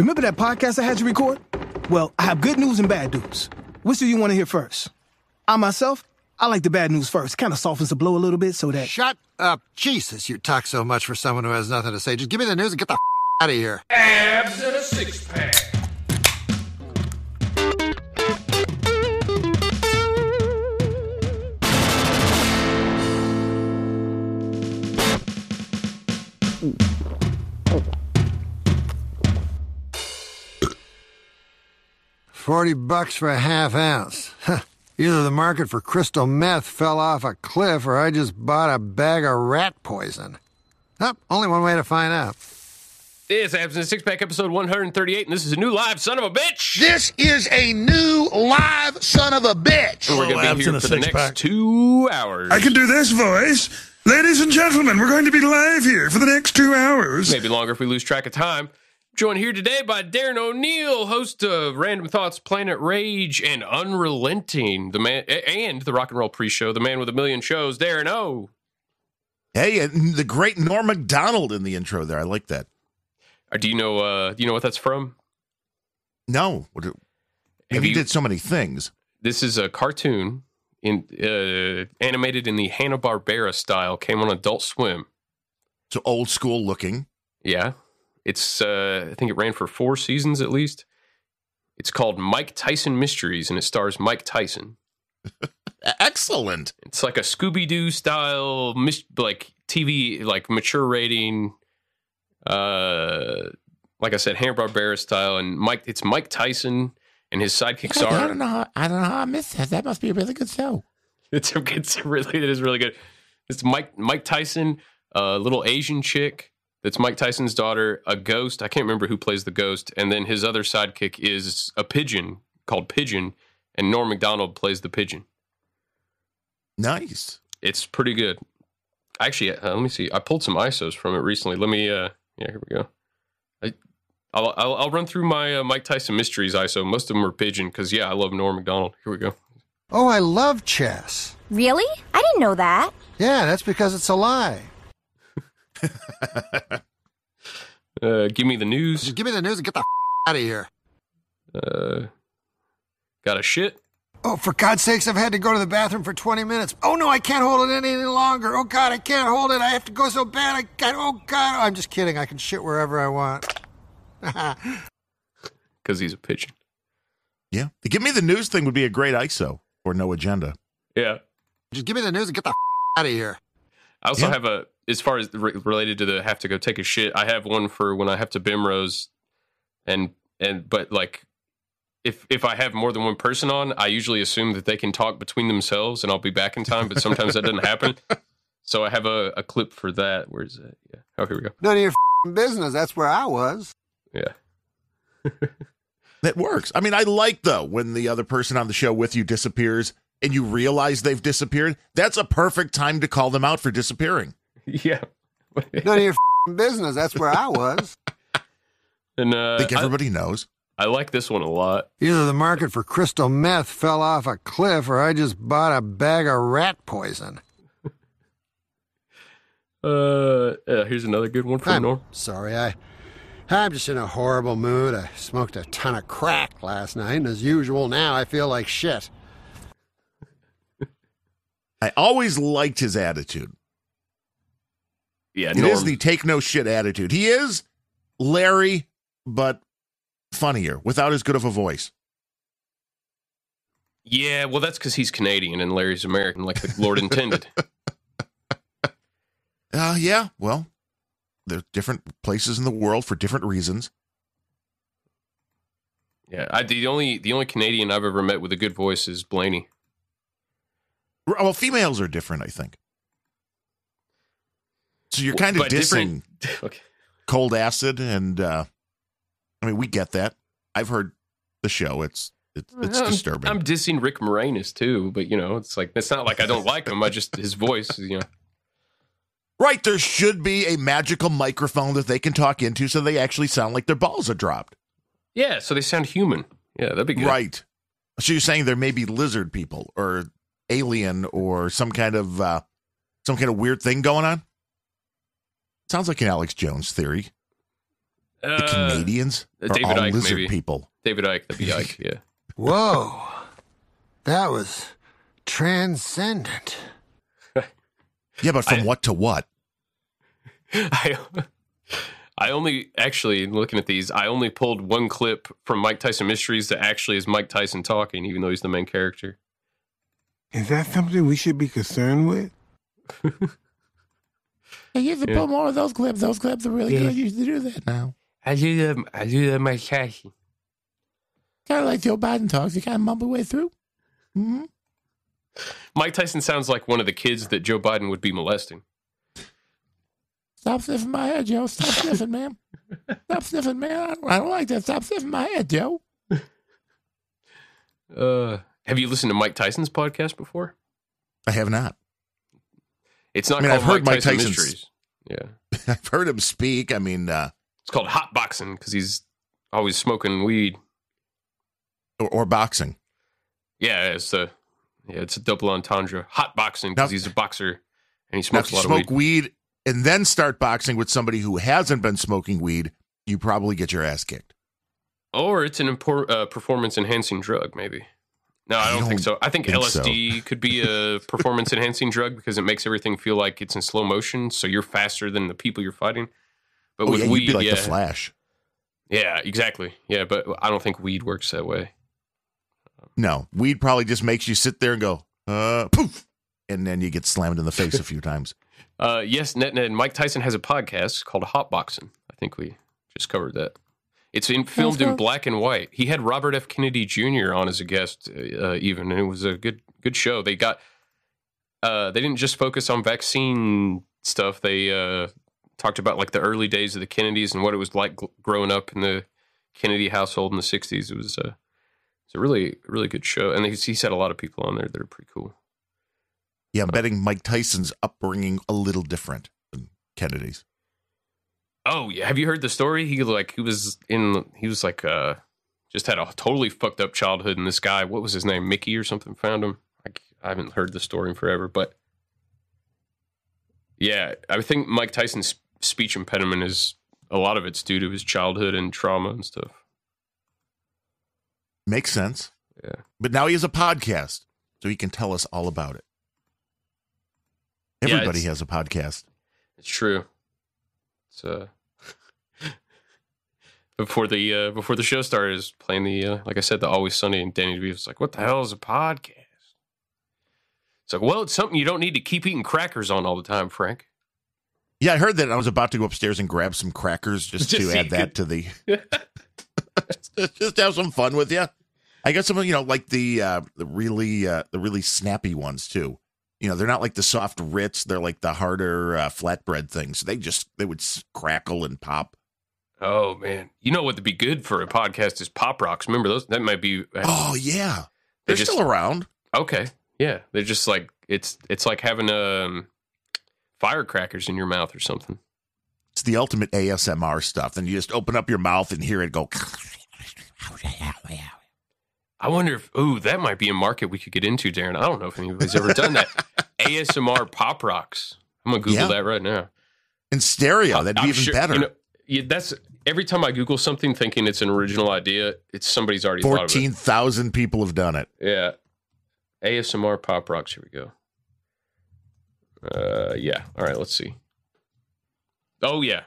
Remember that podcast I had you record? Well, I have good news and bad news. Which do you want to hear first? I myself, I like the bad news first. Kind of softens the blow a little bit so that. Shut up. Jesus, you talk so much for someone who has nothing to say. Just give me the news and get the out of here. Abs and a six pack. Forty bucks for a half ounce. Either the market for crystal meth fell off a cliff or I just bought a bag of rat poison. Oh, only one way to find out. This Abs and a six pack episode 138, and this is a new live son of a bitch. This is a new live son of a bitch. We're going to be here for the next two hours. I can do this voice. Ladies and gentlemen, we're going to be live here for the next two hours. Maybe longer if we lose track of time. Joined here today by Darren O'Neill, host of Randumb Thoughts, Planet Rage, and Unrelenting, the man and the Rock and Roll Pre-Show, the man with a million shows, Darren O. Hey, and the great Norm Macdonald in the intro there. I like that. Uh, Do you know? Uh, do you know what that's from? No, what do- Have he you- did so many things. This is a cartoon in uh, animated in the Hanna Barbera style. Came on Adult Swim. So old school looking. Yeah, it's. Uh, I think it ran for four seasons at least. It's called Mike Tyson Mysteries, and it stars Mike Tyson. Excellent. It's like a Scooby Doo style, mis- like TV, like mature rating. Uh, like I said, Hanna Barbera style, and Mike. It's Mike Tyson and his sidekicks I are. don't know. How, I don't know how I missed that. That must be a really good show. It's it's really it is really good. It's Mike Mike Tyson, a little Asian chick that's Mike Tyson's daughter, a ghost. I can't remember who plays the ghost, and then his other sidekick is a pigeon called Pigeon, and Norm Macdonald plays the pigeon. Nice. It's pretty good. Actually, uh, let me see. I pulled some ISOs from it recently. Let me. uh Yeah, here we go. I, I'll, I'll I'll run through my uh, Mike Tyson mysteries ISO. Most of them are pigeon because yeah, I love Norm Macdonald. Here we go. Oh, I love chess. Really? I didn't know that. Yeah, that's because it's a lie. Uh, give me the news. Just give me the news and get the out of here. Uh, got a shit. Oh, for God's sakes, I've had to go to the bathroom for 20 minutes. Oh, no, I can't hold it any, any longer. Oh, God, I can't hold it. I have to go so bad. I got, oh, God. I'm just kidding. I can shit wherever I want. because he's a pigeon. Yeah. The give me the news thing would be a great ISO or no agenda. Yeah. Just give me the news and get the out of here. I also Yeah. have a, as far as re- related to the have to go take a shit, I have one for when I have to Bimrose, and and but like, if if I have more than one person on, I usually assume that they can talk between themselves and I'll be back in time. But sometimes that doesn't happen. So I have a, a clip for that. Where's that? Yeah. Oh, here we go. None of your business. That's where I was. Yeah. That works. I mean, I like though when the other person on the show with you disappears and you realize they've disappeared. That's a perfect time to call them out for disappearing. Yeah. None of your business. That's where I was. and I uh, think I, everybody knows. I like this one a lot. Either the market for crystal meth fell off a cliff or I just bought a bag of rat poison. Uh, uh here's another good one from I'm Norm. sorry. I, I'm just in a horrible mood. I smoked a ton of crack last night, and as usual, now I feel like shit. I always liked his attitude. Yeah, Norm. is the take no shit attitude. He is Larry, but funnier without as good of a voice. Yeah, well, that's because he's Canadian and Larry's American, like the Lord intended. Uh, yeah, well, there's different places in the world for different reasons. Yeah, I, the only the only Canadian I've ever met with a good voice is Blaney. Well, females are different, I think. So you're kind of But dissing Okay. cold acid, and uh, I mean, we get that. I've heard the show. It's it's, it's I'm- disturbing. I'm dissing Rick Moranis too, but you know, it's like it's not like I don't like him. I just his voice, you know. right, there should be a magical microphone that they can talk into, so they actually sound like their balls are dropped. Yeah, so they sound human. Yeah, that'd be good. Right. So you're saying there may be lizard people or alien or some kind of uh, some kind of weird thing going on? Sounds like an Alex Jones theory. The Uh, Canadians uh, are David all Icke, lizard maybe. people. David Icke, that'd be Ike. Yeah. Whoa. That was transcendent. Yeah, but from I- what to what? I I only actually looking at these, I only pulled one clip from Mike Tyson Mysteries that actually is Mike Tyson talking, even though he's the main character. Is that something we should be concerned with? Hey, you should Yeah. pull more of those clips. Those clips are really good. You should do that now. I do love I do love Mike Tyson. Kind of like Joe Biden talks. You kind of mumble way through. hmm Mike Tyson sounds like one of the kids that Joe Biden would be molesting. Stop sniffing my head, Joe. Stop sniffing, man. Stop sniffing, man. I don't, I don't like that. Stop sniffing my head, Joe. Uh, have you listened to Mike Tyson's podcast before? I have not. It's not I mean, called I've heard Mike Mike Tyson Mysteries. Yeah. I've heard him speak. I mean, uh, It's called hot boxing because he's always smoking weed. or, or boxing. Yeah, it's a yeah, it's a double entendre. Hot boxing because he's a boxer and he smokes a lot of smoke weed. weed and then start boxing with somebody who hasn't been smoking weed, you probably get your ass kicked. Or it's an impor- uh, performance enhancing drug, maybe. No, I I don't, think don't so. I think, think LSD could be a performance enhancing drug because it makes everything feel like it's in slow motion, so you're faster than the people you're fighting. But oh with yeah, weed, be like yeah, the Flash. yeah, exactly, yeah. But I don't think weed works that way. No, weed probably just makes you sit there and go, uh, poof, and then you get slammed in the face a few times. Uh, yes, Net and Mike Tyson has a podcast called Hot Boxing. I think we just covered that. It's in, filmed in black and white. He had Robert F. Kennedy Jr. on as a guest, uh, even, and it was a good good show. They got uh, they didn't just focus on vaccine stuff. They uh, talked about like the early days of the Kennedys and what it was like gl- growing up in the Kennedy household in the '60s. It was uh, it's a really really good show, and he's, he's had a lot of people on there that are pretty cool. Yeah, I'm betting Mike Tyson's upbringing a little different than Kennedy's. Oh yeah, have you heard the story? He like he was in he was like uh just had a totally fucked up childhood, and this guy, what was his name, Mickey or something, found him. I, I haven't heard the story in forever, but yeah, I think Mike Tyson's speech impediment is a lot of it's due to his childhood and trauma and stuff. Makes sense. Yeah. But now he has a podcast, so he can tell us all about it. Everybody it's- has a podcast. It's true. It's uh before the uh before the show started, is playing the uh, like I said, the Always Sunny, and Danny DeVito was like, "What the hell is a podcast?" It's like, well, it's something you don't need to keep eating crackers on all the time, Frank. Yeah, I heard that. I was about to go upstairs and grab some crackers just, Just to add that could- to the. just, just have some fun with you. I got some, you know, like the uh, the really uh, the really snappy ones too. You know, they're not like the soft Ritz; they're like the harder uh, flatbread things. They just they would crackle and pop. Oh man, you know what would be good for a podcast is pop rocks. Remember those? That might be Oh yeah, They they're just- still around. okay. Yeah, they're just like it's it's like having um firecrackers in your mouth or something. It's the ultimate ASMR stuff. Then you just open up your mouth and hear it go. I wonder if ooh that might be a market we could get into, Darren. I don't know if anybody's ever done that. ASMR pop rocks. I'm gonna Google Yeah. that right now. In stereo, that'd be I'm even sure- better. you know, yeah, that's every time I Google something thinking it's an original idea, it's somebody's already it. Fourteen thousand people have done it. Yeah. ASMR pop rocks. Here we go. Uh, yeah. All right. Let's see. Oh yeah.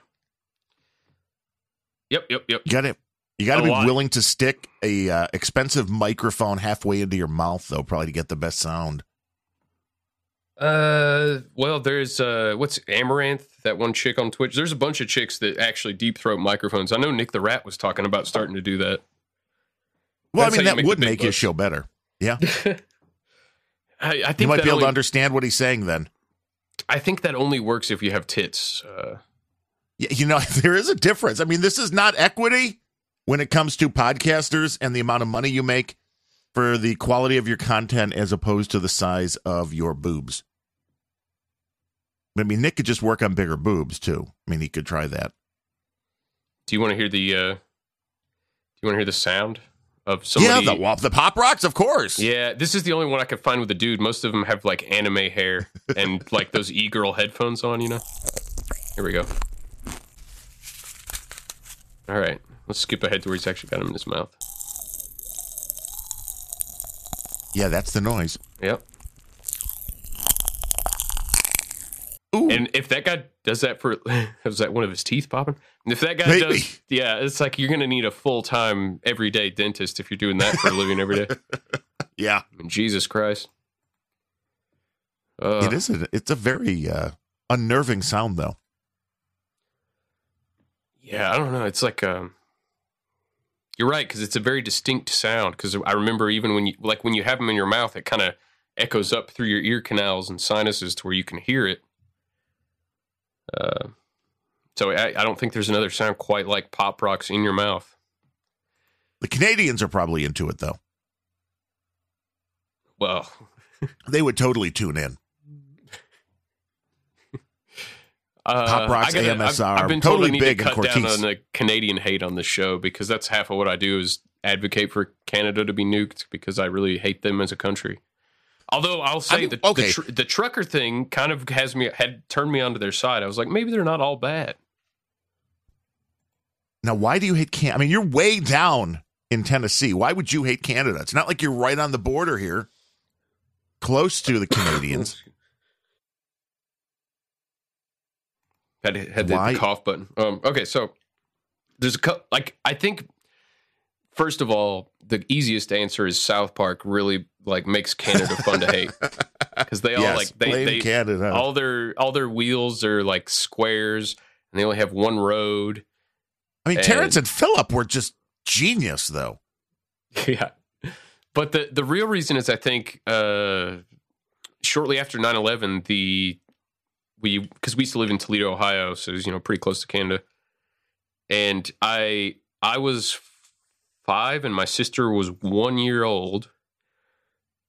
Yep. Yep. Yep. Got to you got to be lot. willing to stick a uh, expensive microphone halfway into your mouth, though, probably to get the best sound. Uh, well, there's uh, what's Amouranth? That one chick on Twitch. There's a bunch of chicks that actually deep throat microphones. I know Nick the Rat was talking about starting to do that. Well, That's I mean, that make would the big make his show better. Yeah, I, I think you might be able only, to understand what he's saying. Then, I think that only works if you have tits. Uh, yeah, you know, there is a difference. I mean, this is not equity when it comes to podcasters and the amount of money you make for the quality of your content as opposed to the size of your boobs. I mean, Nick could just work on bigger boobs too. I mean, he could try that. do you want to hear the? Uh, do you want to hear the sound of yeah, the the pop rocks, of course. Yeah, this is the only one I could find with a dude. Most of them have like anime hair and like those e-girl headphones on, you know. Here we go. All right, let's skip ahead to where he's actually got him in his mouth. Yeah, that's the noise. Yep. Ooh. And if that guy does that for, was that one of his teeth popping? And if that guy Maybe. does, yeah, it's like you're going to need a full time, everyday dentist if you're doing that for a living every day. yeah, I mean, Jesus Christ. Uh, it is. A, it's a very uh, unnerving sound, though. Yeah, I don't know. It's like, um, you're right, because it's a very distinct sound. Because I remember even when you, like, when you have them in your mouth, it kind of echoes up through your ear canals and sinuses to where you can hear it. Uh, so I, I don't think there's another sound quite like pop rocks in your mouth. The Canadians are probably into it, though. Well, They would totally tune in. Uh, Pop rocks, I gotta- I've- I've, been told totally I need big to cut down on the Canadian hate on the show because that's half of what I do is advocate for Canada to be nuked because I really hate them as a country. Although I'll say mean, the, okay. the tr- the trucker thing kind of has me had turned me onto their side. I was like, maybe they're not all bad. Now, why do you hate Canada? I mean, you're way down in Tennessee. Why would you hate Canada? It's not like you're right on the border here, close to the Canadians. Had had the, the cough button. Um, okay, so there's a cou- like I think first of all, the easiest answer is South Park really like makes Canada fun to hate because they all yes, like they they Canada. all their all their wheels are like squares and they only have one road. I mean, and- Terrance and Phillip were just genius, though. yeah. But the the real reason is I think uh shortly after 9/11 the we because we used to live in Toledo, Ohio, so it was you know pretty close to Canada. And I I was 5 and my sister was 1 year old.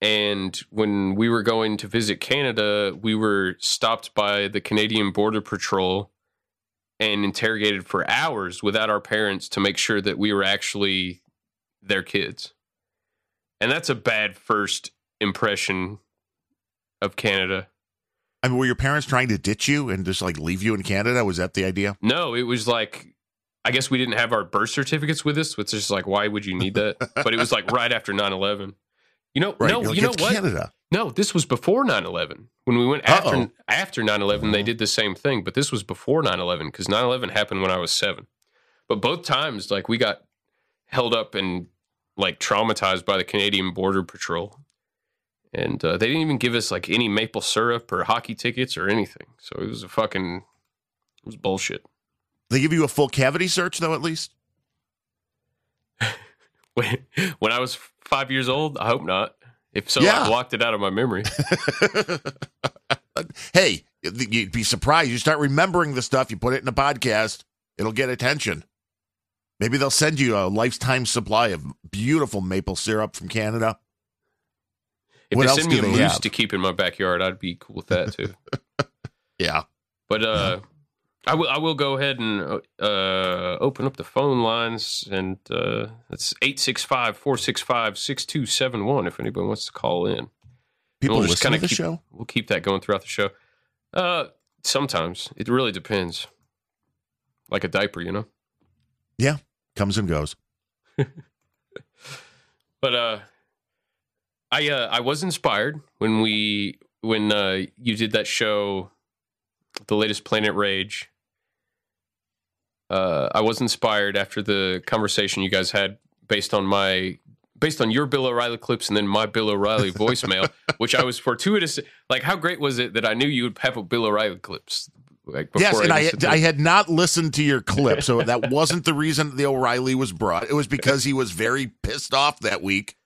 And when we were going to visit Canada, we were stopped by the Canadian Border Patrol and interrogated for hours without our parents to make sure that we were actually their kids. And that's a bad first impression of Canada. I mean, were your parents trying to ditch you and just like leave you in Canada? Was that the idea? No, it was like I guess we didn't have our birth certificates with us, which is like why would you need that? but it was like right after 9/11. You know, Right. no, You're like, you know what? Canada. No, this was before 9/11. When we went after Uh-oh. after 9/11, they did the same thing, but this was before 9/11 cuz 9/11 happened when I was 7. But both times like we got held up and like traumatized by the Canadian Border Patrol. And uh, they didn't even give us like any maple syrup or hockey tickets or anything. So it was a fucking it was bullshit. They give you a full cavity search, though, at least. when when I was five years old? I hope not. If so, Yeah. I blocked it out of my memory. hey, you'd be surprised. You start remembering the stuff, you put it in a podcast, it'll get attention. Maybe they'll send you a lifetime supply of beautiful maple syrup from Canada. If What they send me a moose have? to keep in my backyard, I'd be cool with that too. Yeah. But uh, I will I will go ahead and uh, open up the phone lines, and uh, it's 865-465-6271 if anybody wants to call in. People We'll just kinda the keep- show. We'll keep that going throughout the show. Uh, sometimes it really depends. Like a diaper, you know. Yeah, comes and goes. But uh I uh I was inspired when we when uh you did that show the latest Planet Rage. Uh I was inspired after the conversation you guys had based on my based on your Bill O'Reilly clips and then my Bill O'Reilly voicemail, which I was fortuitous like how great was it that I knew you would have a Bill O'Reilly clips like before yes, and I, to I had not listened to your clip, so that wasn't the reason the O'Reilly was brought. It was because he was very pissed off that week,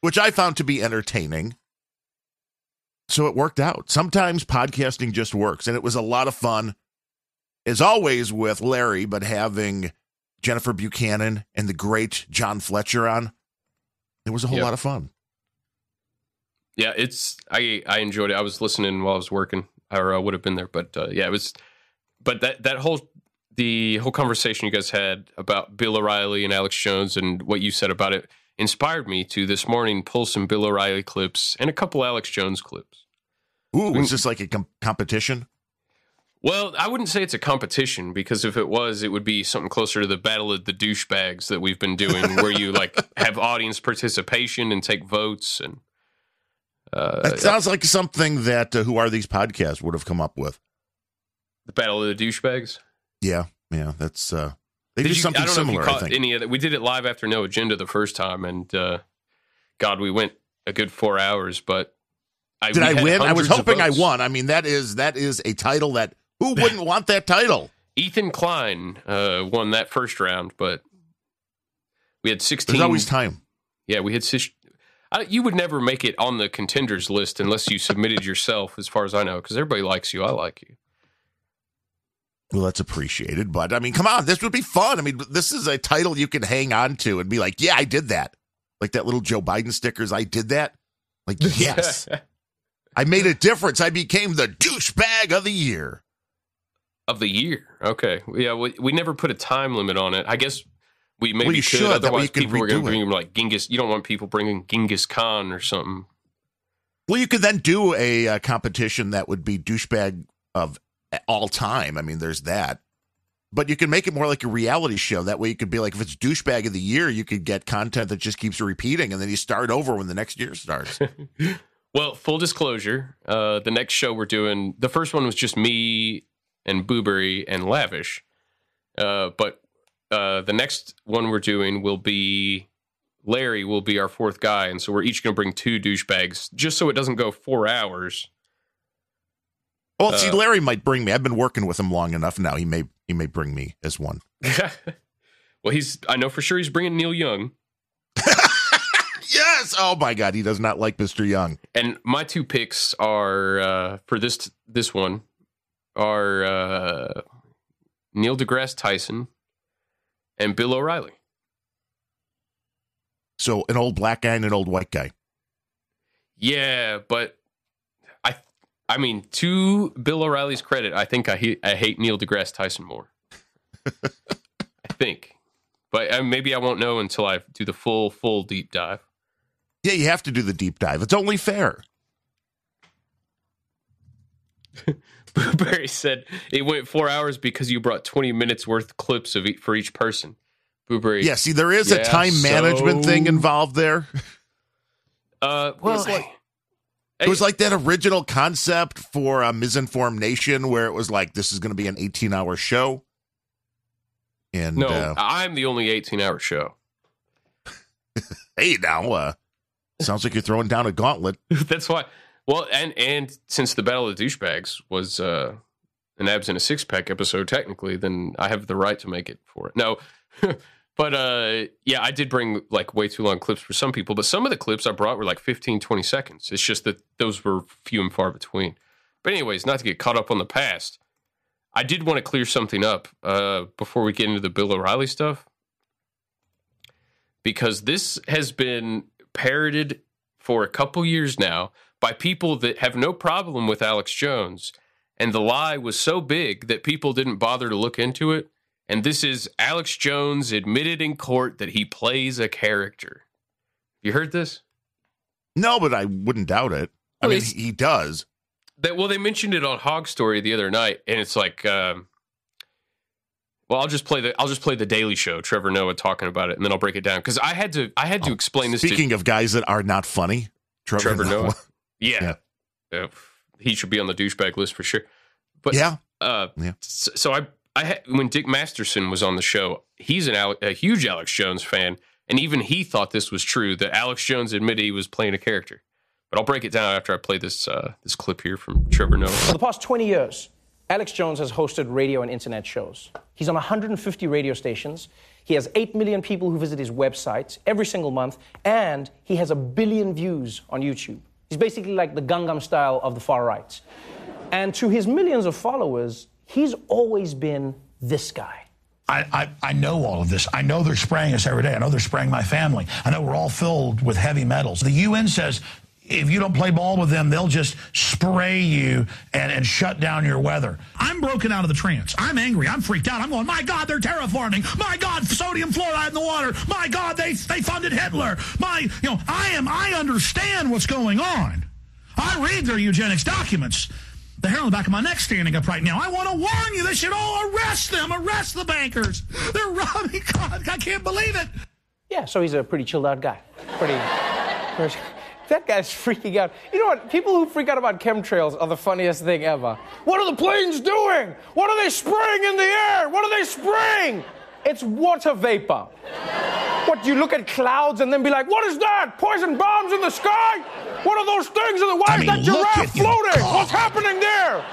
which I found to be entertaining. So it worked out. Sometimes podcasting just works, and it was a lot of fun, as always with Larry, but having Jennifer Buchanan and the great John Fletcher on, it was a whole Yep. lot of fun. Yeah, it's I I enjoyed it. I was listening while I was working, or I would have been there. But uh, yeah, it was. But that that whole the whole conversation you guys had about Bill O'Reilly and Alex Jones and what you said about it inspired me to this morning pull some Bill O'Reilly clips and a couple Alex Jones clips. Ooh, was this like a com- competition? Well, I wouldn't say it's a competition because if it was, it would be something closer to the battle of the douchebags that we've been doing, where you like have audience participation and take votes and. Uh, That sounds like something that uh, Who Are These Podcasts would have come up with. the battle of the douchebags. Yeah, yeah, that's uh, they Did do you- something I don't similar. know if you I caught think. any of that. We did it live after No Agenda the first time, and uh, God, we went a good four hours. But I, Did I win? I was hoping I won. I mean, that is that is a title that who wouldn't want that title? Ethan Klein uh, won that first round, but we had sixteen. There's always time. Yeah, we had. Sis- I, you would never make it on the contenders list unless you submitted yourself, as far as I know, because everybody likes you. I like you. Well, that's appreciated, but I mean, come on, this would be fun. I mean, this is a title you can hang on to and be like, "Yeah, I did that." Like that little Joe Biden stickers, I did that. Like, yes, I made a difference. I became the douchebag of the year. of the year. Okay, yeah, we, we never put a time limit on it. I guess we maybe Well, you should. Way Otherwise, you people were going to bring like Genghis. You don't want people bringing Genghis Khan or something. Well, you could then do a, uh competition that would be douchebag of all time. I mean, there's that. But you can make it more like a reality show. That way, you could be like, if it's douchebag of the year, you could get content that just keeps repeating, and then you start over when the next year starts. Well, full disclosure, uh, the next show we're doing, the first one was just me and Booberry and Lavish. Uh, but uh, the next one we're doing will be Larry will be our fourth guy, and so we're each going to bring two douchebags, just so it doesn't go four hours. Well, see, Uh, Larry might bring me. I've been working with him long enough now. He may he may bring me as one. well, he's I know for sure he's bringing Neil Young, Yes. Oh my God, he does not like Mister Young. and my two picks are uh, for this this one are uh, Neil deGrasse Tyson and Bill O'Reilly. So an old black guy and an old white guy. Yeah, but I mean, to Bill O'Reilly's credit, I think I hate, I hate Neil deGrasse Tyson more. I think, but uh, maybe I won't know until I do the full full deep dive. Yeah, you have to do the deep dive. It's only fair. Barry said it went four hours because you brought twenty minutes worth clips of each, for each person. Booberry, Yeah. See, there is a Yeah, time management thing involved there. Uh, well, was like- It was like that original concept for a Misinformed Nation where it was like, this is going to be an 18 hour show. And no, uh, I'm the only eighteen-hour show. hey, now, uh, sounds like you're throwing down a gauntlet. That's why. Well, and and since the Battle of the Douchebags was uh, an abs in a six pack episode, technically, then I have the right to make it for it. No, but uh, yeah, I did bring like way too long clips for some people, but some of the clips I brought were like 15, 20 seconds. It's just that those were few and far between. But anyways, not to get caught up on the past, I did want to clear something up uh, before we get into the Bill O'Reilly stuff because this has been parroted for a couple years now by people that have no problem with Alex Jones. And the lie was so big that people didn't bother to look into it. And this is Alex Jones admitted in court that he plays a character. You heard this? No, but I wouldn't doubt it. I Well, mean, he does. That well, they mentioned it on Hog Story the other night, and it's like, um, well, I'll just play the I'll just play the Daily Show, Trevor Noah talking about it, and then I'll break it down because I had to I had to explain this to Speaking of guys that are not funny, Trevor, Trevor Noah. Noah. Yeah. Uh, he should be on the douchebag list for sure. But yeah. uh, Yeah. so, so I I had, when Dick Masterson was on the show, he's an Ale- a huge Alex Jones fan, and even he thought this was true that Alex Jones admitted he was playing a character. But I'll break it down after I play this uh, this clip here from Trevor Noah. For the past 20 years, Alex Jones has hosted radio and internet shows. He's on 150 radio stations. He has 8 million people who visit his website every single month, and he has a billion views on YouTube. He's basically like the Gangnam style of the far right. And to his millions of followers, he's always been this guy. I, I, I know all of this. I know they're spraying us every day. I know they're spraying my family. I know we're all filled with heavy metals. The UN says if you don't play ball with them, they'll just spray you and, and shut down your weather. I'm broken out of the trance. I'm angry. I'm freaked out. I'm going, my God, they're terraforming. My God, sodium fluoride in the water. My God, they, they funded Hitler. My, you know, I am, I understand what's going on. I read their eugenics documents. The hair on the back of my neck standing up right now. I want to warn you, they should all arrest them, arrest the bankers. They're robbing God. I can't believe it. Yeah, so he's a pretty chilled out guy. Pretty. that guy's freaking out. You know what? People who freak out about chemtrails are the funniest thing ever. What are the planes doing? What are they spraying in the air? What are they spraying? It's water vapor. What, do you look at clouds and then be like, what is that? Poison bombs in the sky? What are those things? in the- Why I is mean, that look giraffe floating? What's happening there?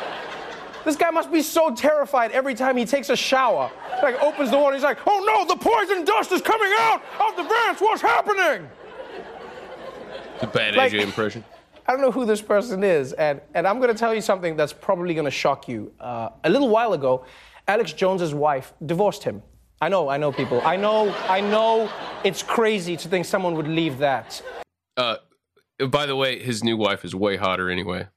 This guy must be so terrified every time he takes a shower. Like opens the water, he's like, "Oh no, the poison dust is coming out of the vents. What's happening?" It's a bad Like- AJ impression. I don't know who this person is, and, and I'm going to tell you something that's probably going to shock you. Uh, a little while ago, Alex Jones's wife divorced him. I know, I know, people. I know, I know. It's crazy to think someone would leave that. Uh, by the way, his new wife is way hotter anyway.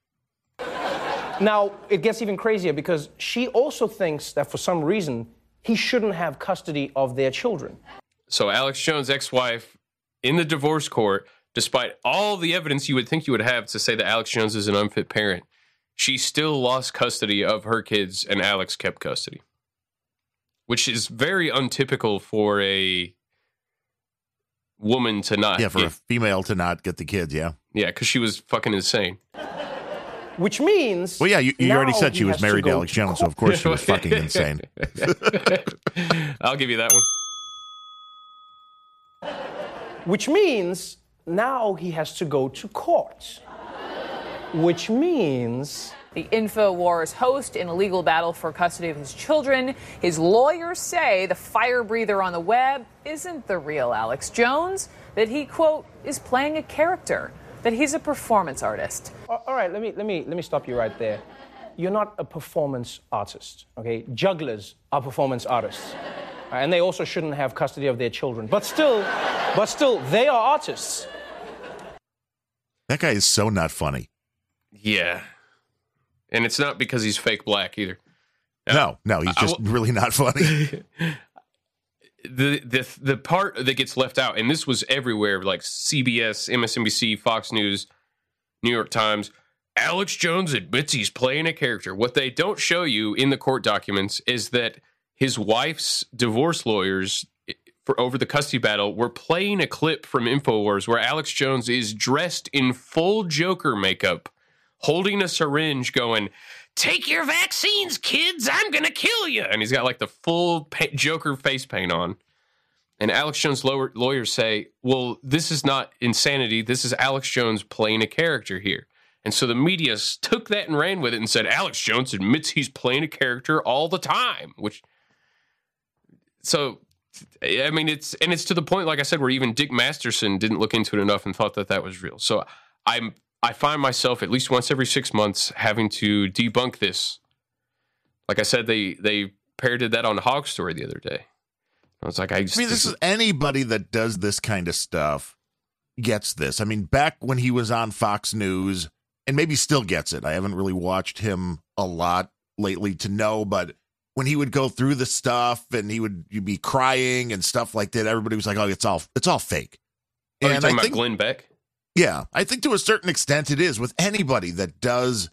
Now, it gets even crazier because she also thinks that for some reason he shouldn't have custody of their children. So Alex Jones' ex-wife in the divorce court, despite all the evidence you would think you would have to say that Alex Jones is an unfit parent, she still lost custody of her kids and Alex kept custody. Which is very untypical for a woman to not Yeah, for a female to not get the kids. Yeah. yeah, because she was fucking insane. Which means. Well, yeah. You, you already said she was has to married to Alex Jones, so of course she was fucking insane. I'll give you that one. Which means now he has to go to court. Which means. The InfoWars host in a legal battle for custody of his children. His lawyers say the fire breather on the web isn't the real Alex Jones, that he, quote, is playing a character, that he's a performance artist. All all right, let me, let, me, let me stop you right there. You're not a performance artist, okay? Jugglers are performance artists. And they also shouldn't have custody of their children. But still, but still, they are artists. That guy is so not funny. Yeah. And it's not because he's fake black either. No, no, he's just will- really not funny. the the the part that gets left out, and this was everywhere, like CBS, MSNBC, Fox News, New York Times. Alex Jones admits he's playing a character. What they don't show you in the court documents is that his wife's divorce lawyers eh, for over the custody battle were playing a clip from Infowars where Alex Jones is dressed in full Joker makeup, holding a syringe, going, "Take your vaccines, kids! I'm gonna kill you!" And he's got like the full pa- Joker face paint on. And Alex Jones' law- lawyers say, "Well, this is not insanity. This is Alex Jones playing a character here." And so the media took that and ran with it and said, "Alex Jones admits he's playing a character all the time," which so I mean, it's and it's to the point, like I said, where even Dick Masterson didn't look into it enough and thought that that was real. So I'm I find myself at least once every six months having to debunk this. Like I said, they they parroted that on Hog Story the other day. I was like, I, just, I mean, this is anybody that does this kind of stuff gets this. I mean, back when he was on Fox News, and maybe still gets it. I haven't really watched him a lot lately to know, but when he would go through the stuff and he would you'd be crying and stuff like that, everybody was like, "Oh, it's all it's all fake." Oh, you're and talking I about think, Glenn Beck? Yeah, I think to a certain extent it is with anybody that does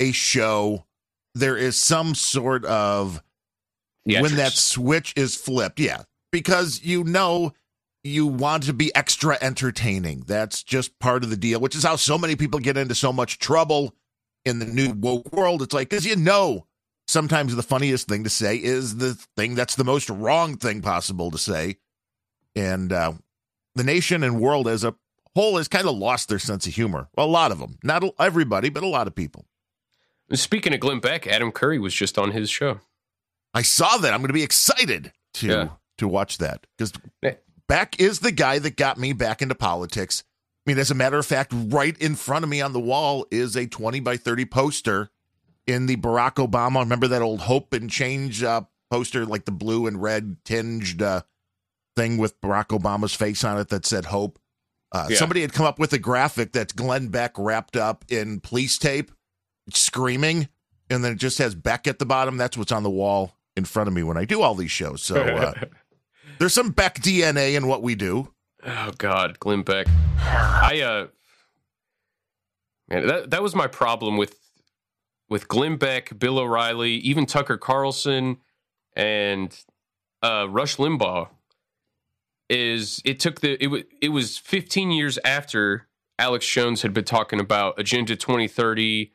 a show. There is some sort of when that switch is flipped. Yeah, because you know you want to be extra entertaining. That's just part of the deal, which is how so many people get into so much trouble in the new woke world. It's like, because you know, sometimes the funniest thing to say is the thing that's the most wrong thing possible to say. And uh, the nation and world as a whole has kind of lost their sense of humor. A lot of them. Not everybody, but a lot of people. Speaking of Glenn Beck, Adam Curry was just on his show. I saw that. I'm going to be excited to Yeah. to watch that because Beck is the guy that got me back into politics. I mean, as a matter of fact, right in front of me on the wall is a 20 by 30 poster in the Barack Obama. Remember that old Hope and Change uh, poster, like the blue and red tinged uh, thing with Barack Obama's face on it that said Hope. Uh, Yeah. Somebody had come up with a graphic that's Glenn Beck wrapped up in police tape, screaming, and then it just has Beck at the bottom. That's what's on the wall in front of me when I do all these shows. So uh, there's some Beck DNA in what we do. Oh God, Glenn Beck. I uh, man, that that was my problem with with Glenn Beck, Bill O'Reilly, even Tucker Carlson, and uh, Rush Limbaugh. Is it took the it was it was 15 years after Alex Jones had been talking about Agenda 2030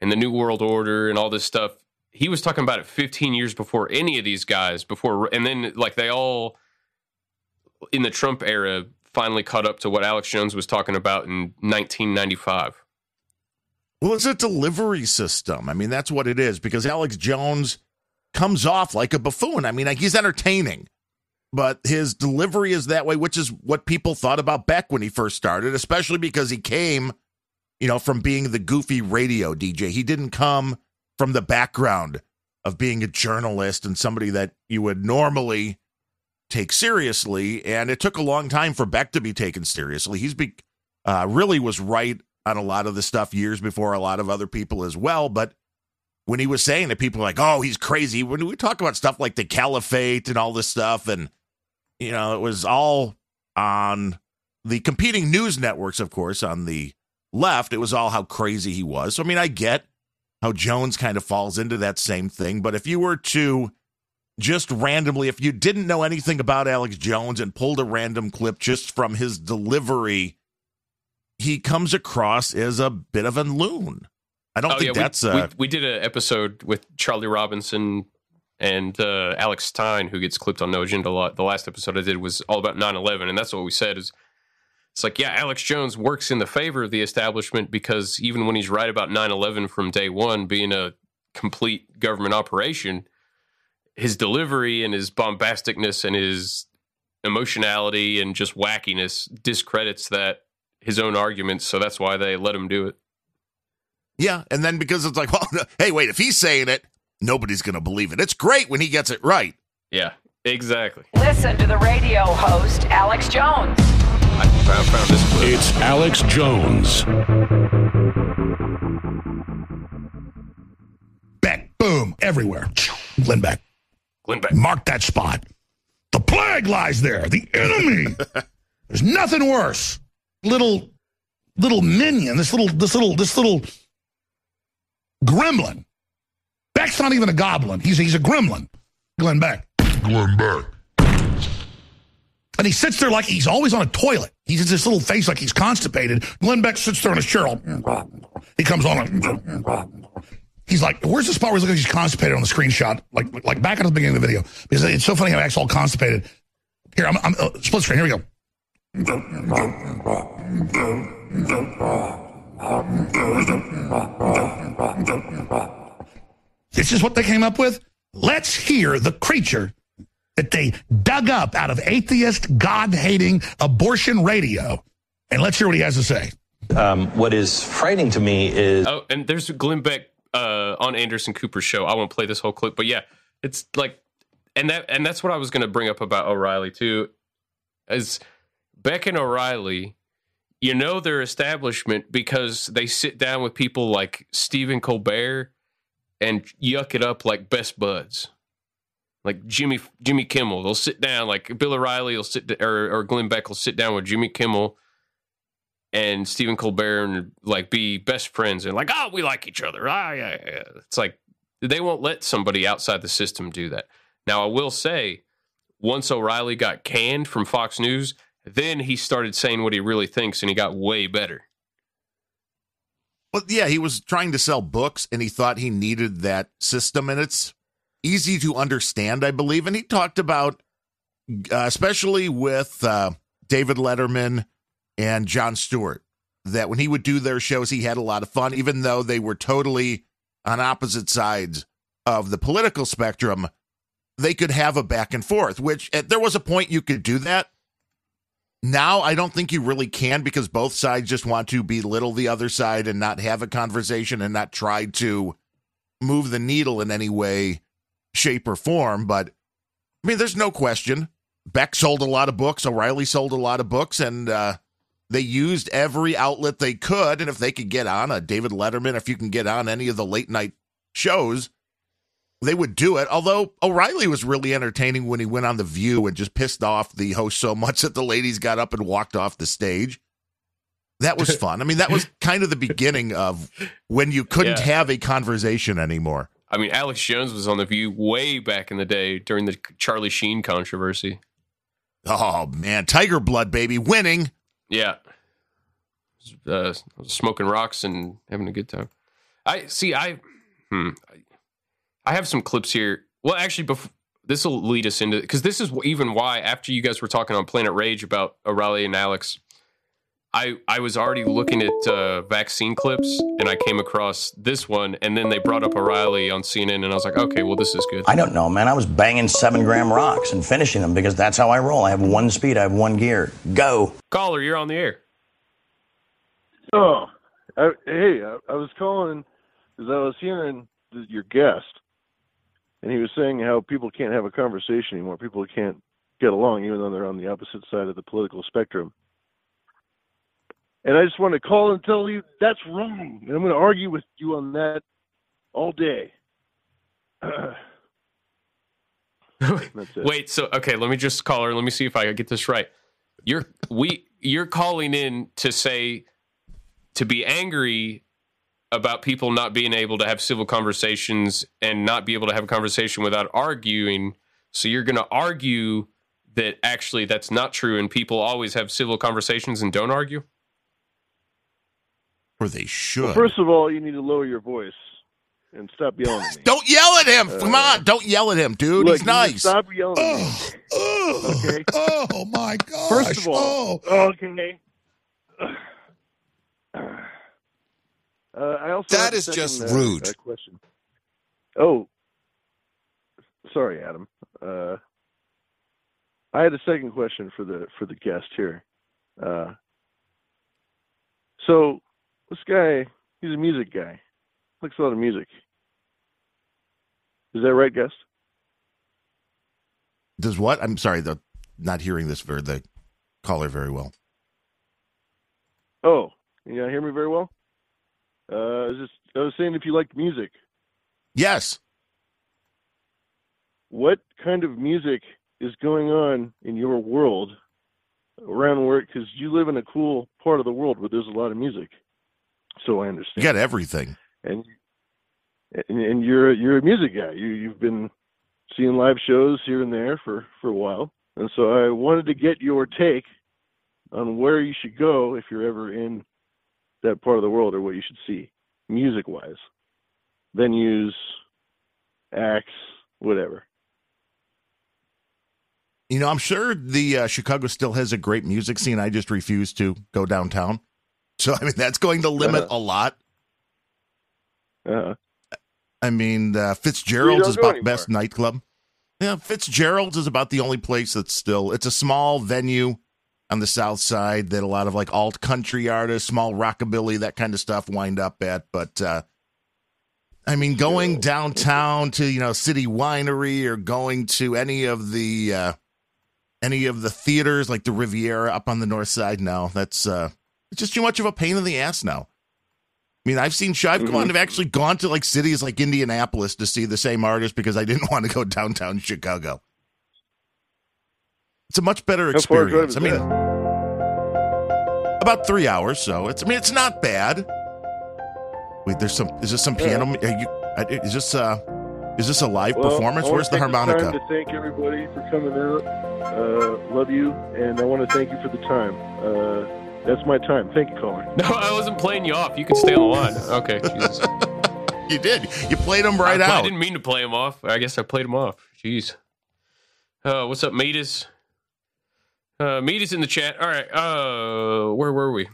and the New World Order and all this stuff. He was talking about it 15 years before any of these guys before, and then like they all in the Trump era finally caught up to what Alex Jones was talking about in 1995. Well, it's a delivery system. I mean, that's what it is because Alex Jones comes off like a buffoon. I mean, like, he's entertaining, but his delivery is that way, which is what people thought about Beck when he first started, especially because he came, you know, from being the goofy radio DJ. He didn't come from the background of being a journalist and somebody that you would normally take seriously. And it took a long time for Beck to be taken seriously. He's be, uh, really was right on a lot of the stuff years before a lot of other people as well. But when he was saying that, people were like, oh, he's crazy. When we talk about stuff like the caliphate and all this stuff, and, you know, it was all on the competing news networks, of course, on the left. It was all how crazy he was. So, I mean, I get how Jones kind of falls into that same thing. But if you were to just randomly, if you didn't know anything about Alex Jones and pulled a random clip just from his delivery, he comes across as a bit of a loon. I don't Oh, think yeah, that's we, uh, we, we did an episode with Charlie Robinson and uh, Alex Stein, who gets clipped on No Agenda a lot. The last episode I did was all about 9-11, and that's what we said is it's like, yeah, Alex Jones works in the favor of the establishment because even when he's right about 9-11 from day one being a complete government operation, his delivery and his bombasticness and his emotionality and just wackiness discredits that his own arguments. So that's why they let him do it. yeah. And then because it's like, well, hey, wait, if he's saying it, nobody's going to believe it. It's great when he gets it right. Yeah, exactly. Listen to the radio host, Alex Jones. I found, found this clip. It's Alex Jones. Beck, boom, everywhere. Glenn Beck. Glenn Beck. Mark that spot. The plague lies there. The enemy. There's nothing worse. Little, little minion. This little, this little, this little gremlin. Beck's not even a goblin. He's he's a gremlin. Glenn Beck. Glenn Beck. And he sits there like he's always on a toilet. He's this little face like he's constipated. Glenn Beck sits there in his chair. He comes on. Like, he's like, "Where's the spot where he's looking like he's constipated on the screenshot? Like, like back at the beginning of the video because it's so funny how he acts all constipated." Here, I'm, I'm uh, split screen. Here we go. This is what they came up with. Let's hear the creature that they dug up out of atheist, God hating abortion radio. And let's hear what he has to say. Um, what is frightening to me is Oh, and there's Glenn Beck uh, on Anderson Cooper's show. I won't play this whole clip, but yeah, it's like, and that and that's what I was going to bring up about O'Reilly too, is Beck and O'Reilly. You know their establishment because they sit down with people like Stephen Colbert and yuck it up like best buds, like Jimmy Jimmy Kimmel. They'll sit down like Bill O'Reilly will sit or or Glenn Beck will sit down with Jimmy Kimmel and Stephen Colbert and like be best friends and like, oh, we like each other. Ah, yeah, yeah, yeah. It's like they won't let somebody outside the system do that. Now, I will say, once O'Reilly got canned from Fox News, then he started saying what he really thinks and he got way better. Well, yeah, he was trying to sell books and he thought he needed that system, and it's easy to understand, I believe. And he talked about, uh, especially with uh, David Letterman and Jon Stewart, that when he would do their shows, he had a lot of fun, even though they were totally on opposite sides of the political spectrum. They could have a back and forth, which uh, there was a point you could do that. Now, I don't think you really can because both sides just want to belittle the other side and not have a conversation and not try to move the needle in any way, shape, or form. But I mean, there's no question. Beck sold a lot of books. O'Reilly sold a lot of books, and uh, they used every outlet they could. And if they could get on a David Letterman, if you can get on any of the late night shows, they would do it. Although O'Reilly was really entertaining when he went on The View and just pissed off the host so much that the ladies got up and walked off the stage. That was fun. I mean, that was kind of the beginning of when you couldn't Yeah. have a conversation anymore. I mean, Alex Jones was on the View way back in the day during the Charlie Sheen controversy. Oh man, Tiger Blood, baby, winning. Yeah, uh, smoking rocks and having a good time. I see. I hmm, I have some clips here. Well, actually, before this will lead us into because this is even why after you guys were talking on Planet Rage about O'Reilly and Alex, I I was already looking at uh, vaccine clips and I came across this one, and then they brought up O'Reilly on CNN, and I was like, okay, well, this is good. I don't know, man. I was banging seven gram rocks and finishing them because that's how I roll. I have one speed, I have one gear. Go. Caller, you're on the air. Oh, I, hey, I, I was calling because I was hearing your guest, and he was saying how people can't have a conversation anymore. People can't get along, even though they're on the opposite side of the political spectrum. And I just want to call and tell you that's wrong. And I'm going to argue with you on that all day. Wait, so okay, let me just call her. Let me see if I get this right. You're we you're calling in to say to be angry about people not being able to have civil conversations and not be able to have a conversation without arguing. So you're going to argue that actually that's not true and people always have civil conversations and don't argue? Or they should. Well, first of all, you need to lower your voice and stop yelling at me. Don't yell at him. Uh, Come on, don't yell at him, dude. Look, He's you need to nice. Stop yelling at me. okay. Oh my gosh. First of all, okay. Uh, I also That is just uh, rude. uh, question. Oh, sorry, Adam. Uh, I had a second question for the for the guest here. Uh, so this guy, he's a music guy. Likes a lot of music. Is that right, guest? Does what? I'm sorry, the not hearing this very the caller very well. Oh, you not hear me very well? Uh, I was just I was saying if you liked music, Yes. what kind of music is going on in your world around where because you live in a cool part of the world where there's a lot of music so i understand. You got everything. and and, and you're you're a music guy you you've been seeing live shows here and there for for a while and so i wanted to get your take on where you should go if you're ever in that part of the world or what you should see music wise venues acts whatever You know, I'm sure the uh, Chicago still has a great music scene. I just refuse to go downtown. So I mean, that's going to limit Uh-huh. a lot. uh I mean, uh, Fitzgerald's is about anymore. best nightclub. Yeah, Fitzgerald's is about the only place that's still. It's a small venue on the south side that a lot of like alt country artists, small rockabilly, that kind of stuff wind up at. But uh, I mean, going downtown to you know City Winery or going to any of the uh, any of the theaters like the Riviera up on the north side, no, that's uh, it's just too much of a pain in the ass now. I mean, I've seen. I've gone. I've actually gone to like cities like Indianapolis to see the same artist because I didn't want to go downtown Chicago. It's a much better How far a drive experience. I mean, about three hours. So it's. I mean, it's not bad. Wait, there's some. Is this some piano? Are you, uh, is this uh? Is this a live Well, performance? Where's the take this harmonica? Time to thank everybody for coming out. Uh, love you, and I want to thank you for the time. Uh, that's my time. Thank you, caller. No, I wasn't playing you off. You can stay on the line. Okay, Jesus. you did. You played him right I, I didn't mean to play him off. I guess I played him off. Jeez. Uh, what's up, Meatus? Uh, Meatus in the chat. All right. Uh, where were we?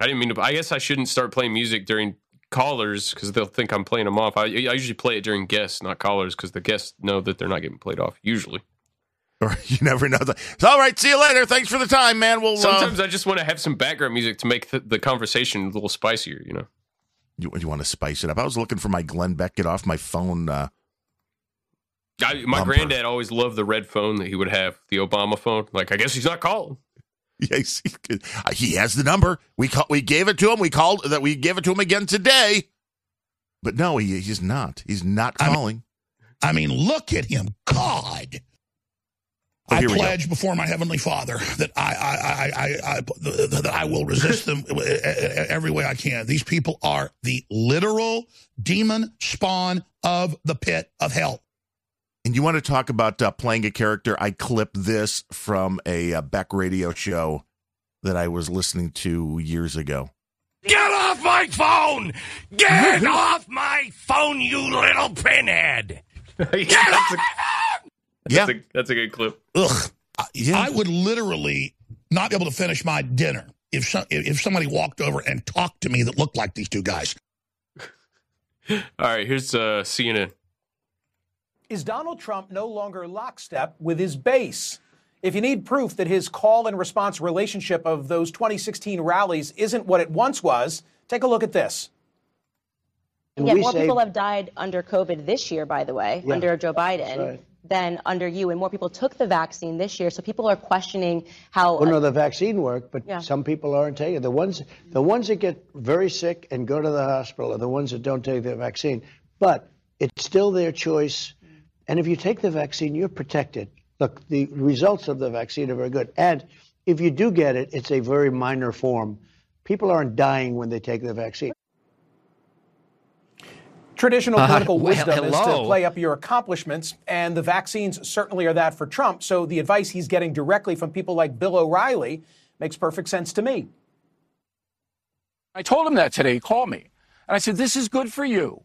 I didn't mean to. I guess I shouldn't start playing music during callers because they'll think I'm playing them off. I, I usually play it during guests, not callers, because the guests know that they're not getting played off. Usually. Or you never know. It's all right. See you later. Thanks for the time, man. We'll uh, Sometimes I just want to have some background music to make the, the conversation a little spicier. You know. You, you want to spice it up? I was looking for my Glenn Beck. Get off my phone. Uh, I, my Bumper. granddad always loved the red phone that he would have, the Obama phone. Like, I guess he's not calling. yes, he, has the number. We call, we gave it to him. We called that. We gave it to him again today. But no, he he's not. He's not calling. I mean, look at him. God. I here we go. pledge before my heavenly Father that I, I, I, I, I that I will resist them every way I can. These people are the literal demon spawn of the pit of hell. And you want to talk about uh, playing a character? I clipped this from a uh, Beck radio show that I was listening to years ago. Get off my phone! Get off my phone, you little pinhead! yeah, that's a, that's, a, that's a good clip. Ugh. I would literally not be able to finish my dinner if some, if somebody walked over and talked to me that looked like these two guys. All right, here's uh, CNN. Is Donald Trump no longer lockstep with his base? If you need proof that his call and response relationship of those 2016 rallies isn't what it once was, take a look at this. And Yet more people have died under COVID this year, by the way, yeah, under Joe Biden. Right. Than under you, and more people took the vaccine this year. So people are questioning how. Well, no, the vaccine worked, but yeah. some people aren't taking it. The ones, the ones that get very sick and go to the hospital are the ones that don't take the vaccine. But it's still their choice, and if you take the vaccine, you're protected. Look, the results of the vaccine are very good, and if you do get it, it's a very minor form. People aren't dying when they take the vaccine. Traditional Uh, political well, wisdom is to play up your accomplishments, and the vaccines certainly are that for Trump. So the advice he's getting directly from people like Bill O'Reilly makes perfect sense to me. I told him that today. He called me. And I said, This is good for you.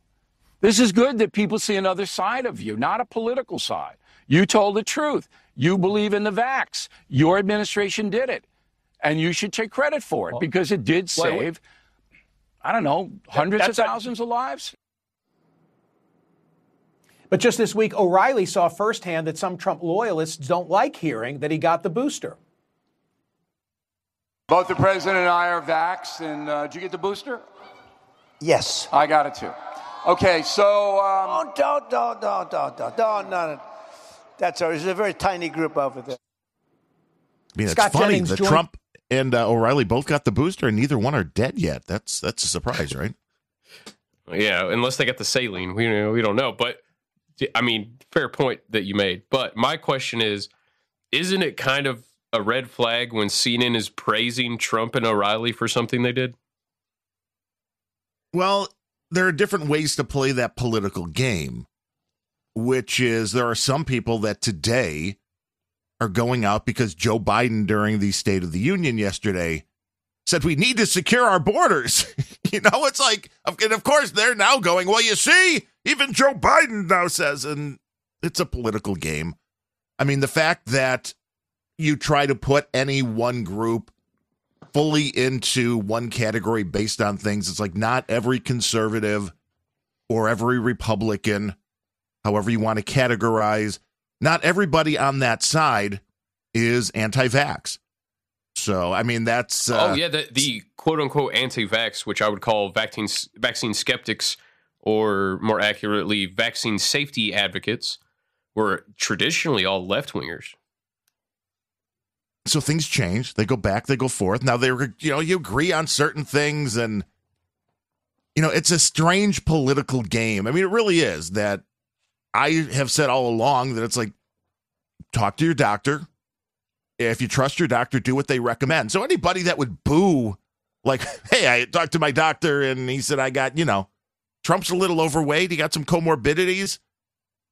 This is good that people see another side of you, not a political side. You told the truth. You believe in the vax. Your administration did it. And you should take credit for it because it did Well, save, I don't know, hundreds of that's a- thousands of lives. But just this week, O'Reilly saw firsthand that some Trump loyalists don't like hearing that he got the booster. Both the president and I are vaxxed, and uh, did you get the booster? Yes. I got it too. Okay, so. Um, Oh, don't, don't, don't, don't, don't, don't, no. That's all. There's a very tiny group over there. I mean, it's funny Jennings that joined- Trump and uh, O'Reilly both got the booster, and neither one are dead yet. That's that's a surprise, right? Yeah, unless they got the saline, we we don't know. But I mean, fair point that you made. But my question is, isn't it kind of a red flag when CNN is praising Trump and O'Reilly for something they did? Well, there are different ways to play that political game, which is there are some people that today are going out because Joe Biden during the State of the Union yesterday said we need to secure our borders. you know, it's like, and of course they're now going, well, you see, even Joe Biden now says, and it's a political game. I mean, the fact that you try to put any one group fully into one category based on things. It's like not every conservative or every Republican, however you want to categorize, not everybody on that side is anti vax. So, I mean, that's. Uh, oh yeah, the, the quote unquote anti-vax, which I would call vaccine vaccine skeptics, or more accurately, vaccine safety advocates, were traditionally all left wingers. So things change. They go back, they go forth. Now they were, you know, you agree on certain things, and you know, it's a strange political game. I mean, it really is. That I have said all along that it's like talk to your doctor. If you trust your doctor, do what they recommend. So anybody that would boo, like, hey, I talked to my doctor and he said I got, you know, Trump's a little overweight. He got some comorbidities.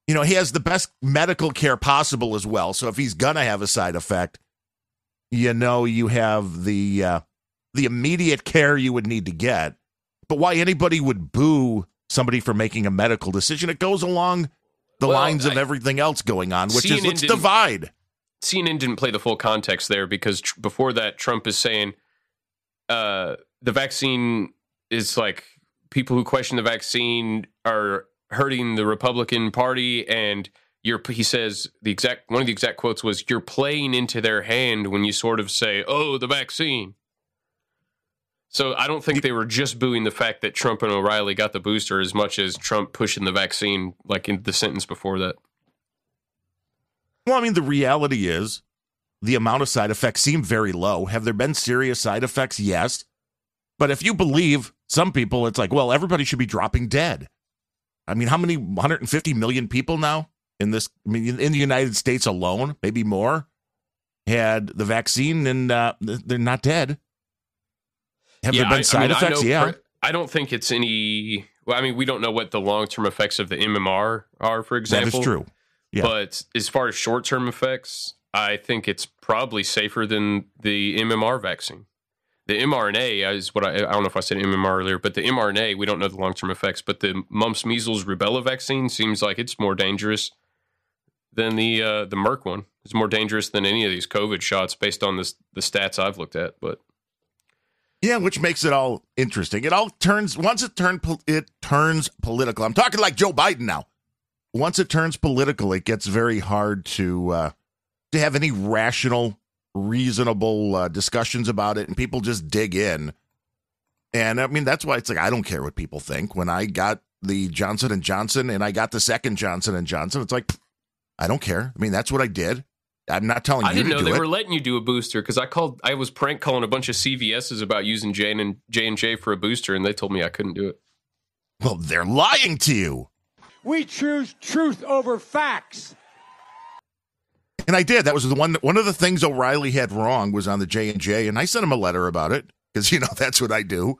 You know, he has the best medical care possible as well. So if he's gonna have a side effect, you know you have the uh, the immediate care you would need to get. But why anybody would boo somebody for making a medical decision? It goes along the Well, lines of everything else going on, which is CNN let's divide. CNN didn't play the full context there because tr- before that, Trump is saying uh, the vaccine is like people who question the vaccine are hurting the Republican Party, and you're. He says the exact one of the exact quotes was, "You're playing into their hand when you sort of say, oh, the vaccine." So I don't think they were just booing the fact that Trump and O'Reilly got the booster as much as Trump pushing the vaccine, like in the sentence before that. Well, I mean, the reality is the amount of side effects seem very low. Have there been serious side effects? Yes. But if you believe some people, it's like, well, everybody should be dropping dead. I mean, how many 150 million people now in this. I mean, in the United States alone, maybe more, had the vaccine and uh, they're not dead. Have there been I- side I mean, effects? know yeah. per- I don't think it's any. Well, I mean, we don't know what the long term effects of the MMR are, for example. That is true. Yeah. But as far as short term effects, I think it's probably safer than the MMR vaccine. The mRNA is what I, I don't know if I said MMR earlier, but the mRNA, we don't know the long term effects. But the mumps, measles, rubella vaccine seems like it's more dangerous than the uh, the Merck one. It's more dangerous than any of these COVID shots based on this, the stats I've looked at. But Yeah, which makes it all interesting. It all turns once it turn it turns political. I'm talking like Joe Biden now. Once it turns political, it gets very hard to uh, to have any rational, reasonable uh, discussions about it, and people just dig in. And I mean, that's why it's like I don't care what people think. When I got the Johnson and Johnson, and I got the second Johnson and Johnson, it's like I don't care. I mean, that's what I did. I'm not telling I you I didn't to know do they it. were letting you do a booster because I called. I was prank calling a bunch of CVSs about using J and J and J for a booster, and they told me I couldn't do it. well, they're lying to you. We choose truth over facts. And I did. That was the one. One of the things O'Reilly had wrong was on the J and J, and I sent him a letter about it because you know that's what I do.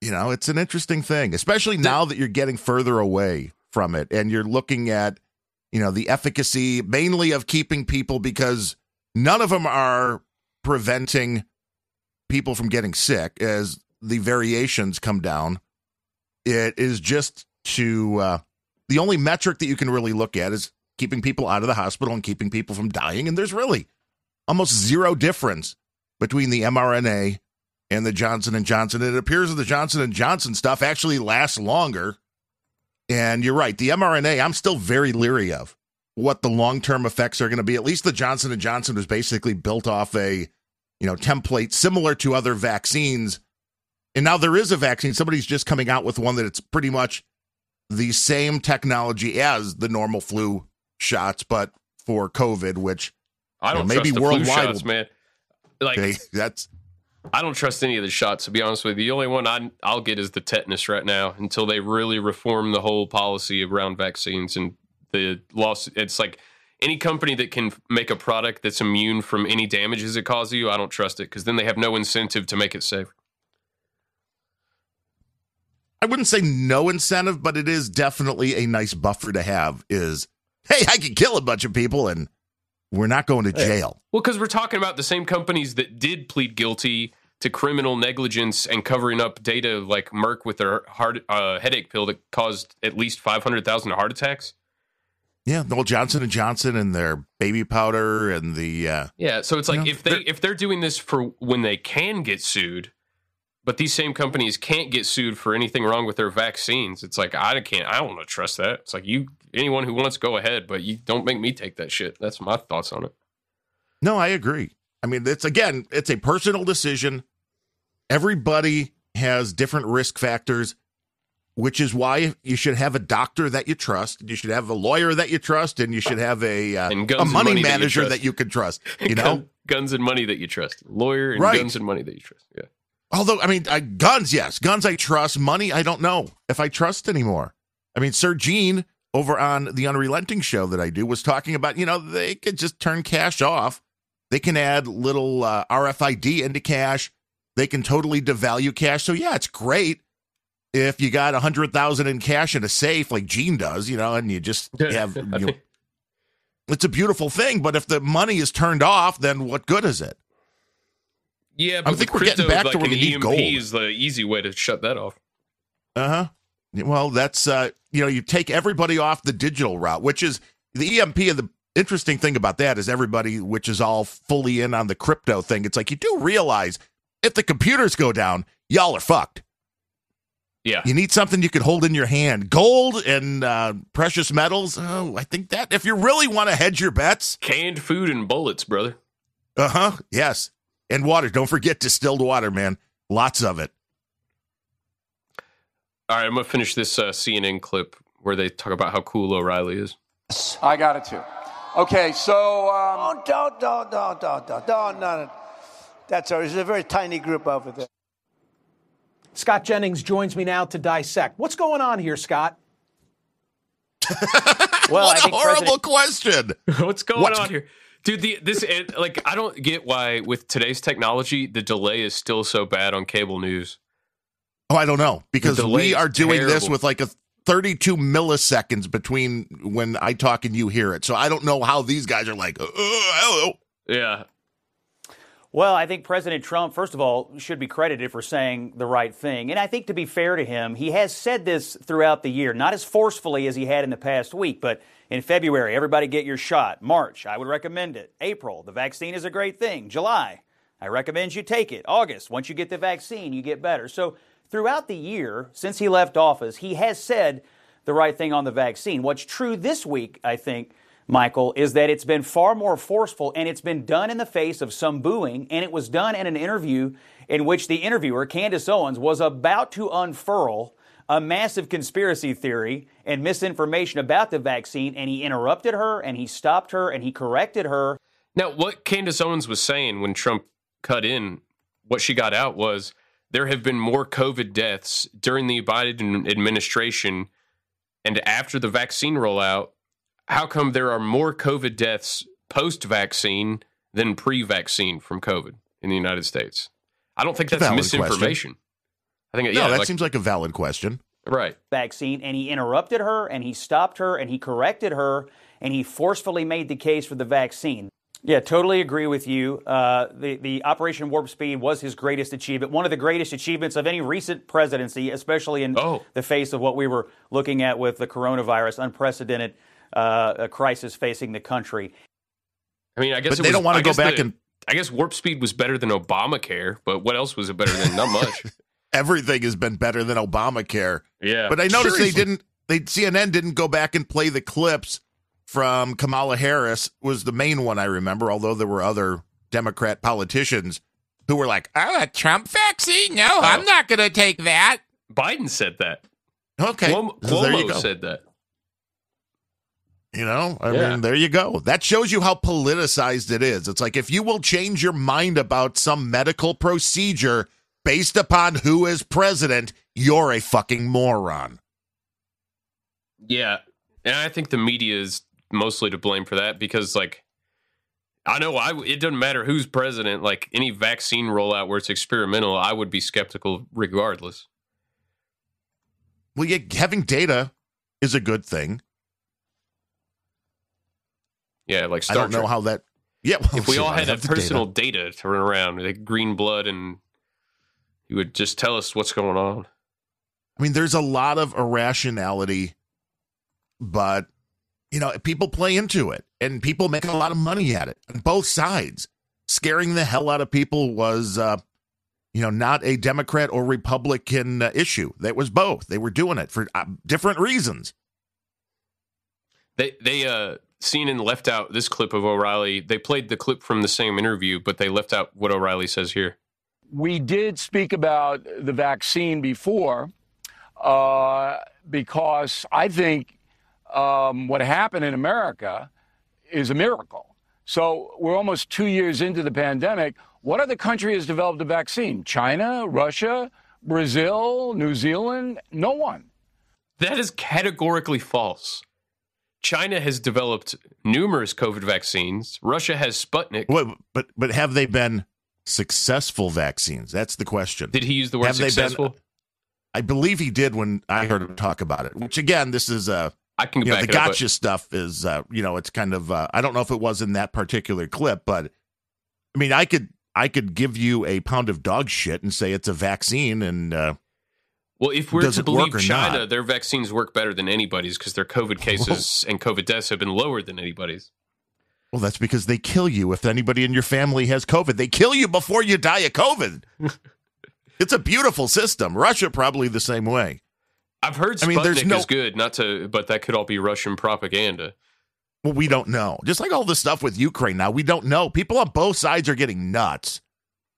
You know, it's an interesting thing, especially now that you're getting further away from it, and you're looking at, you know, the efficacy mainly of keeping people because none of them are preventing people from getting sick as the variations come down. It is just to uh, the only metric that you can really look at is keeping people out of the hospital and keeping people from dying. And there's really almost zero difference between the mRNA and the Johnson and Johnson. It appears that the Johnson and Johnson stuff actually lasts longer. And you're right, the mRNA, I'm still very leery of what the long-term effects are going to be. At least the Johnson and Johnson was basically built off a, you know, template similar to other vaccines. And now there is a vaccine. Somebody's just coming out with one that it's pretty much the same technology as the normal flu shots, but for COVID, which I you know, don't maybe trust the worldwide. flu shots, man. Like that's I don't trust any of the shots. To be honest with you, the only one I, I'll get is the tetanus right now until they really reform the whole policy around vaccines and the loss. It's like any company that can make a product that's immune from any damages it causes you. I don't trust it because then they have no incentive to make it safe. I wouldn't say no incentive, but it is definitely a nice buffer to have. Is hey, I can kill a bunch of people and we're not going to jail. Well, because we're talking about the same companies that did plead guilty to criminal negligence and covering up data, like Merck with their heart uh, headache pill that caused at least five hundred thousand heart attacks. Yeah, the old Johnson and Johnson and their baby powder and the uh, Yeah, so it's like You know, if they if they're doing this for when they can get sued, but these same companies can't get sued for anything wrong with their vaccines. It's like I can't. I don't want to trust that. It's like you anyone who wants go ahead, but you don't make me take that shit. That's my thoughts on it. No, I agree. I mean, it's again, it's a personal decision. Everybody has different risk factors, which is why you should have a doctor that you trust. You should have a lawyer that you trust, and you should have a uh, a money money that you manager that you can trust. You know, guns and money that you trust, lawyer and Right. guns and money that you trust. Yeah. Although, I mean, uh, guns, yes. Guns, I trust. Money, I don't know if I trust anymore. I mean, Sir Gene over on the Unrelenting show that I do was talking about, you know, they could just turn cash off. They can add little uh, RFID into cash. They can totally devalue cash. So, yeah, it's great if you got a 100000 in cash in a safe like Gene does, you know, and you just have, you know, it's a beautiful thing. But if the money is turned off, then what good is it? Yeah, I but think we're getting crypto, back to where you need EMP gold. is the easy way to shut that off. Uh huh. Well, that's uh, you know, you take everybody off the digital route, which is the EMP. And the interesting thing about that is everybody, which is all fully in on the crypto thing. It's like you do realize if the computers go down, y'all are fucked. Yeah. You need something you can hold in your hand. Gold and uh, precious metals. Oh, I think that if you really want to hedge your bets, Canned food and bullets, brother. uh huh. Yes, and water. Don't forget distilled water, man. Lots of it. All right, I'm gonna finish this uh, CNN clip where they talk about how cool O'Reilly is. I got it too. Okay, so um, Oh, don't, don't, don't, don't, don't, don't, no. That's all. There's a very tiny group over there. Scott Jennings joins me now to dissect. What's going on here, Scott? Well, what I a think horrible President- question. What's going What's- on here? Dude, the, this it, like I don't get why with today's technology the delay is still so bad on cable news. Oh, I don't know because we are doing this with like a 32 milliseconds between when I talk and you hear it. So I don't know how these guys are like, uh, hello. Yeah. Well, I think President Trump, first of all, should be credited for saying the right thing. And I think to be fair to him, he has said this throughout the year, not as forcefully as he had in the past week, but in February, everybody get your shot. March, I would recommend it. April, the vaccine is a great thing. July, I recommend you take it. August, once you get the vaccine, you get better. So throughout the year, since he left office, he has said the right thing on the vaccine. What's true this week, I think, Michael, is that it's been far more forceful and it's been done in the face of some booing. And it was done in an interview in which the interviewer, Candace Owens, was about to unfurl a massive conspiracy theory and misinformation about the vaccine. And he interrupted her and he stopped her and he corrected her. Now, what Candace Owens was saying when Trump cut in, what she got out was there have been more COVID deaths during the Biden administration and after the vaccine rollout. How come there are more COVID deaths post vaccine than pre vaccine from COVID in the United States? I don't think that's valid misinformation. I think, No, yeah, that like- seems like a valid question. right. vaccine and he interrupted her and he stopped her and he corrected her and he forcefully made the case for the vaccine. Yeah, totally agree with you. Uh, the, the Operation Warp Speed was his greatest achievement, one of the greatest achievements of any recent presidency, especially in oh. the face of what we were looking at with the coronavirus, unprecedented uh, a crisis facing the country. I mean, I guess But it they was- don't wanna go back the- and- I guess Warp Speed was better than Obamacare, but what else was it better than? Not much. Everything has been better than Obamacare. Yeah. But I noticed Seriously. they didn't. They CNN didn't go back and play the clips from Kamala Harris was the main one I remember. Although there were other Democrat politicians who were like, ah, Oh, a Trump vaccine? No, Oh. I'm not going to take that. Biden said that. "Okay, Cuomo, so there you go." said that. You know, I Yeah. mean, there you go. That shows you how politicized it is. It's like if you will change your mind about some medical procedure based upon who is president, you're a fucking moron. Yeah, and I think the media is mostly to blame for that because, like, I know I it doesn't matter who's president. Like any vaccine rollout where it's experimental, I would be skeptical regardless. Well, yeah, having data is a good thing. Yeah, like I don't know how that. Yeah, well, if we all had that the data. personal data. to run around, like green blood, and you would just tell us what's going on. I mean, there's a lot of irrationality, but you know, people play into it, and people make a lot of money at it on both sides. Scaring the hell out of people was, uh, you know, not a Democrat or Republican uh, issue. That was both. They were doing it for uh, different reasons. They they uh CNN left out this clip of O'Reilly. They played the clip from the same interview, but they left out what O'Reilly says here. We did speak about the vaccine before uh, because I think um, what happened in America is a miracle. So we're almost two years into the pandemic. What other country has developed a vaccine? China, Russia, Brazil, New Zealand? No one. That is categorically false. China has developed numerous COVID vaccines. Russia has Sputnik. What, but but have they been successful vaccines? That's the question. Did he use the word Have they been- successful? I believe he did when I heard him talk about it. Which again, this is uh I can you know, the it up, gotcha stuff is uh you know it's kind of uh, I don't know if it was in that particular clip, but I mean I could I could give you a pound of dog shit and say it's a vaccine and uh, Well, if we're to believe China, not? their vaccines work better than anybody's because their COVID cases and COVID deaths have been lower than anybody's. Well that's because they kill you if anybody in your family has COVID. They kill you before you die of COVID. it's a beautiful system. Russia probably the same way. I've heard I Sputnik mean, there's no- is good, not to, but that could all be Russian propaganda. Well, we don't know. Just like all the stuff with Ukraine now, we don't know. People on both sides are getting nuts.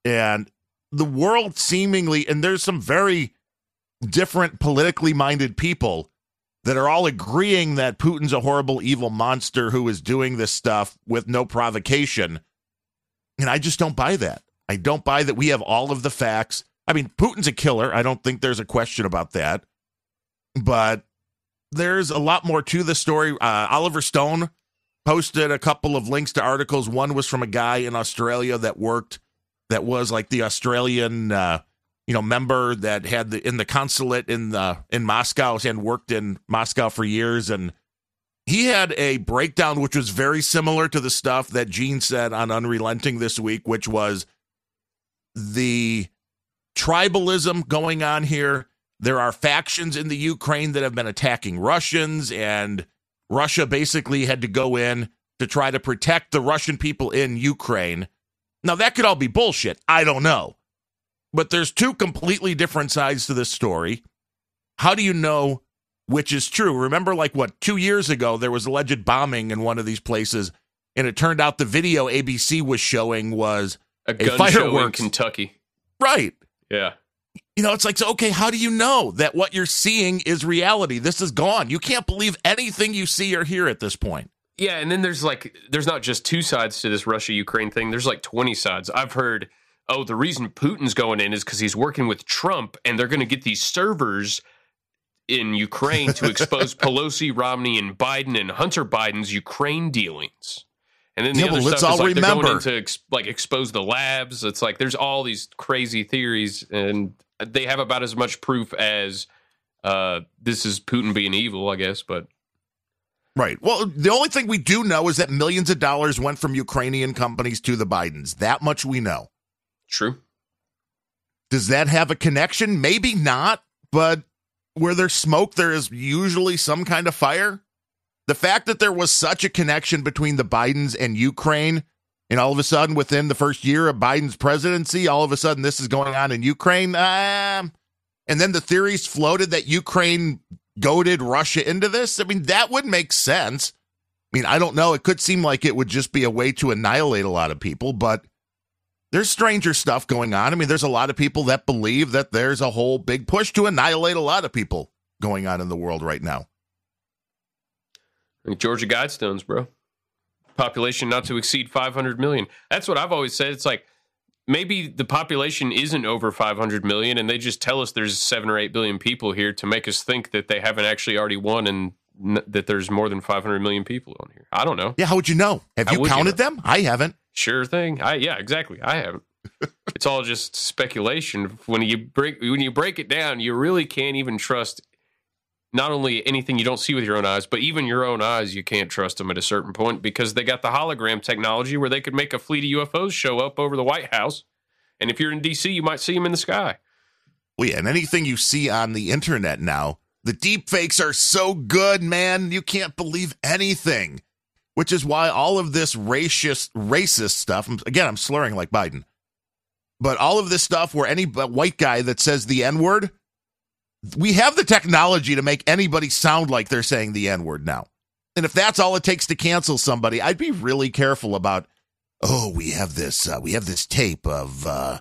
And the world seemingly, and there's some very different politically minded people that are all agreeing that Putin's a horrible, evil monster who is doing this stuff with no provocation. And I just don't buy that. I don't buy that we have all of the facts. I mean, Putin's a killer. I don't think there's a question about that. But there's a lot more to the story. Uh, Oliver Stone posted a couple of links to articles. One was from a guy in Australia that worked, that was like the Australian, uh, you know, member that had the in the consulate in the in Moscow and worked in Moscow for years, and he had a breakdown which was very similar to the stuff that Gene said on Unrelenting this week, which was the tribalism going on here. There are factions in the Ukraine that have been attacking Russians, and Russia basically had to go in to try to protect the Russian people in Ukraine. Now, that could all be bullshit. I don't know. But there's two completely different sides to this story. How do you know which is true? Remember, like, what, two years ago, there was alleged bombing in one of these places, and it turned out the video ABC was showing was a gun fireworks. show in Kentucky. Right. Yeah. You know, it's like, so, okay, how do you know that what you're seeing is reality? This is gone. You can't believe anything you see or hear at this point. Yeah, and then there's like there's not just two sides to this Russia Ukraine thing. There's like 20 sides. I've heard, oh, the reason Putin's going in is because he's working with Trump, and they're going to get these servers in Ukraine to expose Pelosi, Romney, and Biden and Hunter Biden's Ukraine dealings. And then the Yeah, other stuff is like they're going remember- in to ex- like expose the labs. It's like there's all these crazy theories, and they have about as much proof as uh, this is Putin being evil, I guess. But Right. Well, the only thing we do know is that millions of dollars went from Ukrainian companies to the Bidens. That much we know. True. Does that have a connection? Maybe not, but where there's smoke, there is usually some kind of fire. The fact that there was such a connection between the Bidens and Ukraine, and all of a sudden, within the first year of Biden's presidency, all of a sudden this is going on in Ukraine. Um, and then the theories floated that Ukraine goaded Russia into this. I mean, that would make sense. I mean, I don't know. It could seem like it would just be a way to annihilate a lot of people, but there's stranger stuff going on. I mean, there's a lot of people that believe that there's a whole big push to annihilate a lot of people going on in the world right now. Like Georgia Guidestones, bro. Population not to exceed 500 million. That's what I've always said. It's like maybe the population isn't over 500 million and they just tell us there's 7 or 8 billion people here to make us think that they haven't actually already won and n- that there's more than 500 million people on here. I don't know. Yeah, how would you know? Have How you would you counted know? them? I haven't. Sure thing. I yeah, exactly. I haven't. it's all just speculation. When you break when you break it down, you really can't even trust not only anything you don't see with your own eyes, but even your own eyes, you can't trust them at a certain point because they got the hologram technology where they could make a fleet of UFOs show up over the White House. And if you're in DC, you might see them in the sky. Well, yeah, and anything you see on the internet now, the deep fakes are so good, man. You can't believe anything. Which is why all of this racist racist stuff, again, I'm slurring like Biden. But all of this stuff where any white guy that says the N-word, we have the technology to make anybody sound like they're saying the N-word now. And if that's all it takes to cancel somebody, I'd be really careful about oh, we have this uh, we have this tape of uh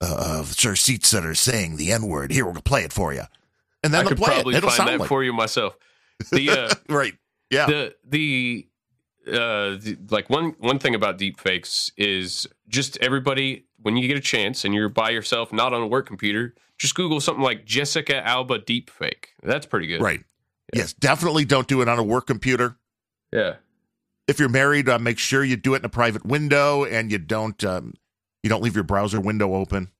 uh, of Sir Seats that are saying the N word. Here, we're gonna play it for you, and then I could play probably it. It'll find that like for you myself. The uh, right, yeah. The the uh the, like one one thing about deep fakes is just everybody when you get a chance and you're by yourself, not on a work computer, just Google something like Jessica Alba deep fake. That's pretty good. right. Yes, definitely don't do it on a work computer. Yeah. If you're married, uh, make sure you do it in a private window and you don't um, you don't leave your browser window open.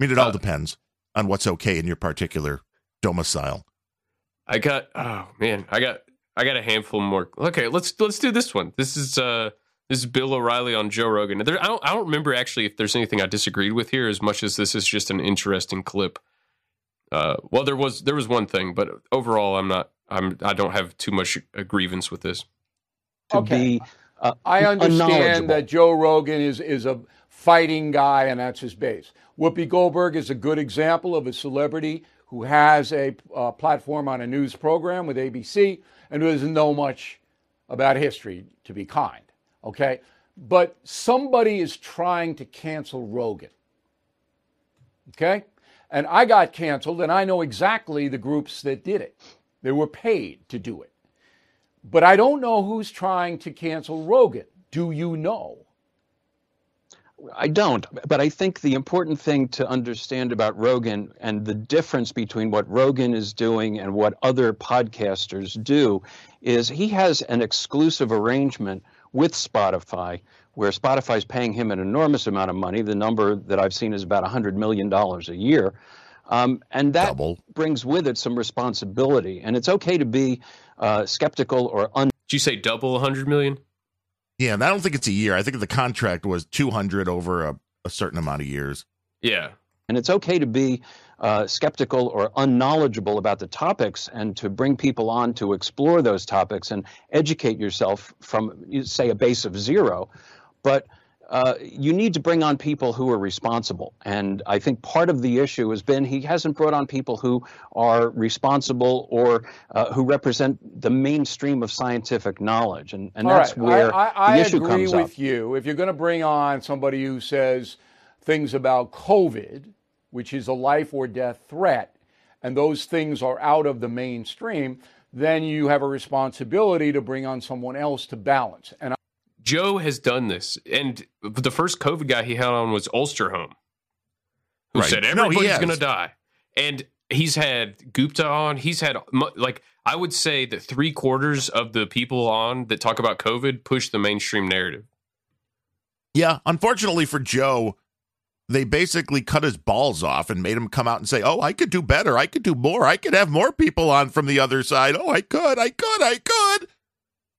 I mean, it all Uh, depends on what's okay in your particular domicile. I got oh man, I got I got a handful more. Okay, let's let's do this one. This is uh this is Bill O'Reilly on Joe Rogan. There, I don't I don't remember actually if there's anything I disagreed with here as much as this is just an interesting clip. Uh, well, there was there was one thing, but overall, I'm not I'm I don't have too much a grievance with this. to be uh, I understand that Joe Rogan is is a fighting guy and that's his base. Whoopi Goldberg is a good example of a celebrity who has a uh, platform on a news program with ABC and who doesn't know much about history, to be kind. Okay, but somebody is trying to cancel Rogan. Okay, and I got canceled, and I know exactly the groups that did it. They were paid to do it. But I don't know who's trying to cancel Rogan. Do you know? I don't, but I think the important thing to understand about Rogan and the difference between what Rogan is doing and what other podcasters do is he has an exclusive arrangement with Spotify where Spotify is paying him an enormous amount of money. The number that I've seen is about $100 million a year. Um, and that Double. brings with it some responsibility. And it's okay to be uh, skeptical or un. Did you say double 100 million? Yeah, and I don't think it's a year. I think the contract was 200 over a, a certain amount of years. Yeah. And it's okay to be uh, skeptical or unknowledgeable about the topics and to bring people on to explore those topics and educate yourself from, say, a base of zero. But uh, you need to bring on people who are responsible. And I think part of the issue has been he hasn't brought on people who are responsible or uh, who represent the mainstream of scientific knowledge. And, and All that's right. where I, I, the I agree with up. you. If you're going to bring on somebody who says things about COVID, which is a life or death threat, and those things are out of the mainstream, then you have a responsibility to bring on someone else to balance. And Joe has done this, and the first COVID guy he had on was Osterholm, who Right. said No, everybody's has. going to die, and he's had Gupta on. He's had like I would say that three quarters of the people on that talk about COVID push the mainstream narrative. Yeah, unfortunately for Joe, they basically cut his balls off and made him come out and say, "Oh, I could do better. I could do more. I could have more people on from the other side. Oh, I could. I could. I could."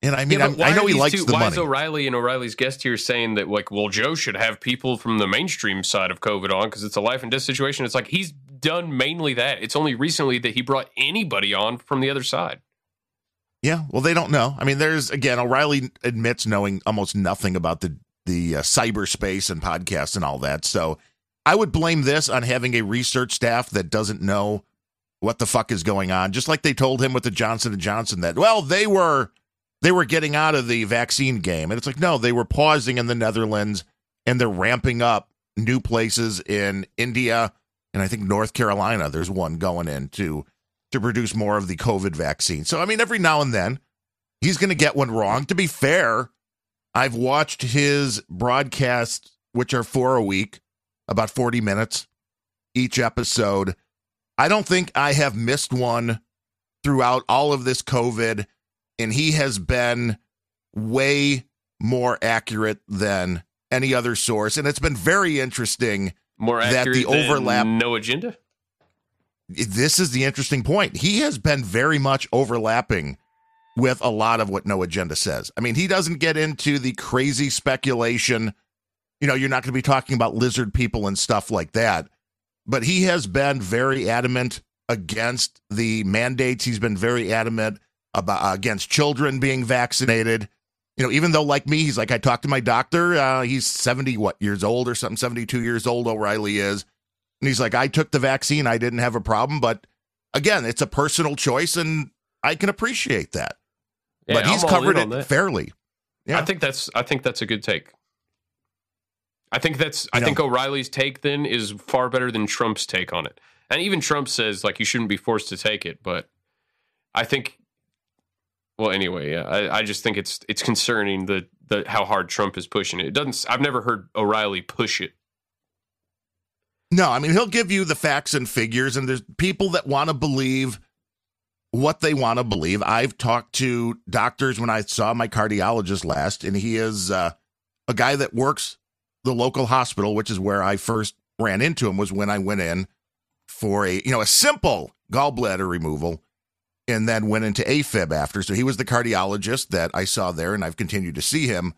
And I mean, Yeah, why know he likes two- the why money. is O'Reilly and O'Reilly's guest here saying that like, well, Joe should have people from the mainstream side of COVID on because it's a life and death situation? It's like he's done mainly that. It's only recently that he brought anybody on from the other side. Yeah, well, they don't know. I mean, there's again, O'Reilly admits knowing almost nothing about the the uh, cyberspace and podcasts and all that. So I would blame this on having a research staff that doesn't know what the fuck is going on. Just like they told him with the Johnson and Johnson that well, they were they were getting out of the vaccine game, and it's like no, they were pausing in the Netherlands and they're ramping up new places in India and I think North Carolina. There's one going in to to produce more of the COVID vaccine. So, I mean, every now and then he's going to get one wrong. To be fair, I've watched his broadcasts, which are four a week, about 40 minutes each episode. I don't think I have missed one throughout all of this COVID, and he has been way more accurate than any other source. And it's been very interesting More that the overlap no agenda. this is the interesting point. He has been very much overlapping with a lot of what No Agenda says. I mean, he doesn't get into the crazy speculation. You know, you're not going to be talking about lizard people and stuff like that. But he has been very adamant against the mandates. He's been very adamant about against children being vaccinated. You know, even though like me, he's like, I talked to my doctor. Uh, he's 70 what years old or something, 72 years old. O'Reilly is. And he's like, I took the vaccine. I didn't have a problem. But again, it's a personal choice, and I can appreciate that. Yeah, but he's I'm covered it fairly. I think that's I think that's a good take. I think that's I think O'Reilly's take then is far better than Trump's take on it. And even Trump says like you shouldn't be forced to take it, but I think well anyway, yeah, I, I just think it's it's concerning the the how hard Trump is pushing it. It doesn't I've never heard O'Reilly push it. No, I mean, he'll give you the facts and figures, and there's people that want to believe what they want to believe. I've talked to doctors when I saw my cardiologist last, and he is uh, a guy that works the local hospital, which is where I first ran into him, was when I went in for a, you know, a simple gallbladder removal and then went into AFib after. So he was the cardiologist that I saw there, and I've continued to see him.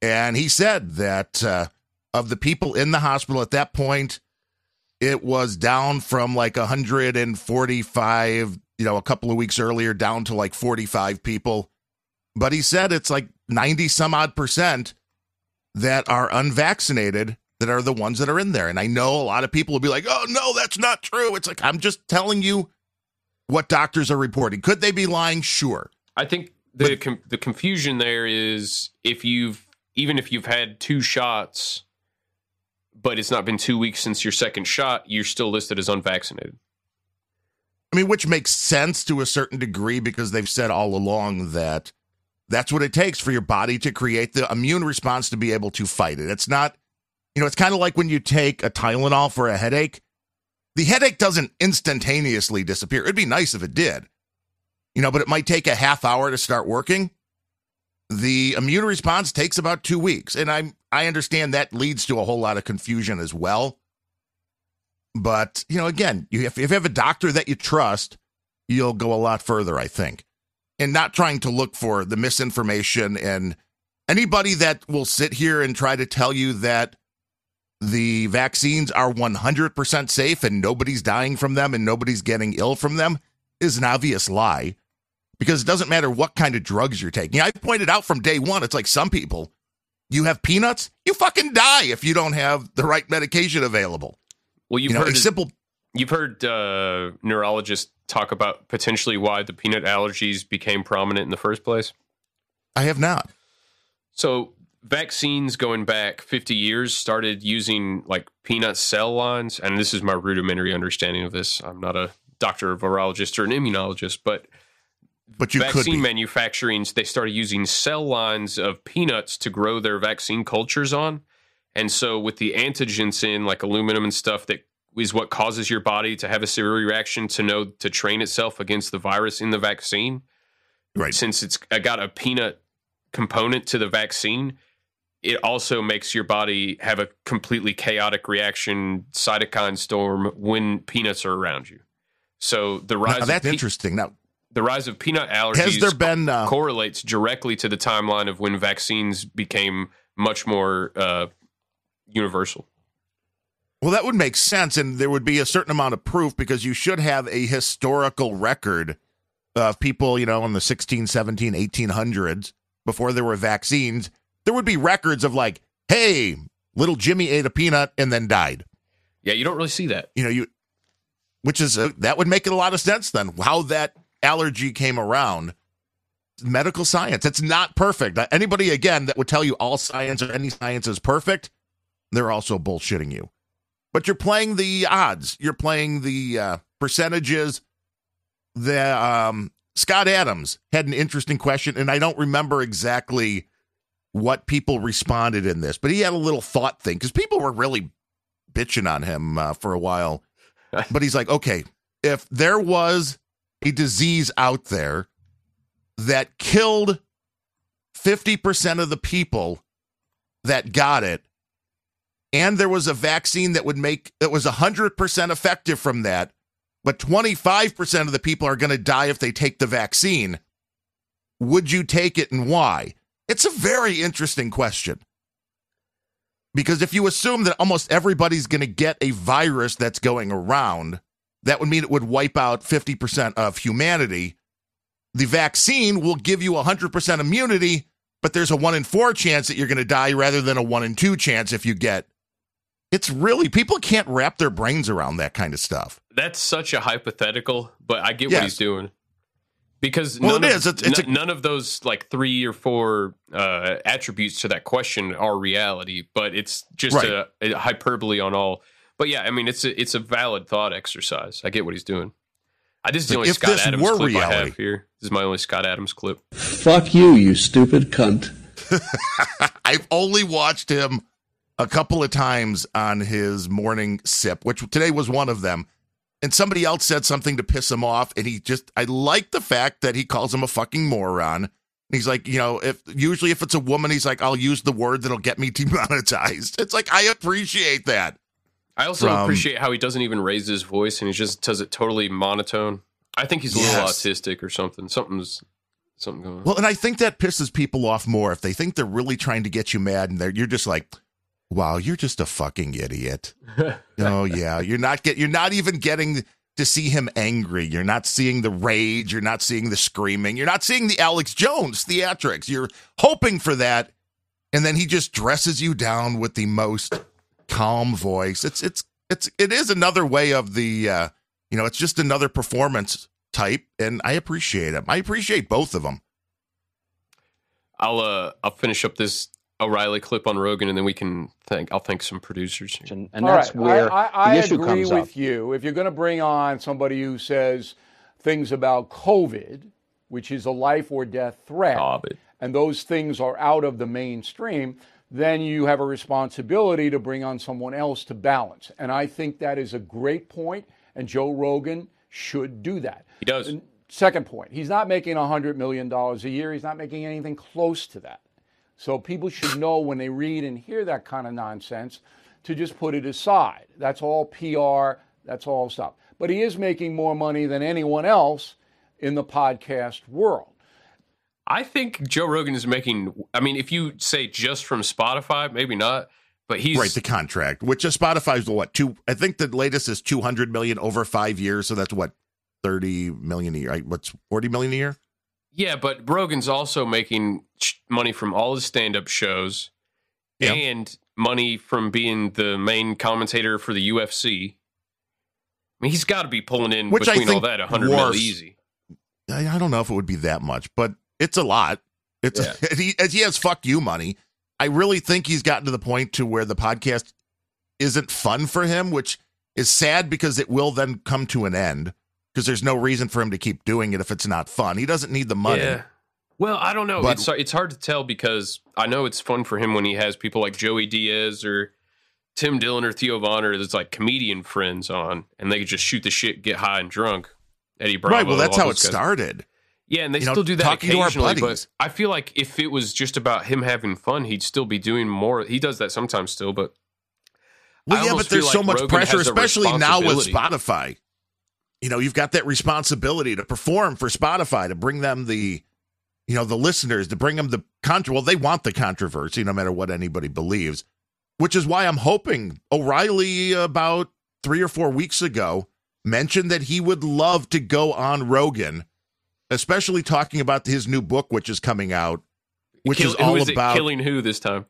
And he said that uh, of the people in the hospital at that point, it was down from like 145, you know, a couple of weeks earlier, down to like 45 people. But he said it's like 90 some odd percent that are unvaccinated that are the ones that are in there. And I know a lot of people will be like, oh, no, that's not true. It's like, I'm just telling you what doctors are reporting. Could they be lying? Sure. I think the com- the confusion there is if you've even if you've had two shots, but it's not been two weeks since your second shot, you're still listed as unvaccinated. I mean, which makes sense to a certain degree because they've said all along that that's what it takes for your body to create the immune response to be able to fight it. It's not You know, it's kind of like when you take a Tylenol for a headache. The headache doesn't instantaneously disappear. It'd be nice if it did, you know, but it might take a half hour to start working. The immune response takes about two weeks, and I'm, I understand that leads to a whole lot of confusion as well. But you know, again, you if, if you have a doctor that you trust, you'll go a lot further, I think, and not trying to look for the misinformation and anybody that will sit here and try to tell you that the vaccines are 100% safe and nobody's dying from them and nobody's getting ill from them is an obvious lie because it doesn't matter what kind of drugs you're taking. I pointed out from day one, it's like some people, you have peanuts, you fucking die if you don't have the right medication available. Well, you've You know, heard a simple. You've heard uh, neurologists talk about potentially why the peanut allergies became prominent in the first place. I have not. So vaccines going back 50 years started using like peanut cell lines, and this is my rudimentary understanding of this. I'm not a doctor, a virologist, or an immunologist, but but you vaccine be. manufacturing they started using cell lines of peanuts to grow their vaccine cultures on and so with the antigens in like aluminum and stuff that is what causes your body to have a severe reaction to know to train itself against the virus in the vaccine right since it's got a peanut component to the vaccine it also makes your body have a completely chaotic reaction cytokine storm when peanuts are around you so the rise Now, of that's pe- interesting. Now, the rise of peanut allergies Has there been, uh, correlates directly to the timeline of when vaccines became much more uh, universal. Well, that would make sense, and there would be a certain amount of proof because you should have a historical record of people, you know, in the 16, 17, 1800s before there were vaccines. There would be records of like, hey, little Jimmy ate a peanut and then died. Yeah, you don't really see that. You know, you, which is, uh, that would make it a lot of sense then, how that allergy came around. Medical science, it's not perfect. Uh, Anybody, again, that would tell you all science or any science is perfect, they're also bullshitting you but you're playing the odds. You're playing the uh, percentages. The um, Scott Adams had an interesting question, and I don't remember exactly what people responded in this, but he had a little thought thing because people were really bitching on him uh, for a while. But he's like, okay, if there was a disease out there that killed 50% of the people that got it, and there was a vaccine that would make that was 100% effective from that but 25% of the people are going to die if they take the vaccine would you take it and why it's a very interesting question because if you assume that almost everybody's going to get a virus that's going around that would mean it would wipe out 50% of humanity the vaccine will give you 100% immunity but there's a 1 in 4 chance that you're going to die rather than a 1 in 2 chance if you get it's really people can't wrap their brains around that kind of stuff. That's such a hypothetical, but I get Yes. what he's doing. Because Well, none it of, is. It's- it's n- none of those like three or four uh, attributes to that question are reality, but it's just Right. a, a hyperbole on all. But yeah, I mean, it's a, it's a valid thought exercise. I get what he's doing. I, this is the Like, only if Scott this Adams were clip I have here. This is my only Scott Adams clip. Fuck you, you stupid cunt. I've only watched him a couple of times on his morning sip, which today was one of them. And somebody else said something to piss him off, and he just I like the fact that he calls him a fucking moron. He's like, you know, if usually if it's a woman, he's like, I'll use the word that'll get me demonetized. It's like I appreciate that. I also From- um, appreciate how he doesn't even raise his voice and he just does it totally monotone. I think he's a little autistic or something. Something's something going on. Well, and I think that pisses people off more if they think they're really trying to get you mad, and they're you're just like, "Wow, you're just a fucking idiot." oh yeah, you're not get you're not even getting to see him angry. You're not seeing the rage. You're not seeing the screaming. You're not seeing the Alex Jones theatrics. You're hoping for that, and then he just dresses you down with the most calm voice. It's it's it's it is another way of the uh, you know, it's just another performance type, and I appreciate him. I appreciate both of them. I'll uh I'll finish up this O'Reilly clip on Rogan and then we can thank I'll thank some producers. And, All right. I, I, I agree with you. If you're going to bring on somebody who says things about COVID, which is a life or death threat, and those things are out of the mainstream, then you have a responsibility to bring on someone else to balance. And I think that is a great point, and Joe Rogan should do that. He does. And second point, he's not making $100 million a year. He's not making anything close to that. So people should know when they read and hear that kind of nonsense to just put it aside. That's all PR, that's all stuff. But he is making more money than anyone else in the podcast world. I think Joe Rogan is making. I mean, if you say just from Spotify, maybe not, but he's right the contract, which is Spotify's what two? I think the latest is two hundred million over five years, so that's what thirty million a year. Right? What's forty million a year? Yeah, but Rogan's also making money from all his stand-up shows Yeah. and money from being the main commentator for the UFC. I mean, he's got to be pulling in Which between all that a hundred mil easy. I, don't know if it would be that much, but it's a lot. It's he, as he has fuck you money. I really think he's gotten to the point to where the podcast isn't fun for him, which is sad because it will then come to an end because there's no reason for him to keep doing it if it's not fun. He doesn't need the money. Yeah. Well, I don't know. But- it's it's hard to tell because I know it's fun for him when he has people like Joey Diaz or Tim Dillon or Theo Bonner that's like comedian friends on, and they could just shoot the shit, get high and drunk. Eddie Bravo. right. Well, that's how it guys. started. Yeah, and they You know, still do that talking to our occasionally. But. I feel like if it was just about him having fun, he'd still be doing more. He does that sometimes still, but Well, I yeah, but there's feel so like much Rogan pressure, especially now with. Spotify. You know, you've got that responsibility to perform for Spotify to bring them the, you know, the listeners to bring them the contra. Well, they want the controversy, no matter what anybody believes, which is why I'm hoping O'Reilly about three or four weeks ago mentioned that he would love to go on Rogan, especially talking about his new book, which is coming out, which Kill- is all is about killing who this time?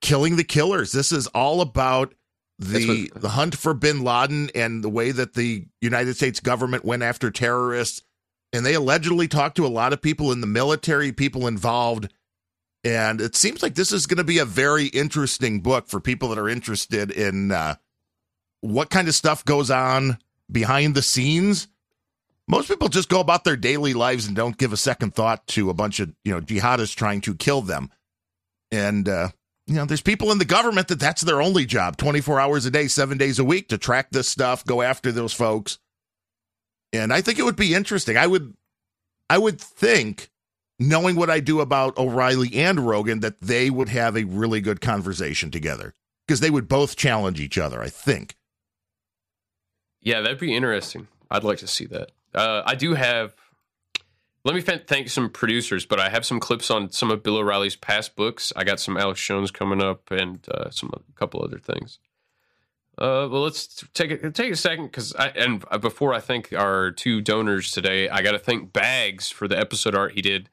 killing the killers. This is all about The the hunt for bin Laden and the way that the United States government went after terrorists. And they allegedly talked to a lot of people in the military, people involved. And it seems like this is going to be a very interesting book for people that are interested in uh, what kind of stuff goes on behind the scenes. Most people just go about their daily lives and don't give a second thought to a bunch of you know jihadists trying to kill them. And uh, you know, there's people in the government that that's their only job 24 hours a day, seven days a week to track this stuff, go after those folks. And I think it would be interesting. I would, I would think, knowing what I do about O'Reilly and Rogan, that they would have a really good conversation together because they would both challenge each other, I think. Yeah, that'd be interesting. I'd like to see that. Uh, I do have. Let me thank some producers, but I have some clips on some of Bill O'Reilly's past books. I got some Alex Jones coming up and uh, some a couple other things. Uh, well, let's take a take a second because I and before I thank our two donors today, I got to thank Bags for the episode art he did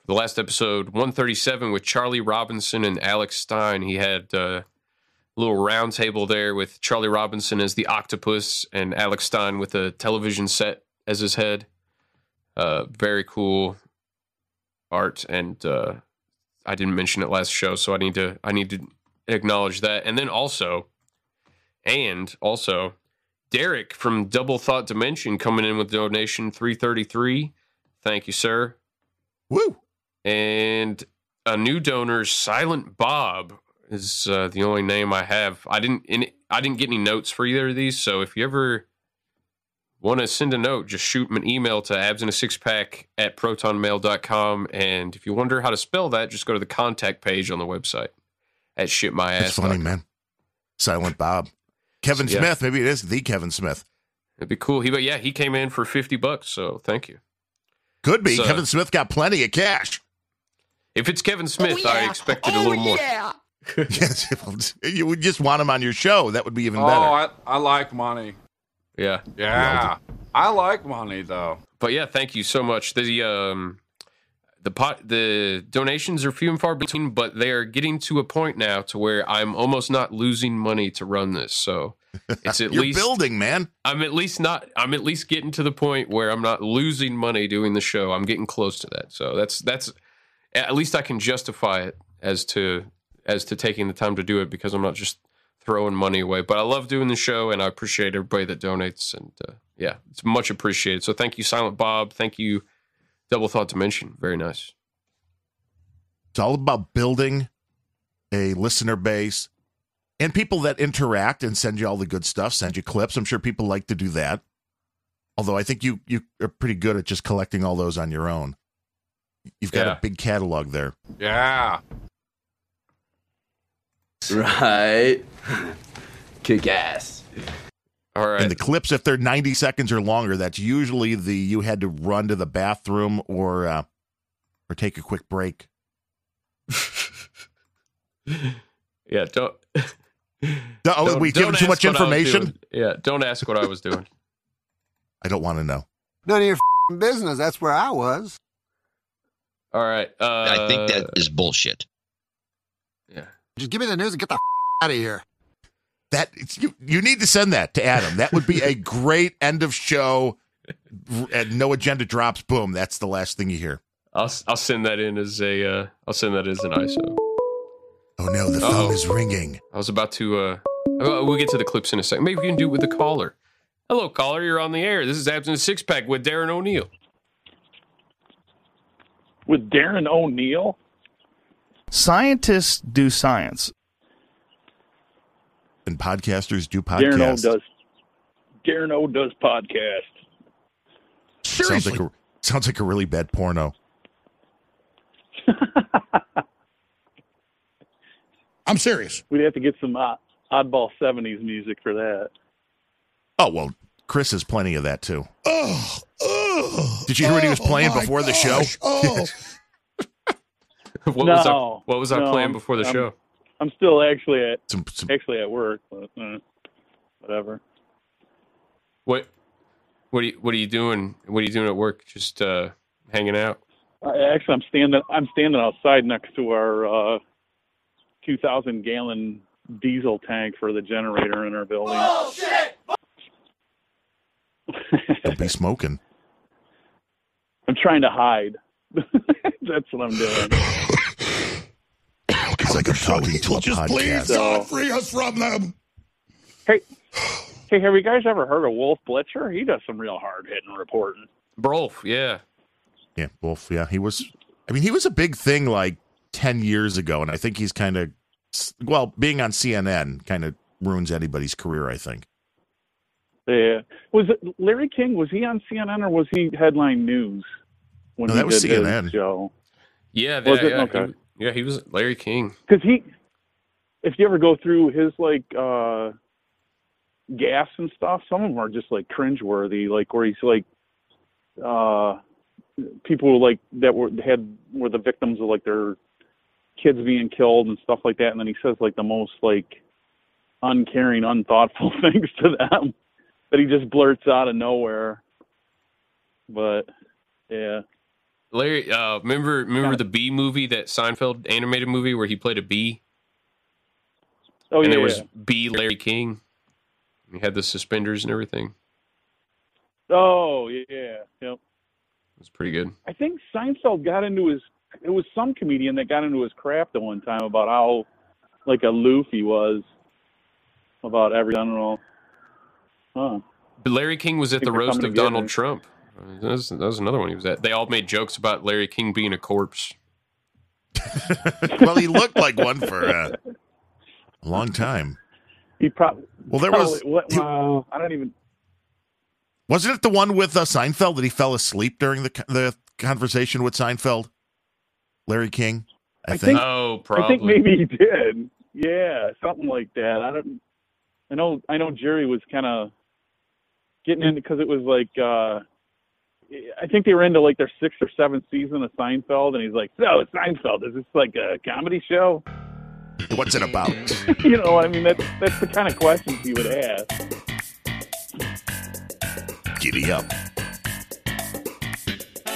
for the last episode 137 with Charlie Robinson and Alex Stein. He had uh, a little round table there with Charlie Robinson as the octopus and Alex Stein with a television set as his head. Uh, very cool art, and uh, I didn't mention it last show, so I need to I need to acknowledge that. And then also, and also, Derek from Double Thought Dimension coming in with donation three thirty three. Thank you, sir. Woo! And a new donor, Silent Bob, is uh, the only name I have. I didn't in, I didn't get any notes for either of these, so if you ever want to send a note, just shoot me an email to abs in a six pack at protonmail.com. And if you wonder how to spell that, just go to the contact page on the website at shitmyass. That's funny, man. Silent Bob. Kevin Yeah. Smith. Maybe it is the Kevin Smith. It'd be cool. He, but yeah, he came in for 50 bucks. So thank you. Could be. So- Kevin Smith got plenty of cash. If it's Kevin oh, Smith, I expected a oh, little more. yes, you would just want him on your show. That would be even Oh, better. I, I like money. Yeah. Yeah. I like money though. But yeah, thank you so much. The um the pot the donations are few and far between, but they are getting to a point now to where I'm almost not losing money to run this. So it's at You're least building, man. I'm at least not I'm at least getting to the point where I'm not losing money doing the show. I'm getting close to that. So that's that's at least I can justify it as to as to taking the time to do it because I'm not just throwing money away. But I love doing the show and I appreciate everybody that donates and uh, yeah, it's much appreciated. So thank you Silent Bob, thank you Double Thought Dimension. Very nice. It's all about building a listener base, and people that interact and send you all the good stuff, send you clips. I'm sure people like to do that. Although I think you you are pretty good at just collecting all those on your own. You've got Yeah. a big catalog there. Yeah. Right. Kick ass. All right. And the clips, if they're 90 seconds or longer, that's usually the you had to run to the bathroom or uh, or take a quick break. Yeah, don't. No, oh, we giving too much ask what I was information? Yeah, don't ask what I was doing. I don't want to know. None of your f***ing business. That's where I was. All right. Uh, I think that is bullshit. Yeah. Just give me the news and get the f- out of here. That it's, you you need to send that to Adam. That would be a great end of show. And no agenda drops. Boom. That's the last thing you hear. I'll I'll send that in as a uh, I'll send that as an ISO. Oh no, the Uh-oh. phone is ringing. I was about to. uh uh, We'll get to the clips in a second. Maybe we can do it with the caller. Hello, caller. You're on the air. This is Absent Six Pack with Darren O'Neill. with Darren O'Neill. Scientists do science. And podcasters do Darren O podcasts. does. Darren O does podcast. Sounds like a sounds like a really bad porno. I'm serious. We'd have to get some odd, oddball '70s music for that. Oh well, Chris has plenty of that too. Oh, oh, Did you hear what he was oh playing my before the show? Oh, What was our What was our no, plan before the I'm- show? I'm still actually at Some, some, actually at work, but uh, whatever. What What are you What are you doing? What are you doing at work? Just uh hanging out. I, actually, I'm standing. I'm standing outside next to our uh, 2,000 gallon diesel tank for the generator in our building. don't be smoking. I'm trying to hide. That's what I'm doing. It's like I'm talking to a just please, podcast. God, free us from them. Hey, hey, have you guys ever heard of Wolf Blitzer? He does some real hard hitting reporting. Brolf, yeah. Yeah, Wolf. Yeah, he was. I mean, he was a big thing like ten years ago, and I think he's kind of well, being on CNN kind of ruins anybody's career. I think. Yeah, was it Larry King? Was he on CNN or was he headline news when No, he that was did his CNN. show? Yeah, Was it? yeah, Okay. he, yeah, he was Larry King. Because he, if you ever go through his like uh gas and stuff, some of them are just like cringeworthy. Like where he's like, uh, people like that were had were the victims of like their kids being killed and stuff like that, and then he says like the most like uncaring, unthoughtful things to them that he just blurts out of nowhere. But yeah, Larry, uh, remember remember the Bee movie, that Seinfeld animated movie where he played a bee, oh and yeah, there was yeah. Bee Larry King. He had the suspenders and everything. oh yeah, yep. It was pretty good. I think Seinfeld got into his. It was some comedian that got into his crap the one time about how like aloof he was about every. I don't know. Huh. But Larry King was at the roast of Donald together. Trump. That was, that was another one he was at. They all made jokes about Larry King being a corpse. well, he looked like one for uh, a long time. He probably. Well, there was- What, uh, I don't even. Wasn't it the one with uh, Seinfeld that he fell asleep during the the conversation with Seinfeld? Larry King, I, I think. think- Oh, I think maybe he did. Yeah, something like that. I don't. I know. I know. Jerry was kind of getting into because it was like. uh I think they were into like their sixth or seventh season of Seinfeld, and he's like, "So it's Seinfeld is this like a comedy show?" What's it about? you know, I mean, that's that's the kind of questions he would ask. Giddy up.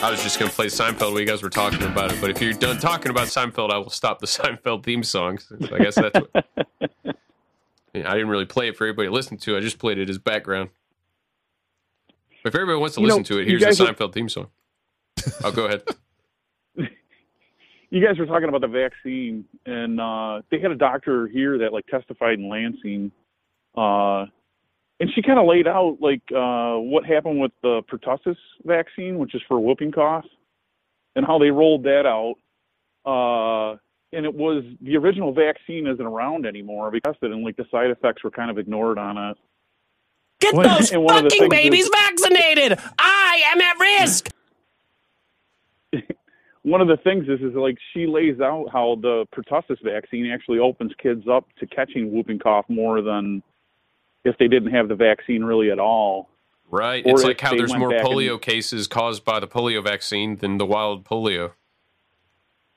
I was just going to play Seinfeld while you guys were talking about it, but if you're done talking about Seinfeld, I will stop the Seinfeld theme song. I guess that's what. I didn't really play it for everybody to listen to. I just played it as background. If everybody wants to You listen know, to it, here's the guys are- Seinfeld theme song. Oh, go ahead. you guys were talking about the vaccine, and uh, they had a doctor here that like testified in Lansing, uh, and she kind of laid out like uh, what happened with the pertussis vaccine, which is for whooping cough, and how they rolled that out. Uh, and it was the original vaccine isn't around anymore because it and like the side effects were kind of ignored on it. Get What- those and one of the fucking babies is- vaccinated! I am at risk! one of the things is is like she lays out how the pertussis vaccine actually opens kids up to catching whooping cough more than if they didn't have the vaccine really at all. Right. Or it's like how there's more back and- polio cases caused by the polio vaccine than the wild polio.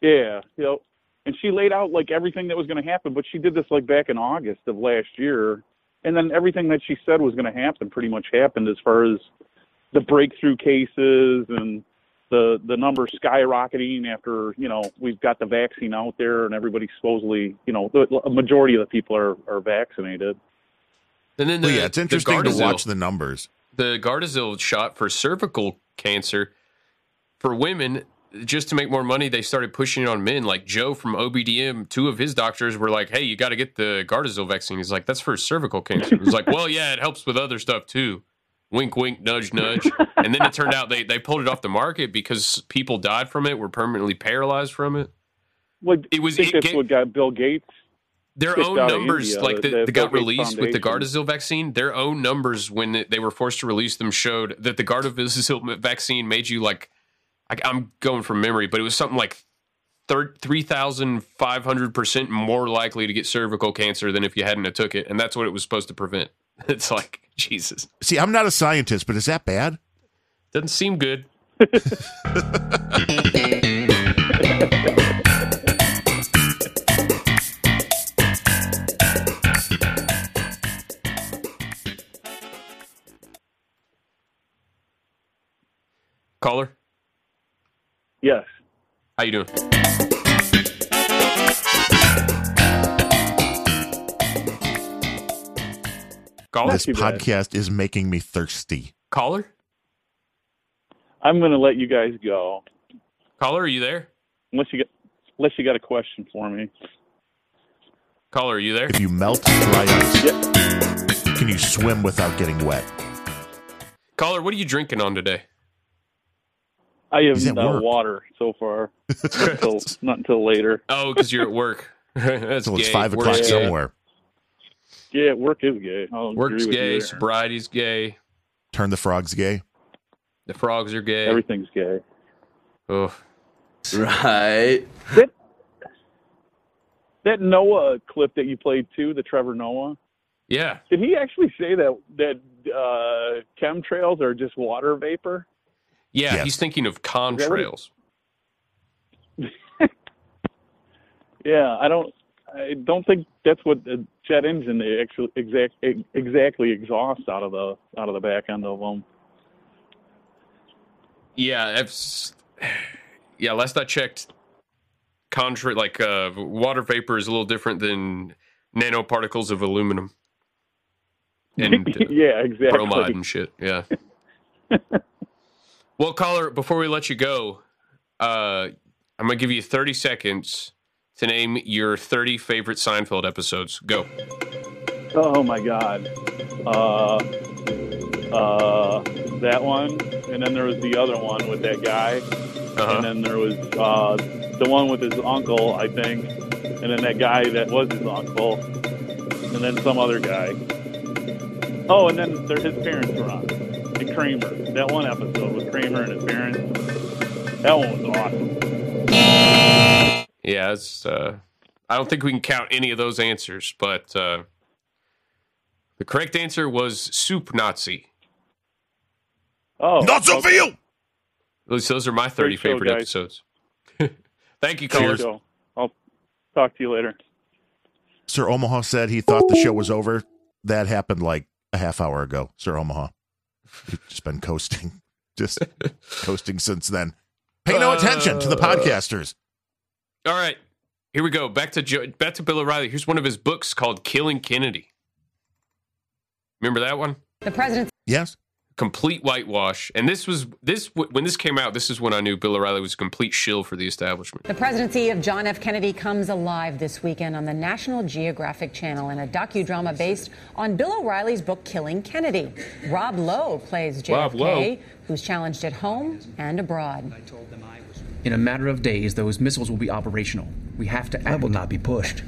Yeah, you know, and she laid out like everything that was going to happen, but she did this like back in August of last year, and then everything that she said was going to happen pretty much happened as far as the breakthrough cases and the the numbers skyrocketing after you know we've got the vaccine out there and everybody supposedly you know the a majority of the people are are vaccinated. And then the, Well, yeah, it's the interesting to watch the numbers. the Gardasil shot for cervical cancer for women just to make more money they started pushing it on men. Like joe from obdm two of his doctors were like hey you got to get the gardasil vaccine. He's like that's for cervical cancer. He's like well yeah it helps with other stuff too. Wink wink nudge nudge. And then it turned out they, they pulled it off the market because people died from it were permanently paralyzed from it. Like it was it ga- what got Bill Gates. their own numbers, India, like the- the, the got Gates released with the Gardasil vaccine, their own numbers when they were forced to release them showed that the Gardasil vaccine made you like, I, I'm going from memory, but it was something like three thousand five hundred percent more likely to get cervical cancer than if you hadn't took it, and that's what it was supposed to prevent. It's like Jesus, See, I'm not a scientist, but is that bad? doesn't seem good. Caller, Yes. how you doing? Caller, This podcast is making me thirsty. caller, I'm going to let you guys go caller, are you there? unless you get unless you got a question for me. Caller, are you there? If you melt dry ice, can you swim without getting wet? Caller, what are you drinking on today? I have He's at uh, work. water so far. not, until, not until later. Oh, because you're at work. That's So it's five Work's o'clock gay. somewhere. Yeah, work is gay. I'll Work's gay. you there. Sobriety's gay. Turn the frogs gay. The frogs are gay. Everything's gay. Oh, Right. That, that Noah clip that you played too, the Trevor Noah. yeah. Did he actually say that that uh, chemtrails are just water vapor? Yeah, Yes. he's thinking of Is that contrails. Yeah, I don't. I don't think that's what the jet engine actually exact exactly exhausts out of the out of the back end of them. Yeah, it's, yeah. Last I checked, contra like uh, water vapor is a little different than nanoparticles of aluminum and uh, yeah, exactly. bromide and shit. Yeah. well, caller, before we let you go, uh, I'm gonna give you 30 seconds to name your 30 favorite Seinfeld episodes. Go. Oh my god. Uh, uh, that one, and then there was the other one with that guy, Uh-huh. and then there was uh, the one with his uncle, I think, and then that guy that was his uncle, and then some other guy. Oh, and then his parents were on, and Kramer. That one episode with Kramer and his parents. That one was awesome. Yeah, it's. Uh, I don't think we can count any of those answers, but uh, the correct answer was soup Nazi. Oh, Nazoville! At least those are my 30 Great show, favorite guys. episodes. Thank you, Great callers. I'll talk to you later. Sir Omaha said he thought the show was over. That happened like a half hour ago, Sir Omaha. He's just been coasting, just coasting since then. Pay no attention to the Uh, podcasters. All right, here we go. Back to Joe, back to Bill O'Reilly. Here's one of his books called "Killing Kennedy." Remember that one? The president. Yes. Complete whitewash. And this was this when this came out. This is when I knew Bill O'Reilly was a complete shill for the establishment. The presidency of John F. Kennedy comes alive this weekend on the National Geographic Channel in a docudrama based on Bill O'Reilly's book Killing Kennedy. Rob Lowe plays Rob JFK, Lowe. who's challenged at home and abroad. In a matter of days, those missiles will be operational. We have to act. That will not be pushed.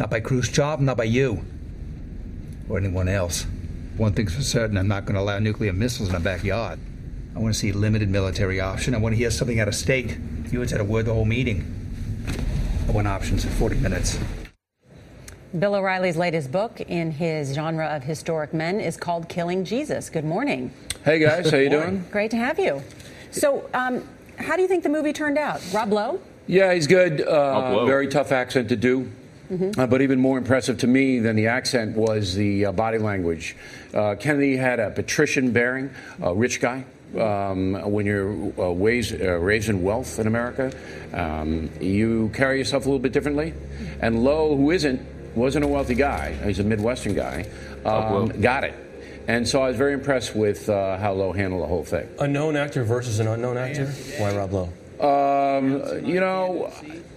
Not by Khrushchev, not by you. Or anyone else. One thing's for certain, I'm not going to allow nuclear missiles in our backyard. I want to see a limited military option. I want to hear something out of state. You had said a word the whole meeting. I want options, in 40 minutes. Bill O'Reilly's latest book in his genre of historic men is called Killing Jesus. Good morning. Hey guys, how you doing? Great to have you. So, um, how do you think the movie turned out? Rob Lowe? Yeah, he's good. Up low. Uh, very tough accent to do. Uh, but even more impressive to me than the accent was the uh, body language. Uh, Kennedy had a patrician bearing, a rich guy. Um, when you're uh, raised, uh, raised in wealth in America, um, you carry yourself a little bit differently. And Lowe, who isn't, wasn't a wealthy guy, he's a Midwestern guy, um, got it. And so I was very impressed with uh, how Lowe handled the whole thing. A known actor versus an unknown actor? Why Rob Lowe? Um, you know,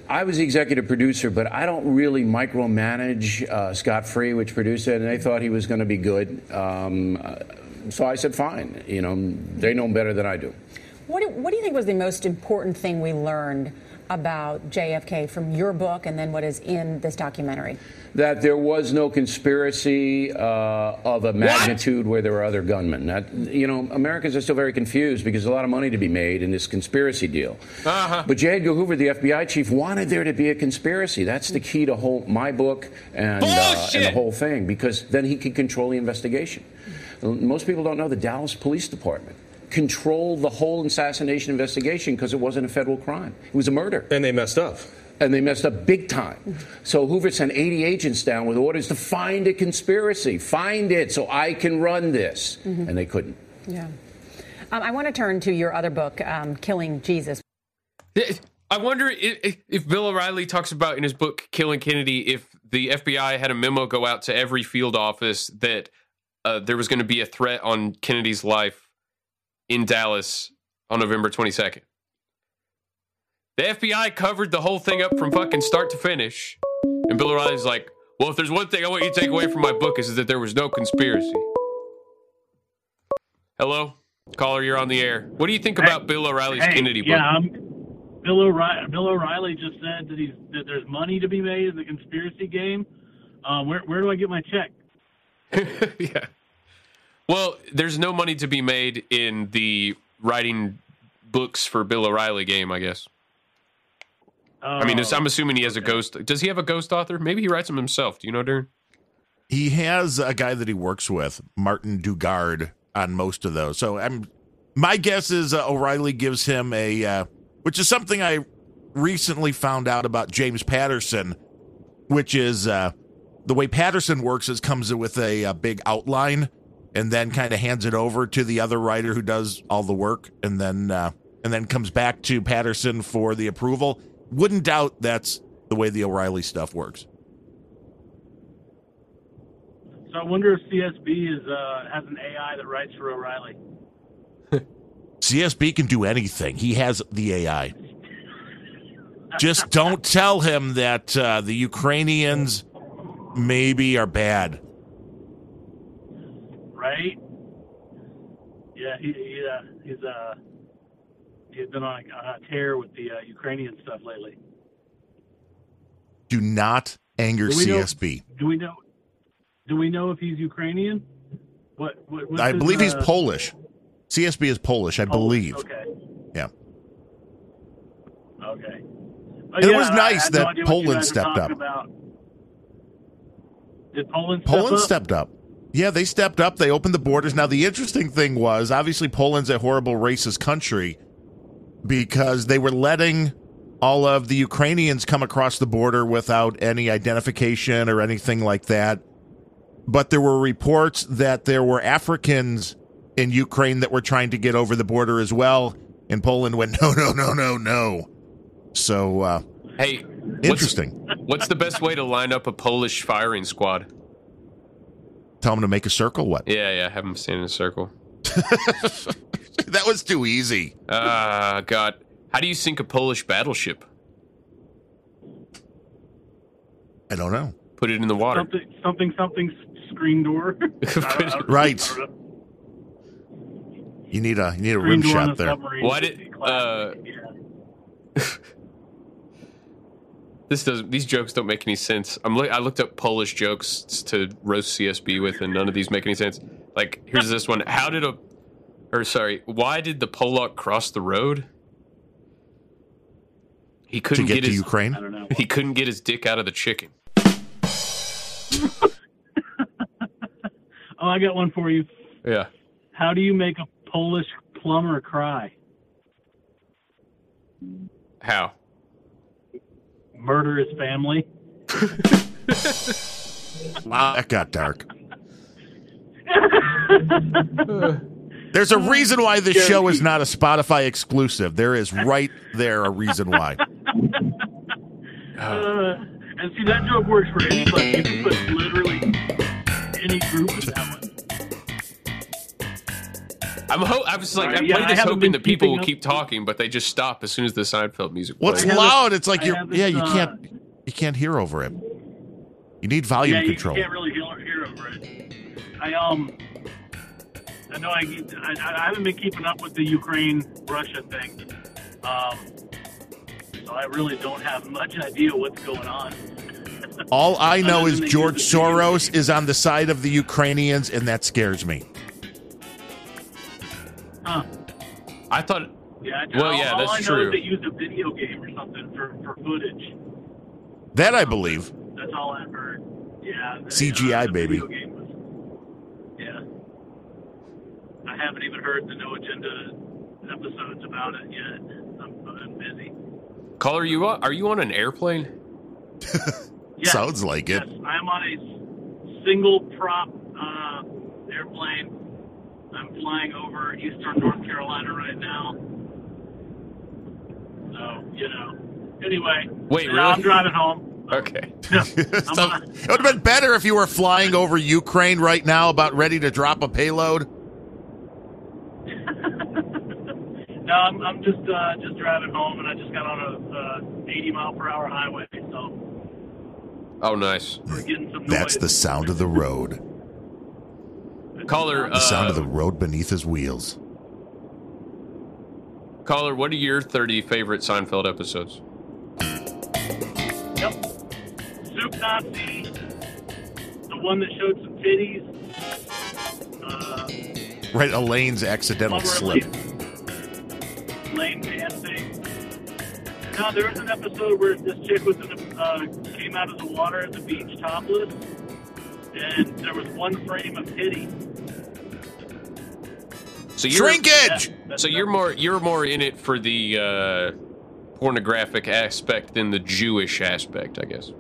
I was the executive producer, but I don't really micromanage uh, Scott Free, which produced it, and they thought he was going to be good. Um, so I said, fine. You know, they know better than I do. What do, what do you think was the most important thing we learned about JFK from your book and then what is in this documentary? That there was no conspiracy uh, of a magnitude where there were other gunmen. That, you know, Americans are still very confused because there's a lot of money to be made in this conspiracy deal. Uh-huh. But J. Edgar Hoover, the FBI chief, wanted there to be a conspiracy. That's the key to whole, my book and, uh, and the whole thing because then he could control the investigation. Most people don't know the Dallas Police Department controlled the whole assassination investigation because it wasn't a federal crime. It was a murder. And they messed up. And they messed up big time. So Hoover sent 80 agents down with orders to find a conspiracy, find it so I can run this. Mhm. And they couldn't. Yeah. Um, I want to turn to your other book, um, Killing Jesus. I wonder if, if Bill O'Reilly talks about in his book Killing Kennedy if the FBI had a memo go out to every field office that uh, there was going to be a threat on Kennedy's life in Dallas on November 22nd. The FBI covered the whole thing up from fucking start to finish. And Bill O'Reilly's like, well, if there's one thing I want you to take away from my book is that there was no conspiracy. Hello? Caller, you're on the air. What do you think about Bill O'Reilly's Hey, Kennedy book? yeah, um, Bill O'Reilly. Bill O'Reilly just said that he's that there's money to be made in the conspiracy game. Uh, where where do I get my check? yeah. Well, there's no money to be made in the writing books for Bill O'Reilly game, I guess. I mean, I'm assuming he has a ghost. Does he have a ghost author? Maybe he writes them himself. Do you know, Darren? He has a guy that he works with, Martin Dugard, on most of those. So I'm my guess is uh, O'Reilly gives him a, uh, which is something I recently found out about James Patterson, which is uh, the way Patterson works is comes with a, a big outline and then kind of hands it over to the other writer who does all the work, and then uh, and then comes back to Patterson for the approval. Wouldn't doubt that's the way the O'Reilly stuff works. So I wonder if CSB is uh, has an AI that writes for O'Reilly. CSB can do anything. He has the AI. Just don't tell him that uh, the Ukrainians maybe are bad. Right? Yeah, he, he uh, he's uh he's been on a, on a tear with the uh, Ukrainian stuff lately. Do not anger Do we know- CSB. Do we know? Do we know if he's Ukrainian? What? what I his, believe he's uh, Polish. CSB is Polish, I believe. Okay. Yeah. Okay. And it was nice that Poland stepped up. About. Did Poland step Poland up? stepped up. Yeah, they stepped up. They opened the borders. Now, the interesting thing was obviously Poland's a horrible racist country because they were letting all of the Ukrainians come across the border without any identification or anything like that. But there were reports that there were Africans in Ukraine that were trying to get over the border as well. And Poland went, no, no, no, no, no. So, uh, Hey, what's- Interesting. What's, the best way to line up a Polish firing squad? Tell them to make a circle. What? Yeah, yeah, have them stand in a circle. that was too easy. Ah, God. How do you sink a Polish battleship? I don't know. Put it in the water. Something, something, something screen door. I- I- Right. I don't know. You need a you need a Screen rim shot the there. submarine Why did uh, classic, yeah. This doesn't. These jokes don't make any sense. I'm. Look, I looked up Polish jokes to roast CSB with, and none of these make any sense. Like, here's this one. How did a, or sorry, why did the Polak cross the road? He couldn't get to his, Ukraine? I don't know. He couldn't get his dick out of the chicken. Oh, I got one for you. Yeah. How do you make a Polish plumber cry? How? Murder his family. Wow, that got dark. There's a reason why this show is not a Spotify exclusive. There is right there a reason why. Uh, and see, that joke works for anybody. You can put literally any group with that one. I'm ho- I was like, Sorry, I played I this haven't hoping been that people will keep talking, but they just stop as soon as the Seinfeld music Well, plays. it's loud. It's like you're this, yeah, you uh, can't you can't hear over it. You need volume yeah, you control. can't really hear, hear over it. I um, I know I, I I haven't been keeping up with the Ukraine Russia thing, um, so I really don't have much idea what's going on. All I know is George use the video Soros is on the side of the Ukrainians, and that scares me. Huh. I thought. Yeah, I, Well, all, yeah, all that's I know true. is they used a video game or something for, for footage. That I believe. That's all I've heard. Yeah. the- CGI, the baby. was- yeah. I haven't even heard the No Agenda episodes about it yet. I'm, I'm busy. Caller, are you on, are you on an airplane? Yes, Sounds like it. Yes, I'm on a single prop uh, airplane. I'm flying over eastern North Carolina right now. So, you know. Anyway. Wait, really? I'm driving home. Okay. So, it would have been better if you were flying over Ukraine right now, about ready to drop a payload. No, I'm, I'm just uh, just driving home, and I just got on a uh, 80 mile per hour highway, so Oh, nice. we're getting some noise. That's the sound of the road. Caller, The sound uh, of the road beneath his wheels. caller, what are your 30 favorite Seinfeld episodes? Yep. Soup Nazi, the one that showed some titties. Uh, Right, Elaine's accidental slip. Lane, Lane dancing. No, there was an episode where this chick was in the, uh, came out of the water at the beach topless, and there was one frame of titty. So you're, Shrinkage! So you're more you're more in it for the uh, pornographic aspect than the Jewish aspect, I guess.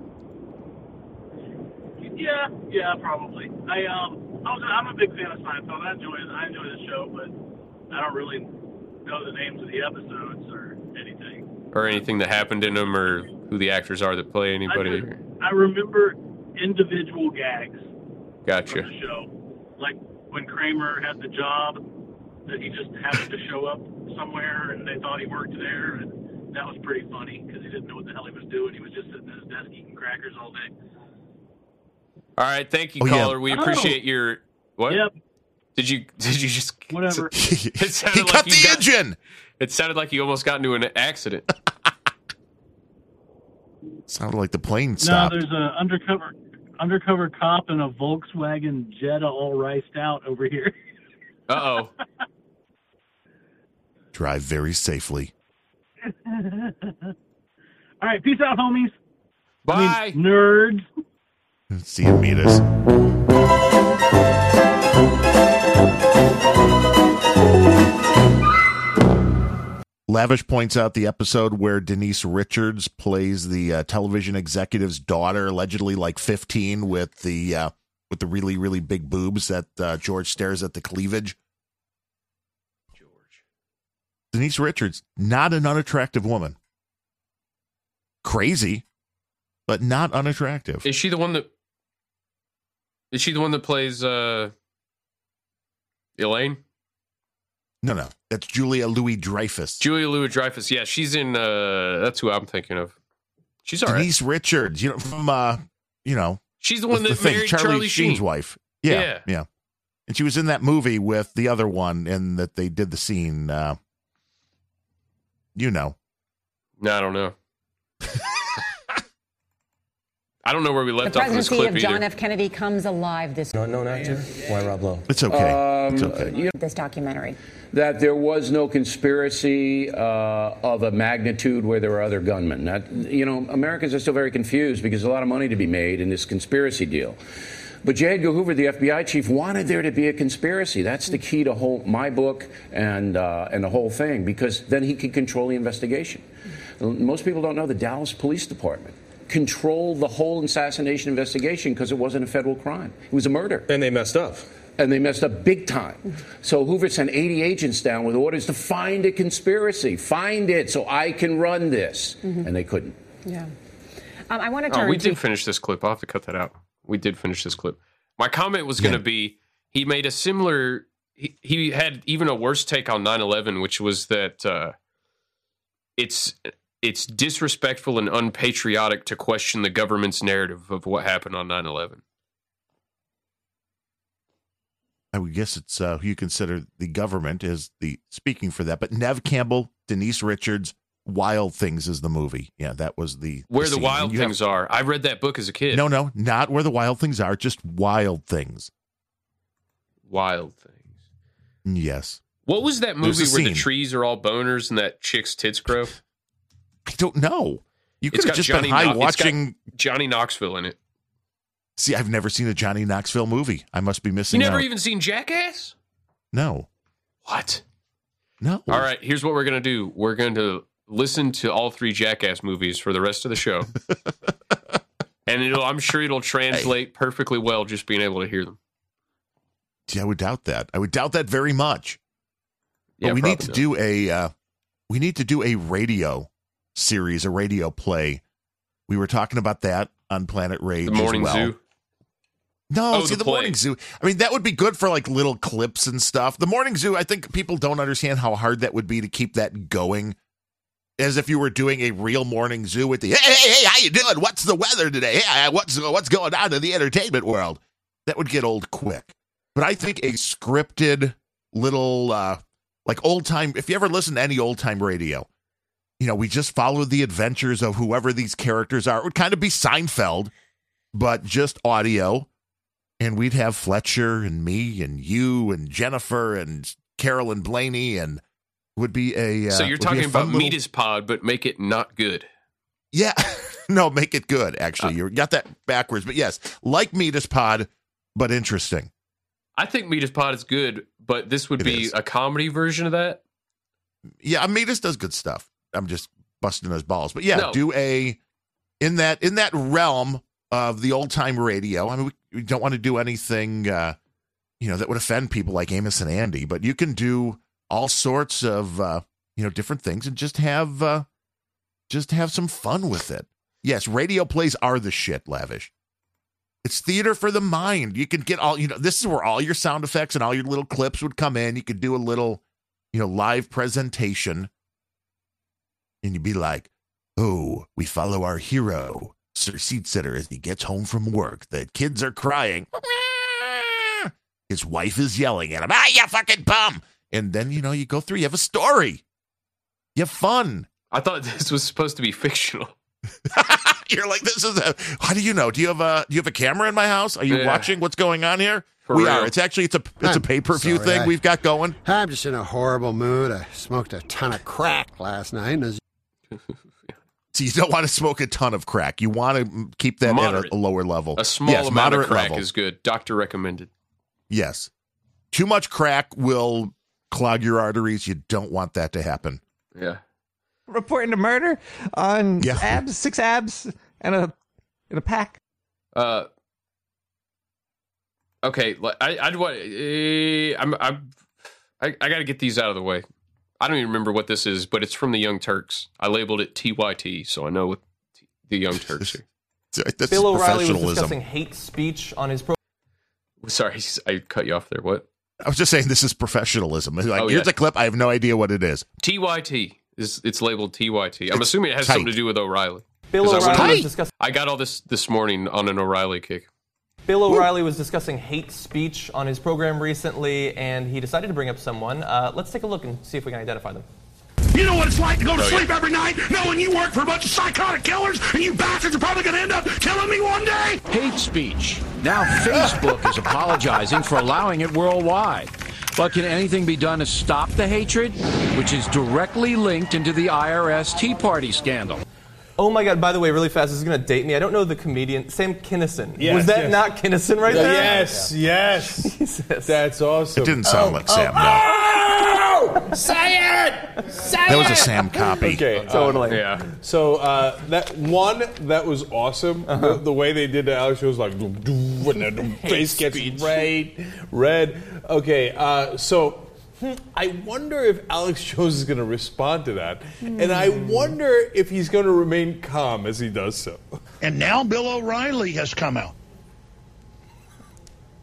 Yeah, yeah, probably. I um, I was, I'm a big fan of Seinfeld. I enjoy. I enjoy the show, but I don't really know the names of the episodes or anything. Or anything that happened in them, or who the actors are that play anybody. I, just, I remember individual gags Gotcha. from the show, like when Kramer had the job that he just happened to show up somewhere and they thought he worked there, and that was pretty funny because he didn't know what the hell he was doing. He was just sitting at his desk eating crackers all day. All right, thank you, Oh, yeah. caller. We appreciate your what? Yep. Did you did you just Whatever. It sounded He like cut you the got- engine. It sounded like you almost got into an accident. Sounded like the plane stopped. No, there's a undercover undercover cop and a Volkswagen Jetta all riced out over here. Uh oh. Drive very safely. all right, peace out, homies. Bye. nerds. See you, meet us. Lavish points out the episode where Denise Richards plays the uh, television executive's daughter, allegedly like 15, with the uh, with the really really big boobs that uh, George stares at the cleavage. Denise Richards, not an unattractive woman. Crazy, but not unattractive. Is she the one that? Is she the one that plays uh, Elaine? No, no, that's Julia Louis Dreyfus. Julia Louis Dreyfus. Yeah, she's in. uh That's who I'm thinking of. She's all right. Denise Richards, you know, from uh, you know, She's the one the that thing, married Charlie, Charlie Sheen's Sheen. wife. Yeah, Yeah. yeah, And she was in that movie with the other one, and that they did the scene. Uh, you know, No, I don't know. I don't know where we The left off in this presidency clip of John either. F. Kennedy comes alive this No, known actor? Why Rob Lowe? It's okay. Um, it's okay. you know, this documentary. that there was no conspiracy uh, of a magnitude where there were other gunmen. That, you know, Americans are still very confused because there's a lot of money to be made in this conspiracy deal. But J. Edgar Hoover, the FBI chief, wanted there to be a conspiracy. That's the key to whole, my book and, uh, and the whole thing, because then he could control the investigation. Most people don't know the Dallas Police Department controlled the whole assassination investigation because it wasn't a federal crime. It was a murder. And they messed up. And they messed up big time. So Hoover sent 80 agents down with orders to find a conspiracy, find it so I can run this. And they couldn't. Yeah. Um, I want to Oh, we to did finish this clip. I'll have to cut that out. We did finish this clip. My comment was going to be he made a similar, he, he had even a worse take on 9 11, which was that uh, it's. It's disrespectful and unpatriotic to question the government's narrative of what happened on 9 11. I would guess it's uh, who you consider the government is the speaking for that. But Neve Campbell, Denise Richards, Wild Things is the movie. Yeah, that was the Where the scene. wild you have- things are. I read that book as a kid. No, no, not where the wild things are. Just wild things. Wild things. Yes. What was that movie where the trees are all boners and that chick's tits grow? I don't know. You could have just Johnny been high got watching. Johnny Knoxville in it. See, I've never seen a Johnny Knoxville movie. I must be missing. You never out. even seen Jackass? No. What? No. All right, here's what we're going to do. We're going to listen to all three Jackass movies for the rest of the show. and it'll, I'm sure it'll translate perfectly well just being able to hear them. See, I would doubt that. I would doubt that very much. Yeah, we need to not. do a uh, we need to do a radio series, a radio play. We were talking about that on Planet Rage. The Morning well. Zoo. No, Oh, see the the, morning zoo. I mean, that would be good for like little clips and stuff. The morning zoo. I think people don't understand how hard that would be to keep that going. As if you were doing a real morning zoo with the hey, hey, hey, how you doing? What's the weather today? Hey, what's what's going on in the entertainment world? That would get old quick. But I think a scripted little uh like old time if you ever listen to any old time radio, you know, we just follow the adventures of whoever these characters are. It would kind of be Seinfeld, but just audio. And we'd have Fletcher and me and you and Jennifer and Carolyn Blaney and would be a uh, so you're talking about little- Meat is Pod, but make it not good. yeah. no, make it good, actually. Uh, you got that backwards. But yes, like Meatus Pod, but interesting. I think Meat is Pod is good, but this would It be is. a comedy version of that. Yeah, Meatus does good stuff. I'm just busting those balls. But yeah, No. do a in that in that realm of the old time radio. I mean, we, we don't want to do anything uh, you know that would offend people like Amos and Andy, but you can do all sorts of uh, you know different things and just have uh, just have some fun with it. Yes, radio plays are the shit, lavish. It's theater for the mind. You can get all you know. This is where all your sound effects and all your little clips would come in. You could do a little, you know, live presentation, and you'd be like, "Oh, we follow our hero, Sir Seat Sitter, as he gets home from work. The kids are crying. His wife is yelling at him. Ah, you fucking bum!" And then you know you go through. You have a story. You have fun. I thought this was supposed to be fictional. You're like, this is a. How do you know? Do you have a? Do you have a camera in my house? Are you Yeah. watching what's going on here? For we real. are. It's actually it's a it's a I'm pay per view sorry, thing I- we've got going. I'm just in a horrible mood. I smoked a ton of crack last night. And as So you don't want to smoke a ton of crack. You want to keep that Moderate. at a, a lower level. A small yes, amount of crack level. is good. Doctor recommended. Yes, too much crack will clog your arteries. You don't want that to happen. Yeah. reporting to murder on Yeah. abs, six abs, and a in a pack. Uh, okay, I I'd want. Uh, I'm I'm I, I got to get these out of the way. I don't even remember what this is, but it's from the Young Turks. I labeled it TYT, so I know what t- the Young Turks are. That's Bill O'Reilly was professionalism. discussing hate speech on his program. Sorry, I cut you off there. What? I was just saying this is professionalism. Like, Oh, here's a clip. I have no idea what it is. TYT is it's labeled TYT. I'm It's assuming it has tight. something to do with O'Reilly. Bill 'Cause I O'Reilly was discussing. I got all this this morning on an O'Reilly kick. Bill O'Reilly was discussing hate speech on his program recently, and he decided to bring up someone. Uh, let's take a look and see if we can identify them. You know what it's like to go to Oh, sleep yeah. every night knowing you work for a bunch of psychotic killers and you bastards are probably going to end up killing me one day? Hate speech. Now Facebook is apologizing for allowing it worldwide. But can anything be done to stop the hatred, which is directly linked into the IRS Tea Party scandal? Oh my god, by the way, really fast, this is going to date me. I don't know the comedian. Sam Kinison. Yes, Was that yes. not Kinison right there? Yes, yes. That's awesome. It didn't sound like Sam. No, Oh! Say it! Say that was a! Sam copy. Okay, Totally. Yeah. So uh, that one that was awesome. The, the way they did the Alex was like, doo, doo, and the face gets red, red. Okay, uh, so hmm, I wonder if Alex Jones is going to respond to that, and I wonder if he's going to remain calm as he does so. And now Bill O'Reilly has come out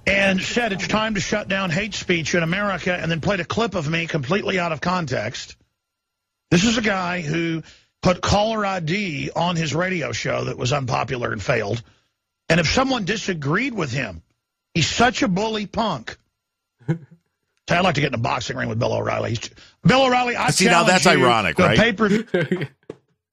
and said it's time to shut down hate speech in America and then played a clip of me completely out of context. This is a guy who put caller ID on his radio show that was unpopular and failed. And if someone disagreed with him, he's such a bully punk. I'd like to get in a boxing ring with Bill O'Reilly. He's, Bill O'Reilly, I See, now that's you ironic, right? Pay-per-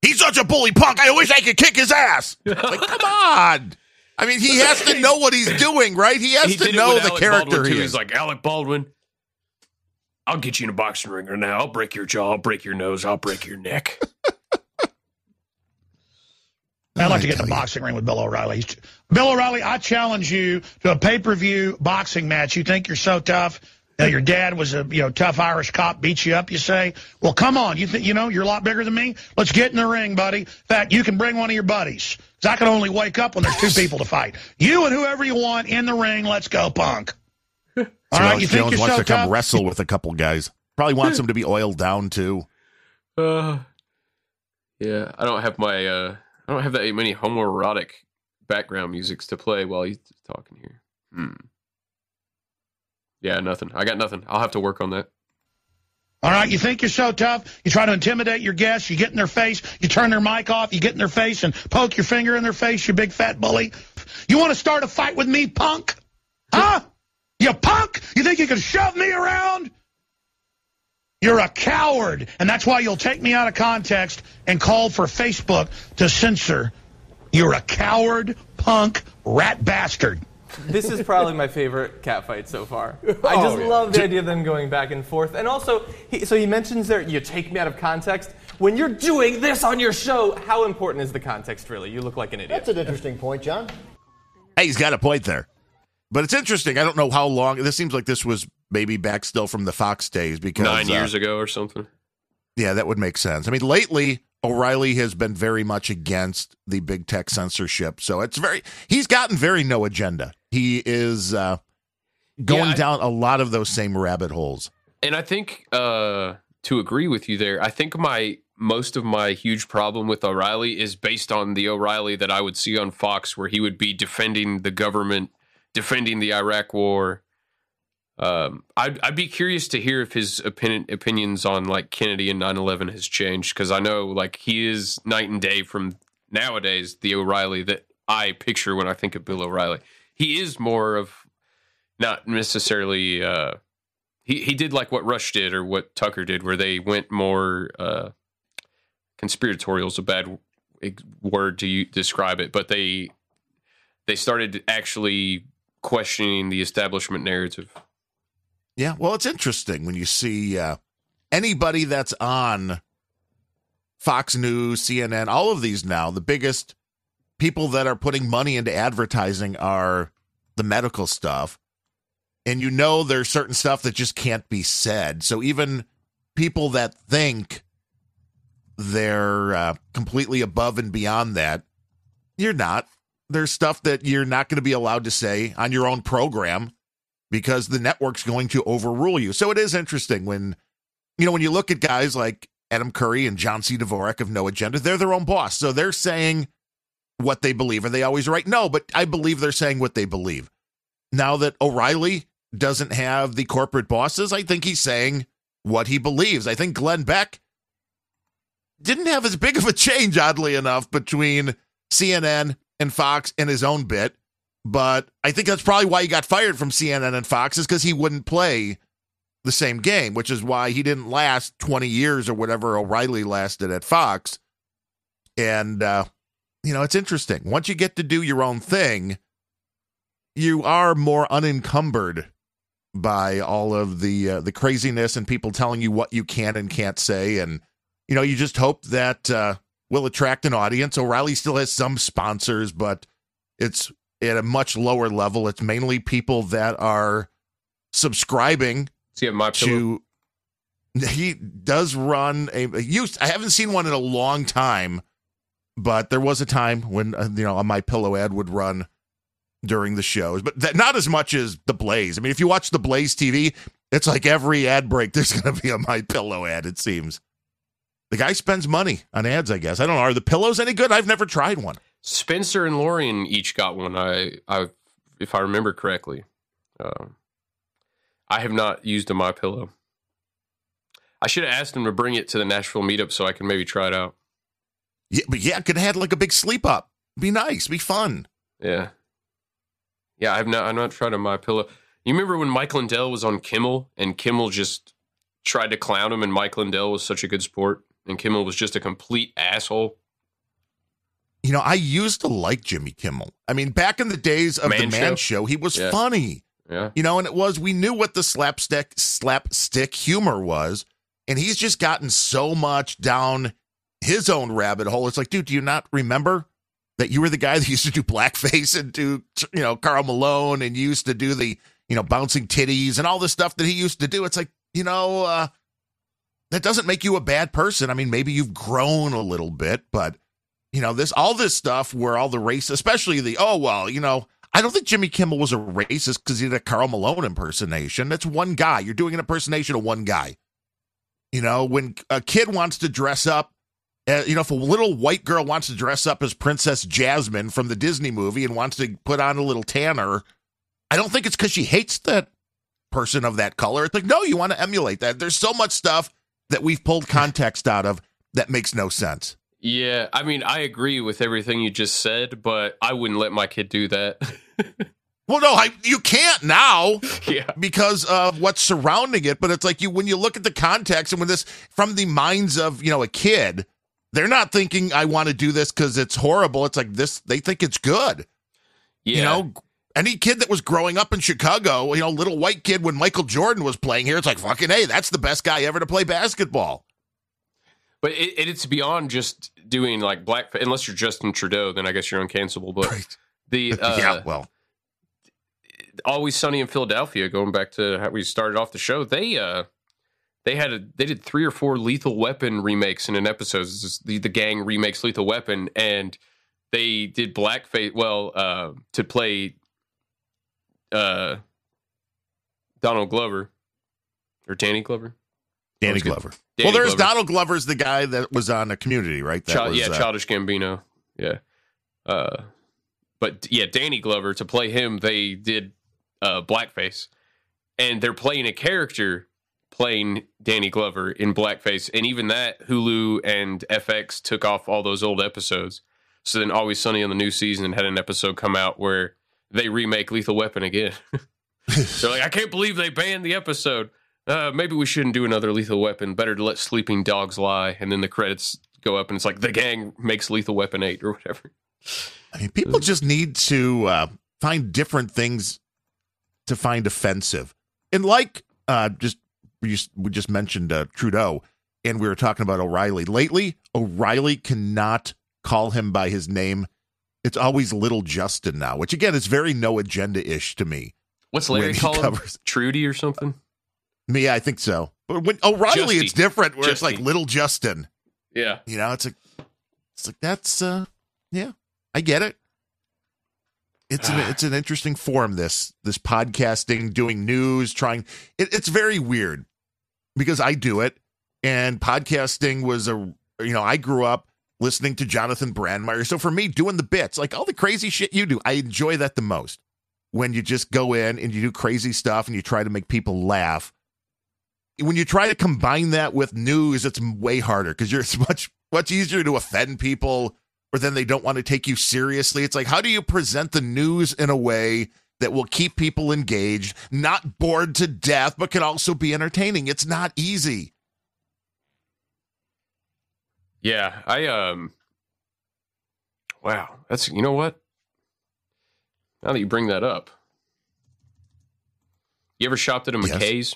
He's such a bully punk. I wish I could kick his ass. Like, come on. I mean, he has to know what he's doing, right? He has He to know the Alec character Baldwin, he is. He's like Alec Baldwin. I'll get you in a boxing ring right now. I'll break your jaw. I'll break your nose. I'll break your neck. I'd like to get in a boxing ring with Bill O'Reilly. He's- Bill O'Reilly, I challenge you to a pay-per-view boxing match. You think you're so tough? You know, your dad was a you know tough Irish cop, beat you up. You say, well, come on. You think you know you're a lot bigger than me? Let's get in the ring, buddy. In fact, you can bring one of your buddies. 'Cause I can only wake up when there's two people to fight. You and whoever you want in the ring. Let's go, punk. All So right, Alex you think Jones you're wants so to come tough? wrestle with a couple guys. Probably wants him to be oiled down too. Uh, yeah, I don't have my uh, I don't have that many homoerotic background musics to play while he's talking here. Hmm. Yeah, nothing. I got nothing. I'll have to work on that. All right, you think you're so tough, you try to intimidate your guests, you get in their face, you turn their mic off, you get in their face and poke your finger in their face, you big fat bully. You want to start a fight with me, punk? Huh? You punk? You think you can shove me around? You're a coward, and that's why you'll take me out of context and call for Facebook to censor. You're a coward, punk, rat bastard. This is probably my favorite cat fight so far. I just Oh, yeah. love the idea of them going back and forth. And also, he, so he mentions there, you take me out of context. When you're doing this on your show, how important is the context really? You look like an idiot. That's an interesting point, John. Hey, he's got a point there. But it's interesting. I don't know how long. This seems like this was maybe back still from the Fox days because Nine uh, years ago or something. Yeah, that would make sense. I mean, lately O'Reilly has been very much against the big tech censorship, so it's very he's gotten very no agenda. He is uh, going Yeah, I- down a lot of those same rabbit holes. And I think uh, to agree with you there, I think my most of my huge problem with O'Reilly is based on the O'Reilly that I would see on Fox, where he would be defending the government, defending the Iraq War. Um, I'd, I'd be curious to hear if his opinion, opinions on like Kennedy and 9-11 has changed because I know like he is night and day from nowadays the O'Reilly that I picture when I think of Bill O'Reilly. He is more of not necessarily uh, he he did like what Rush did or what Tucker did, where they went more uh, conspiratorial is a bad word to describe it, but they they started actually questioning the establishment narrative. Yeah, well, it's interesting when you see uh, anybody that's on Fox News, CNN, all of these now. The biggest people that are putting money into advertising are the medical stuff. And you know there's certain stuff that just can't be said. So even people that think they're uh, completely above and beyond that, you're not. There's stuff that you're not going to be allowed to say on your own program because the network's going to overrule you. So it is interesting when, you know, when you look at guys like Adam Curry and John C. Dvorak of No Agenda, they're their own boss. So they're saying what they believe. Are they always right? No, but I believe they're saying what they believe. Now that O'Reilly doesn't have the corporate bosses, I think he's saying what he believes. I think Glenn Beck didn't have as big of a change, oddly enough, between CNN and Fox in his own bit. But I think that's probably why he got fired from CNN and Fox is because he wouldn't play the same game, which is why he didn't last 20 years or whatever O'Reilly lasted at Fox. And, uh, you know, it's interesting. Once you get to do your own thing, you are more unencumbered by all of the uh, the craziness and people telling you what you can and can't say and you know you just hope that uh, will attract an audience o'reilly still has some sponsors but it's at a much lower level it's mainly people that are subscribing See, have my to he does run a, a used i haven't seen one in a long time but there was a time when uh, you know a my pillow ad would run during the shows, but that, not as much as the Blaze. I mean, if you watch the Blaze TV, it's like every ad break there's going to be a My Pillow ad. It seems the guy spends money on ads. I guess I don't know. Are the pillows any good? I've never tried one. Spencer and Lorian each got one. I, I if I remember correctly, uh, I have not used a My Pillow. I should have asked them to bring it to the Nashville meetup so I can maybe try it out. Yeah, but yeah, it could have had like a big sleep up. Be nice. Be fun. Yeah. Yeah, I've not. I'm not tried a my pillow. You remember when Mike Lindell was on Kimmel and Kimmel just tried to clown him, and Mike Lindell was such a good sport, and Kimmel was just a complete asshole. You know, I used to like Jimmy Kimmel. I mean, back in the days of Man the Man Show? Show, he was Yeah. funny. Yeah. You know, and it was we knew what the slapstick slapstick humor was, and he's just gotten so much down his own rabbit hole. It's like, dude, do you not remember that you were the guy that used to do blackface and do you know Karl Malone and used to do the you know bouncing titties and all the stuff that he used to do? It's like you know uh, that doesn't make you a bad person. I mean, maybe you've grown a little bit, but you know this all this stuff where all the race, especially the oh well, you know. I don't think Jimmy Kimmel was a racist because he did a Karl Malone impersonation. That's one guy. You're doing an impersonation of one guy. You know, when a kid wants to dress up, uh, you know, if a little white girl wants to dress up as Princess Jasmine from the Disney movie and wants to put on a little tanner, I don't think it's because she hates that person of that color. It's like, no, you want to emulate that. There's so much stuff that we've pulled context out of that makes no sense. Yeah, I mean, I agree with everything you just said, but I wouldn't let my kid do that. Well, no, I, you can't now yeah. because of what's surrounding it. But it's like you when you look at the context and when this from the minds of you know a kid, they're not thinking I want to do this because it's horrible. It's like this; they think it's good. Yeah. You know, any kid that was growing up in Chicago, you know, little white kid when Michael Jordan was playing here, it's like fucking hey, that's the best guy ever to play basketball. But it, it's beyond just doing like black. Unless you're Justin Trudeau, then I guess you're uncancelable. But the uh, yeah, well, Always Sunny in Philadelphia, going back to how we started off the show, they uh they had a they did three or four Lethal Weapon remakes in an episode. The the gang remakes Lethal Weapon, and they did blackface. Well, uh, to play uh Donald Glover or Danny Glover. Danny. Glover. Danny well, there's Glover. Donald Glover's the guy that was on a Community, right? That Child, was, yeah, uh, Childish Gambino. Yeah. Uh, but yeah, Danny Glover to play him, they did uh, blackface, and they're playing a character playing Danny Glover in blackface, and even that Hulu and FX took off all those old episodes. So then, Always Sunny on the new season had an episode come out where they remake Lethal Weapon again. they're like, I can't believe they banned the episode. Uh, maybe we shouldn't do another Lethal Weapon. Better to let sleeping dogs lie. And then the credits go up, and it's like the gang makes Lethal Weapon eight or whatever. I mean, people just need to uh, find different things to find offensive. And like uh, just we just, we just mentioned uh, Trudeau, and we were talking about O'Reilly. Lately, O'Reilly cannot call him by his name. It's always Little Justin now, which again is very no agenda ish to me. What's Larry calling covers- Trudy or something? Me, I think so. But when O'Reilly, Justy. it's different. Where it's like Little Justin. Yeah. You know, it's like it's like that's uh yeah, I get it. It's an it's an interesting form this this podcasting, doing news, trying it, it's very weird because I do it and podcasting was a you know, I grew up listening to Jonathon Brandmeier. So for me doing the bits, like all the crazy shit you do, I enjoy that the most. When you just go in and you do crazy stuff and you try to make people laugh when you try to combine that with news, it's way harder because you're it's much much easier to offend people, or then they don't want to take you seriously. It's like how do you present the news in a way that will keep people engaged, not bored to death, but can also be entertaining. It's not easy. Yeah, I um Wow, that's you know what? Now that you bring that up. You ever shopped at a Yes. McKay's?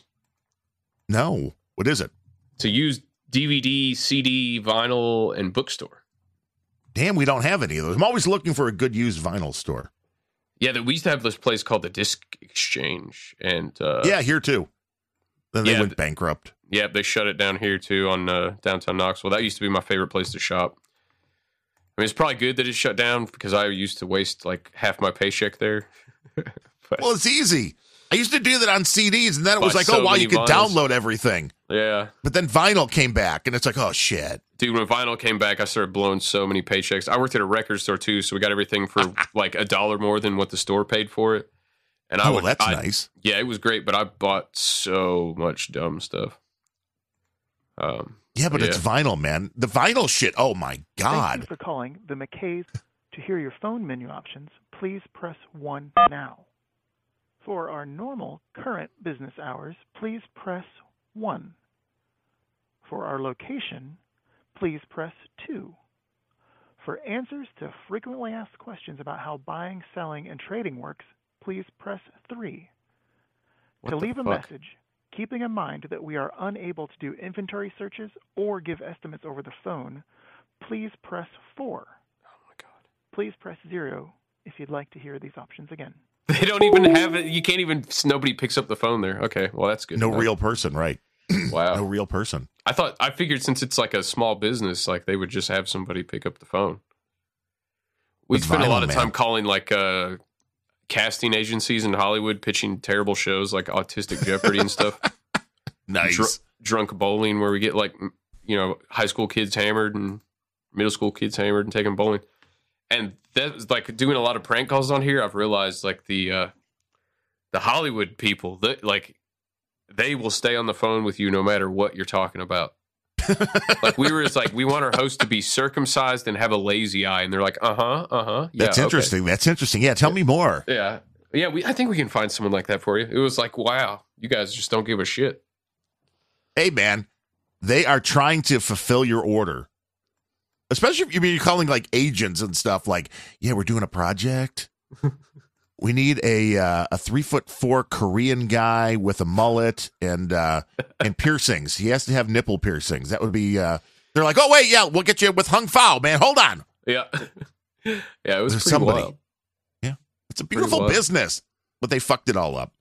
No. What is it? To use DVD, CD, vinyl, and bookstore. Damn, we don't have any of those. I'm always looking for a good used vinyl store. Yeah, that we used to have this place called the Disc Exchange, and uh, yeah, here too. Then they yeah, went bankrupt. Yeah, they shut it down here too on uh, downtown Knoxville. That used to be my favorite place to shop. I mean, it's probably good that it shut down because I used to waste like half my paycheck there. Well, it's easy. I used to do that on CDs, and then it was Buy like, so oh, wow, you could vinyls. download everything. Yeah, But then vinyl came back, and it's like, oh, shit. dude. When vinyl came back, I started blowing so many paychecks. I worked at a record store too, so we got everything for like a dollar more than what the store paid for it. And I Oh, would, that's I- nice. Yeah, it was great, but I bought so much dumb stuff. Um, Yeah, but it's vinyl, man. The vinyl shit, oh, my god. Thank God. you for calling the McKay's. To hear your phone menu options, please press 1 now. For our normal current business hours, please press 1. For our location, please press 2. For answers to frequently asked questions about how buying, selling, and trading works, please press 3. What to the leave a message, keeping in mind that we are unable to do inventory searches or give estimates over the phone, please press 4. Oh my god. Please press 0 if you'd like to hear these options again. they don't even have it. You can't even. Nobody picks up the phone there. Okay, well that's good. No know. real person, right? Wow. No real person. I thought I figured since it's like a small business, like they would just have somebody pick up the phone. We With spend a lot of man. time calling like uh, casting agencies in Hollywood, pitching terrible shows like Autistic Jeopardy and stuff. Nice. Dr- drunk bowling, where we get like you know high school kids hammered and middle school kids hammered and taking bowling. And that's like doing a lot of prank calls on here. I've realized like the uh, the Hollywood people that like they will stay on the phone with you no matter what you're talking about. like we were just like we want our host to be circumcised and have a lazy eye, and they're like, uh huh, uh huh. Yeah, That's okay. interesting. That's interesting. Yeah, tell me more. Yeah, yeah. We I think we can find someone like that for you. It was like, wow, you guys just don't give a shit. Hey, man, they are trying to fulfill your order. Especially if you mean you're calling like agents and stuff like, yeah, we're doing a project. we need a uh, a three foot four Korean guy with a mullet and uh, and piercings. He has to have nipple piercings. That would be. Uh, they're like, oh wait, yeah, we'll get you with Hung Fao, man. Hold on. Yeah, yeah. It was There's somebody. wild. Yeah, it's a beautiful business, but they fucked it all up.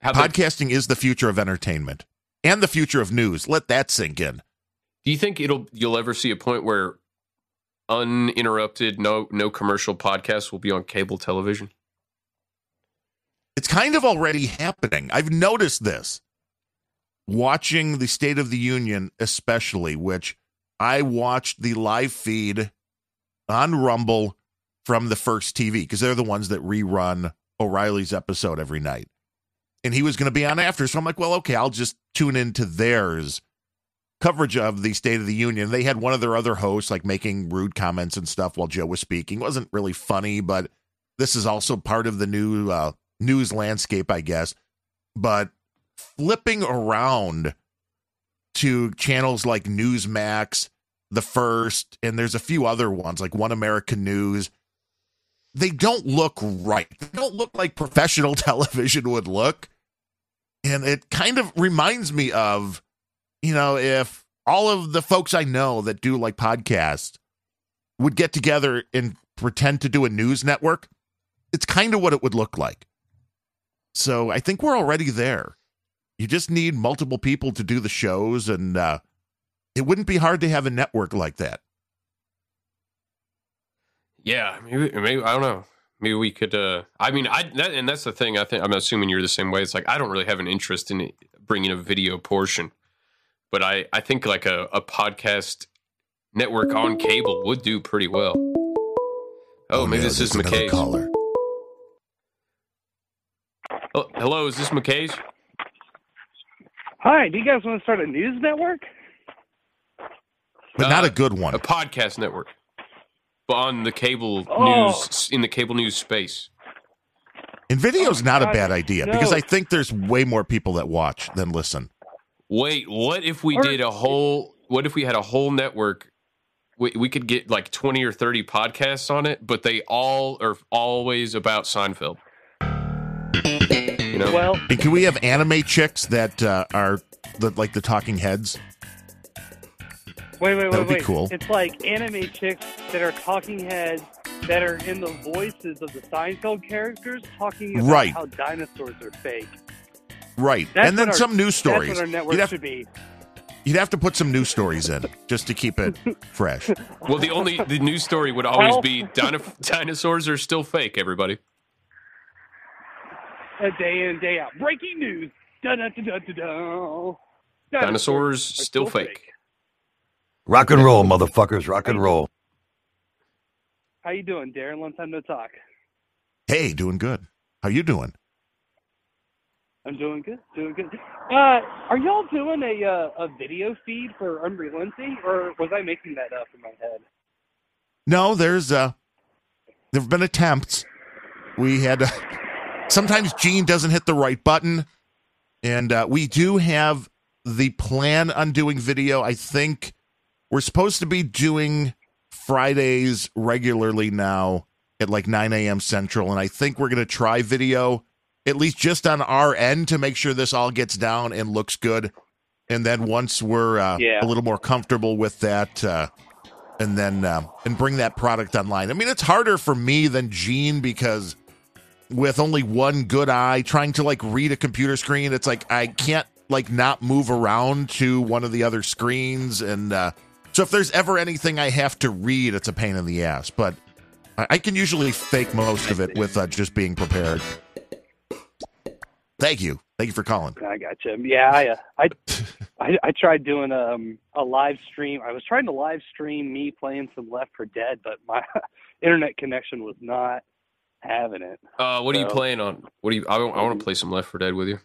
How they- Podcasting is the future of entertainment and the future of news. Let that sink in. Do you think it'll you'll ever see a point where uninterrupted, no no commercial podcasts will be on cable television? It's kind of already happening. I've noticed this watching the State of the Union, especially, which I watched the live feed on Rumble from the first TV because they're the ones that rerun O'Reilly's episode every night. And he was going to be on after. So I'm like, well, okay, I'll just tune into theirs coverage of the State of the Union. They had one of their other hosts like making rude comments and stuff while Joe was speaking. It wasn't really funny, but this is also part of the new uh, news landscape, I guess. But flipping around to channels like Newsmax, The First, and there's a few other ones like One American News. They don't look right. They don't look like professional television would look. And it kind of reminds me of, you know, if all of the folks I know that do like podcasts would get together and pretend to do a news network, it's kind of what it would look like. So I think we're already there. You just need multiple people to do the shows, and uh, it wouldn't be hard to have a network like that. Yeah, maybe, maybe I don't know. Maybe we could. uh I mean, I that, and that's the thing. I think I'm assuming you're the same way. It's like I don't really have an interest in bringing a video portion, but I I think like a, a podcast network on cable would do pretty well. Oh, maybe no, this is there's McKay's. caller. Oh, hello, is this McKay's? Hi, do you guys want to start a news network? But not a uh, good one. A podcast network, but on the cable Oh. news in the cable news space. And video's Oh, not a oh, bad idea no. because I think there's way more people that watch than listen. Wait, what if we Or- did a whole? What if we had a whole network? We, we could get like twenty or thirty podcasts on it, but they all are always about Seinfeld. You know, Well, And can we have anime chicks that uh, are the, like the talking heads? Wait, wait, That wait, would be wait. cool. It's like anime chicks that are talking heads that are in the voices of the Seinfeld characters talking about Right. how dinosaurs are fake. Right. That's and then our- some news stories. That's what our network You'd have, should be. you'd have to put some news stories in just to keep it fresh. well, the only the news story would always Well- be dino- dinosaurs are still fake. Everybody, A day in, day out. Breaking news. Da. dinosaurs still fake. Rock and roll, motherfuckers. Rock and roll. How you doing, Darren? Long time no talk. Hey, doing good. How you doing? I'm doing good. Doing good. Uh, are y'all doing a uh, a video feed for Unrelenting, or was I making that up in my head? No, there's uh there've been attempts. We had uh, sometimes Gene doesn't hit the right button, and uh, we do have the plan on doing video. I think we're supposed to be doing Fridays regularly now at like 9 a.m. Central, and I think we're gonna try video at least just on our end to make sure this all gets down and looks good. And then once we're uh, Yeah. a little more comfortable with that, uh, and then uh, and bring that product online. I mean, it's harder for me than Gene because with only one good eye, trying to like read a computer screen, it's like I can't like not move around to one of the other screens, and uh, so if there's ever anything I have to read, it's a pain in the ass. But I, I can usually fake most of it with uh, just being prepared. Thank you, thank you for calling. I got you. Yeah, I, uh, I, I, I tried doing um, a live stream. I was trying to live stream me playing some Left for Dead, but my internet connection was not having it. Uh, what are you playing on? What do you? I, I want to play some Left for Dead with you.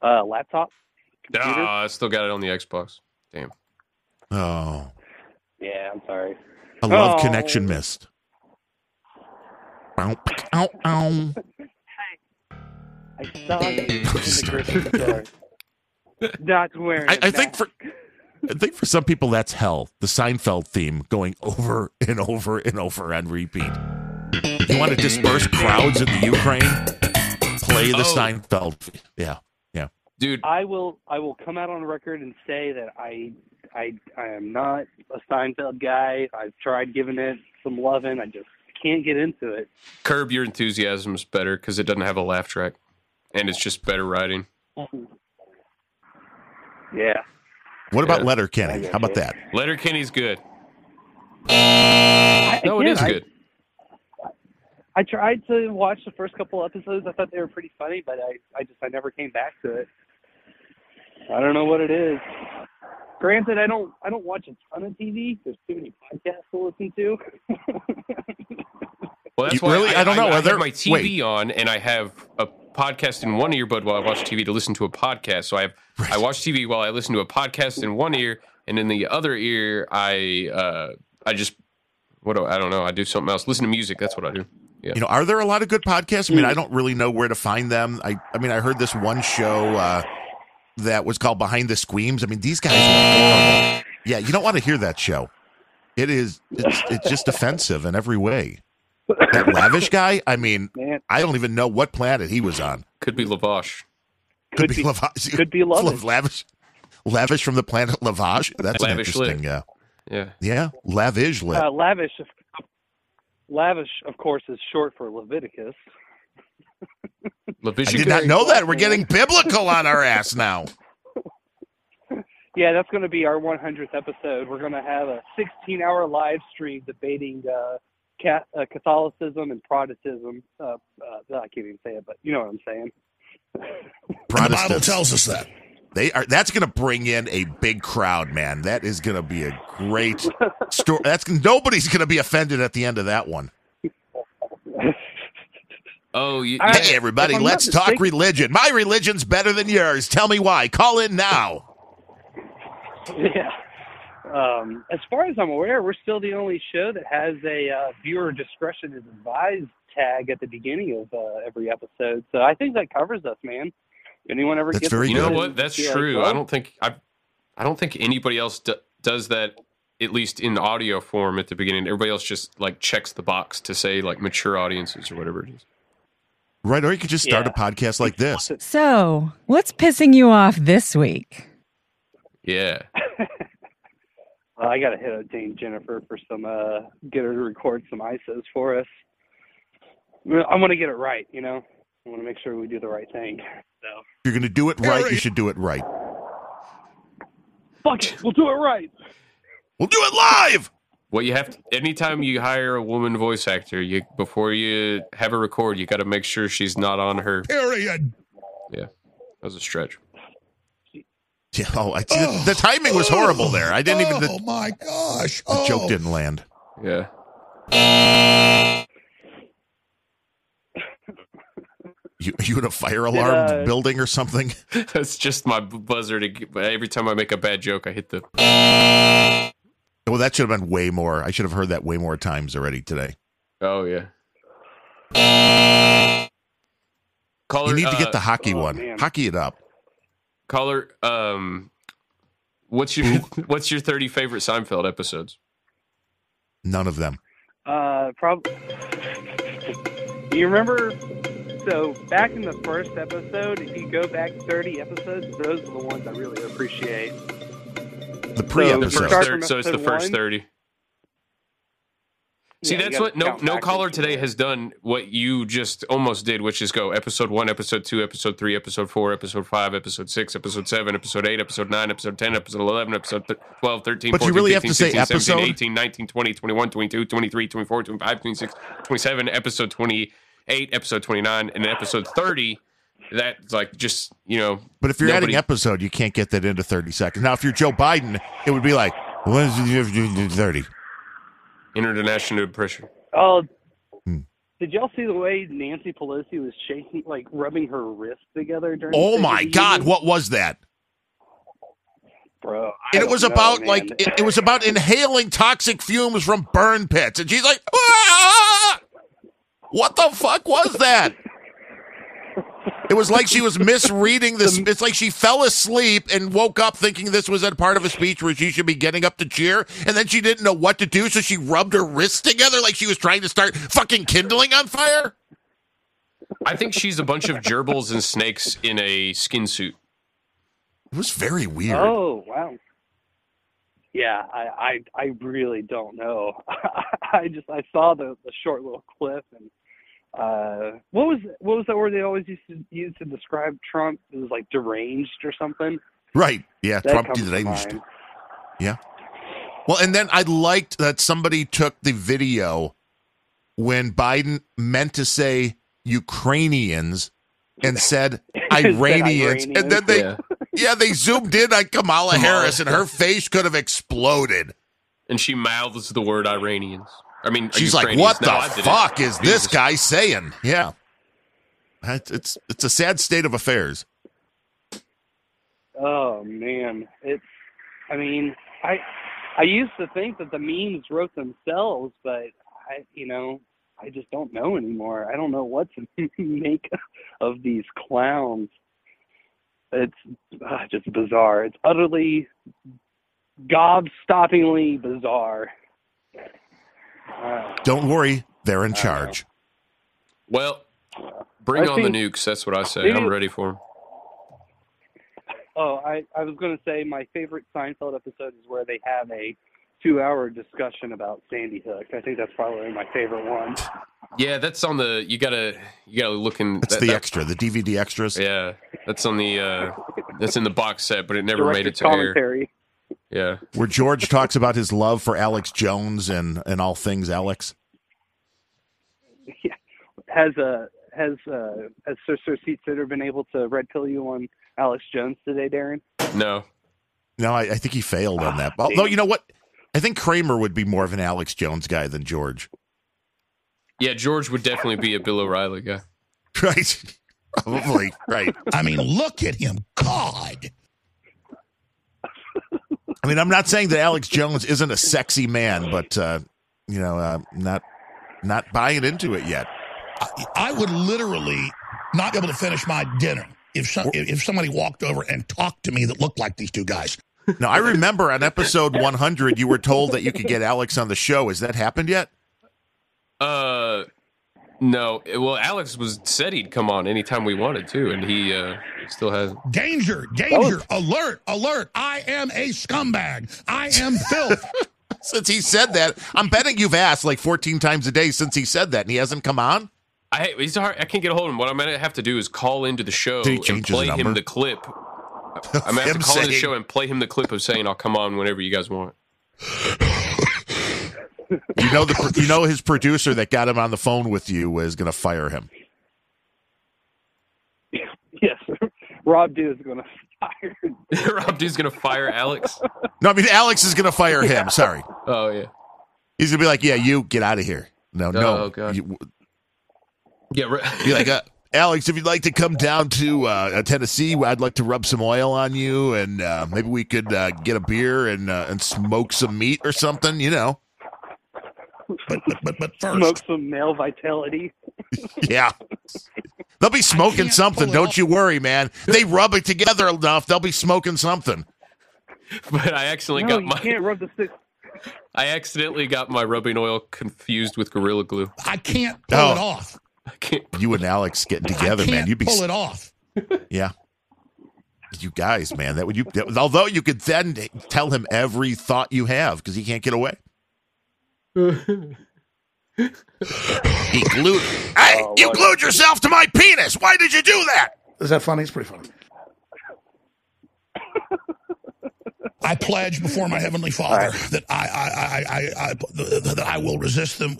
Uh, laptop. computer. Ah, I still got it on the Xbox. Damn. Oh, Yeah, I'm sorry. I love Oh. connection missed. Ow, ow, ow. I saw you in the grocery store. Not wearing. I, a I think for I think for some people that's hell. The Seinfeld theme going over and over and over on repeat. You want to disperse crowds in the Ukraine? Play the Oh. Seinfeld. Yeah, yeah. Dude, I will. I will come out on record and say that I, I, I am not a Seinfeld guy. I've tried giving it some loving. I just can't get into it. Curb Your Enthusiasm is better because it doesn't have a laugh track, and it's just better writing. Yeah. What about Yeah. Letterkenny? How about that? Letterkenny's good. I, No, it again, is I- good. I tried to watch the first couple episodes. I thought they were pretty funny, but I, I just I never came back to it. I don't know what it is. Granted, I don't I don't watch a ton of TV. There's too many podcasts to listen to. Well, that's You- why really? I don't know. I, Are have my TV wait. on, and I have a podcast in one earbud while I watch TV to listen to a podcast. So I have I watch TV while I listen to a podcast in one ear, and in the other ear, I uh, I just what do I don't know. I do something else. Listen to music. That's what I do. Yeah. You know, are there a lot of good podcasts? I mean, I don't really know where to find them. I, I mean, I heard this one show uh, that was called Behind the Squeams. I mean, these guys. Yeah, you don't want to hear that show. It is. It's, it's just offensive in every way. That lavish guy. I mean, Man. I don't even know what planet he was on. Could be Lavash. Could, Could be, be- Lavash. could be Lavish. lavish. Lavish from the planet Lavage. That's an Lavish lit. interesting. Uh, Yeah. yeah, lavish lit. Uh, lavish, lavish, of course, is short for Leviticus. I did not know that. We're getting biblical on our ass now. Yeah, that's going to be our 100th episode. We're going to have a 16-hour live stream debating uh, Catholicism and Protestantism. Uh, uh, I can't even say it, but you know what I'm saying. the Bible tells us that. They are. That's going to bring in a big crowd, man. That is going to be a great story. That's nobody's going to be offended at the end of that one. Oh, you, hey, everybody, if I'm not let's talk mistaken- religion. My religion's better than yours. Tell me why. Call in now. yeah. Um, as far as I'm aware, we're still the only show that has a uh, viewer discretion is advised tag at the beginning of uh, every episode. So I think that covers us, man. If anyone ever gets You know what? That's be like, true. "Well, I don't think I, I don't think anybody else do, does that. At least in audio form at the beginning, everybody else just like checks the box to say like mature audiences or whatever it is. Right, or you could just start a podcast like this. So, what's pissing you off this week? Yeah. Well, I got to hit up Dame Jennifer for some, uh, get her to record some ISOs for us. I want to get it right, you know? I want to make sure we do the right thing. So, If you're going to do it right, you should do it right. fuck it, we'll do it right. We'll do it live. Well, you have to. Anytime you hire a woman voice actor, you before you have her record, you got to make sure she's not on her. Period. Yeah, that was a stretch. Yeah, oh, I, the, the timing was horrible there. I didn't even. Oh my gosh! the joke Oh. didn't land. Yeah. You, you in a fire alarm uh, building or something? That's just my buzzer to. get- Every time I make a bad joke, I hit the. Well, that should have been way more. I should have heard that way more times already today. Oh yeah. Caller, you need to uh, get the hockey one. Hockey it up. Caller, um, what's your what's your thirty favorite Seinfeld episodes? None of them. Uh, probably. You remember? So back in the first episode, if you go back 30 episodes, those are the ones I really appreciate. The pre-episode. The first Start thir- from so it's the first one. thirty. See, Yeah, you what no no caller today has done. What you just almost did, which is go episode one, episode two, episode three, episode four, episode five, episode six, episode seven, episode eight, episode nine, episode ten, episode eleven, episode th- 12, 13, But you 14, really have 15, to say 16, 17, episode? 18, 19, 20, 21, 22, 23, 24, 25, 26, 27, episode 28, episode 29, and episode 30. That's like just, you know. But if you're nobody- adding episode, you can't get that into 30 seconds. Now, if you're Joe Biden, it would be like, when's it, 30? International pressure. Oh, Hmm. did y'all see the way Nancy Pelosi was shaking, like rubbing her wrists together during? Oh State my God, what was that? bro! And it was know, about man. like it, it was about inhaling toxic fumes from burn pits, and she's like, "Ah!" "What the fuck was that?" It was like she was misreading this. It's like she fell asleep and woke up thinking this was a part of a speech where she should be getting up to cheer, and then she didn't know what to do, so she rubbed her wrists together like she was trying to start fucking kindling on fire. I think she's a bunch of gerbils and snakes in a skin suit. It was very weird. Oh wow. Yeah, I, I I really don't know. I just I saw the the short little clip and uh what was what was that word they always used to use to describe Trump? It was like deranged or something. Right? Yeah, That Trump comes to deranged. Yeah. Well, and then I liked that somebody took the video when Biden meant to say Ukrainians and said Iranians, and then they, yeah. they zoomed in on Kamala Harris, and her face could have exploded. And she mouths the word Iranians. I mean, She's like, "What No, the fuck is this guy saying?" Yeah, it's it's, it's a sad state of affairs. Oh man, it's. I mean, I I used to think that the memes wrote themselves, but I, you know, I just don't know anymore. I don't know what to make of these clowns. It's uh, just bizarre. It's utterly gobstoppingly bizarre. Don't worry, they're in charge. Well, bring I on the nukes. That's what I say. I'm ready for them. Oh, I, I was going to say my favorite Seinfeld episode is where they have a two hour discussion about Sandy Hook. I think that's probably my favorite one. Yeah, that's on the. You gotta. You gotta look in. That's that- the that- extra, the DVD extras. Yeah, that's on the. uh That's in the box set, but it never made it to Director's air. Commentary. Yeah. Where George talks about his love for Alex Jones and and all things Alex. Yeah. Has uh, has uh, has Sir Sir Seat Sitter been able to red pill you on Alex Jones today, Darren? No. No, I, I think he failed on Ah, that. Although you know what, I think Kramer would be more of an Alex Jones guy than George. Yeah, George would definitely be a Bill O'Reilly guy. Right. Probably right. I mean, look at him. God. I mean, I'm not saying that Alex Jones isn't a sexy man, but uh, you know, uh, not not buying into it yet. I, I would literally not be able to finish my dinner if some, if, if somebody walked over and talked to me that looked like these two guys. Now, I remember on episode 100, you were told that you could get Alex on the show. Has that happened yet? Uh, no. Well, Alex was said he'd come on anytime we wanted to, and he uh, still hasn't. Danger, danger, alert, alert. I am a scumbag. I am filth. since he said that, I'm betting you've asked like 14 times a day since he said that, and he hasn't come on. I he's hard. I can't get a hold of him. What I'm gonna have to do is call into the show and play him the clip. I'm gonna have to Him call in the show and play him the clip of saying I'll come on whenever you guys want. You know the you know his producer that got him on the phone with you was going to fire him. Yes, Rob Dew is going to fire. Rob Dew is gonna fire Alex. No, I mean Alex is going to fire him. Sorry, Oh yeah. he's going to be like, "Yeah, you get out of here." No, no, Oh, God. You- Yeah. Right. be like, uh, Alex, if you'd like to come down to uh, Tennessee, I'd like to rub some oil on you, and uh, maybe we could uh, get a beer and uh, and smoke some meat or something. You know, but but but, but first, Smoke some male vitality. yeah. They'll be smoking something. Don't you worry, man. They rub it together enough. They'll be smoking something. But I accidentally no, got you my can't rub the stick. I accidentally got my rubbing oil confused with gorilla glue. I can't pull Oh. it off. I can't. You and Alex getting together, I can't man. You'd be pull it off. Yeah. You guys, man, that would you. That, although you could then tell him every thought you have because he can't get away. He glued. Hey, Oh, you glued yourself to my penis. Why did you do that? Is that funny? It's pretty funny. I pledge before my heavenly Father that I, I, I, I, I, that I will resist them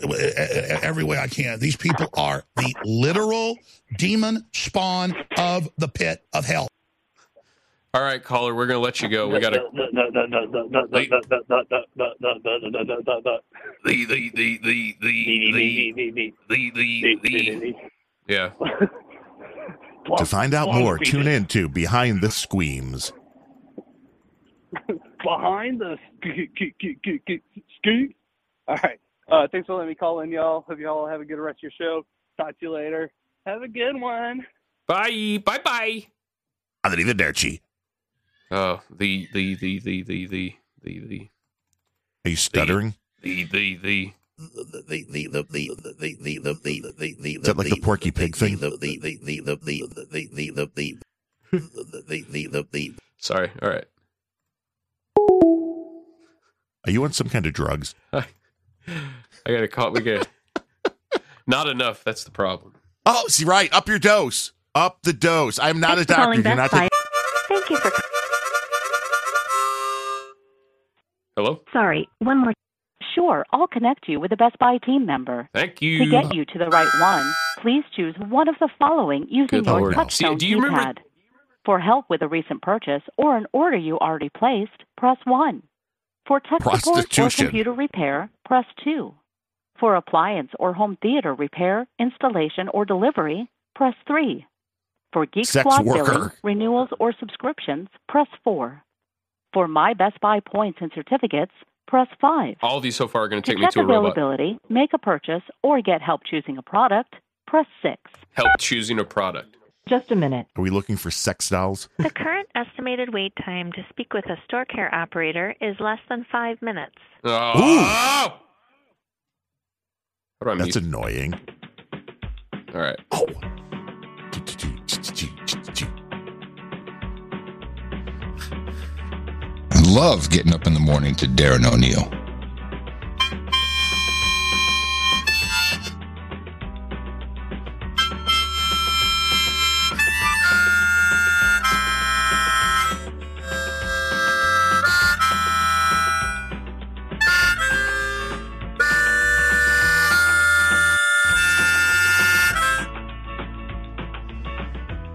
every way I can. These people are the literal demon spawn of the pit of hell. All right, caller, we're going to let you go. We got to. The the the the the the the the yeah. To find out more, tune in to Behind the Squeams. Behind the squeams. All right. Thanks for letting me call in, y'all. Hope y'all have a good rest of your show. Talk to you later. Have a good one. Bye. Bye. Bye. Arrivederci. Oh, the the the the the the the the Are you stuttering? the the the. The the the the the the the the the the the Is that like the Porky Pig thing? the the the the the the the the the the the the the the Sorry. All right. Are you on some kind of drugs? I gotta call. We got not enough. That's the problem. Oh, see, right. Up your dose. Up the dose. I'm not a Thanks for doctor. You're not. Thank you for. Hello. Sorry, one more. Sure, I'll connect you with a Best Buy team member. Thank you. To get you to the right one, please choose one of the following using Good your Lord. touchtone See, do you remember- For help with a recent purchase or an order you already placed, press 1. For tech support or computer repair, press 2. For appliance or home theater repair, installation, or delivery, press 3. For Geek Sex Squad worker. billing, renewals, or subscriptions, press 4. For My Best Buy points and certificates, press 5. All these so far are gonna To take me check to a robot. availability, make a purchase, or get help choosing a product, press 6. Help choosing a product. Just a minute. are we looking for sex dolls? The current estimated wait time to speak with a store care operator is less than five minutes. Oh. How do I That's mute? annoying. All right. Love getting up in the morning to Darren O'Neill.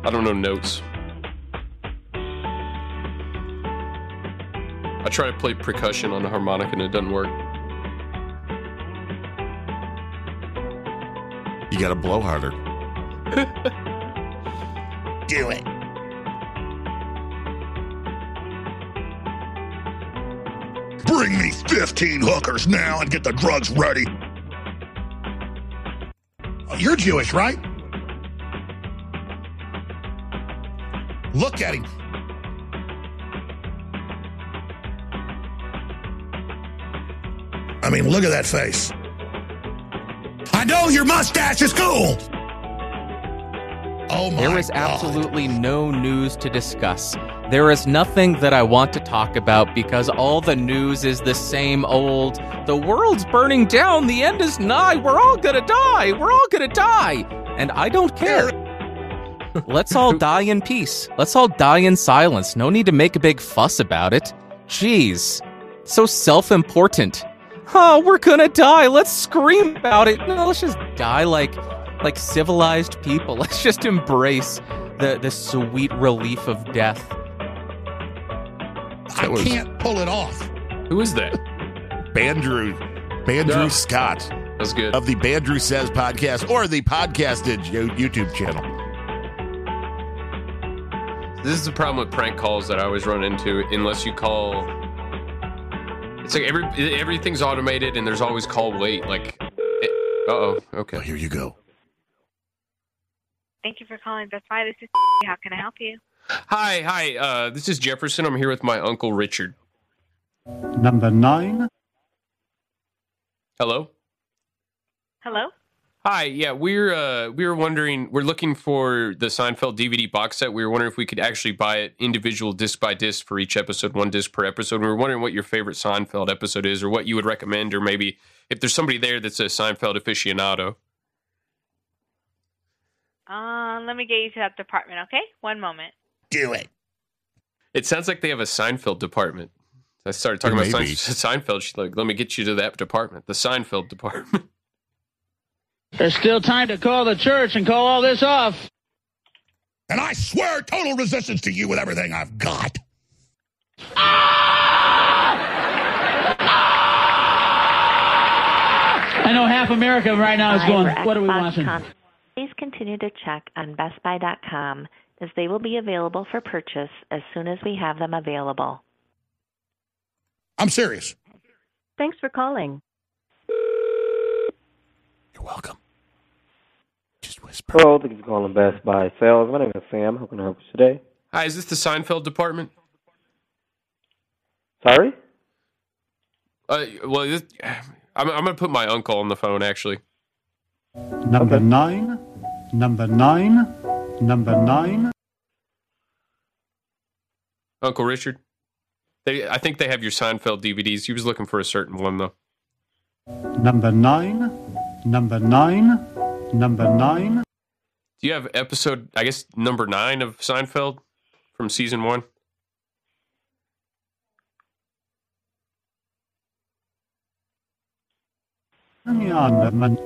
I don't know notes. Try to play percussion on the harmonica and it doesn't work. You got to blow harder. Do it. Bring me 15 hookers now and get the drugs ready. You're Jewish, right? Look at him. Mean, look at that face. I know your mustache is cool. Oh my There is God. absolutely no news to discuss. There is nothing that I want to talk about because all the news is the same old. The world's burning down. The end is nigh. We're all gonna die. We're all gonna die. And I don't care. Let's all die in peace. Let's all die in silence. No need to make a big fuss about it. Jeez. So self important. Oh, we're gonna die. Let's scream about it. No, let's just die like like civilized people. Let's just embrace the the sweet relief of death. I can't pull it off. Who is that? Bandrew. Bandrew No. Scott. That's good. Of the Bandrew Says podcast or the Podcastage Yo- YouTube channel. This is the problem with prank calls that I always run into. Unless you call, it's like every everything's automated and there's always call wait. Like, uh oh, okay. here you go. Thank you for calling Best Buy. This is how can I help you? Hi, hi. Uh, this is Jefferson. I'm here with my uncle Richard. Number nine. Hello. Hello? Hi. Yeah, we're uh, we were wondering. We're looking for the Seinfeld DVD box set. We were wondering if we could actually buy it individual disc by disc for each episode, one disc per episode. We were wondering what your favorite Seinfeld episode is, or what you would recommend, or maybe if there's somebody there that's a Seinfeld aficionado. Uh, let me get you to that department, okay? One moment. Do it. It sounds like they have a Seinfeld department. I started talking about Seinfeld. She's like, "Let me get you to that department, the Seinfeld department." There's still time to call the church and call all this off. And I swear total resistance to you with everything I've got. I know half America right now is going, what are we watching? Please continue to check on BestBuy.com as they will be available for purchase as soon as we have them available. I'm serious. Thanks for calling. You're welcome. Hello, thank you for calling Best Buy Sales. My name is Sam. How can I help you today? Hi, is this the Seinfeld department? Sorry? Uh, well, this, I'm, I'm going to put my uncle on the phone. Actually, Number nine. Number nine. Number nine. Uncle Richard. They, I think they have your Seinfeld DVDs. He was looking for a certain one though. Number nine. Number nine. Number nine. Do you have episode? I guess number nine of Seinfeld from season one. Honey Underman.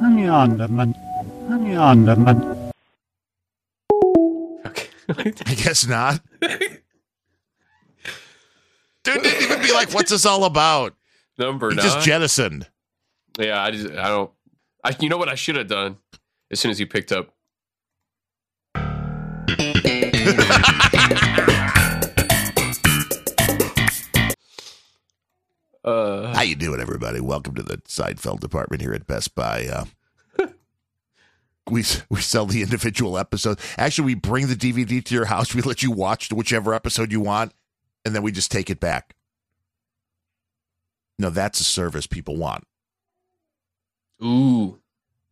Honey Underman. Honey Underman. I guess not. Dude didn't even be like, what's this all about? Number He nine. just jettisoned. Yeah, I just I don't. I you know what I should have done as soon as you picked up. Uh, How you doing, everybody? Welcome to the Seinfeld department here at Best Buy. Uh, we we sell the individual episodes. Actually, we bring the DVD to your house. We let you watch whichever episode you want, and then we just take it back. No, that's a service people want. Ooh,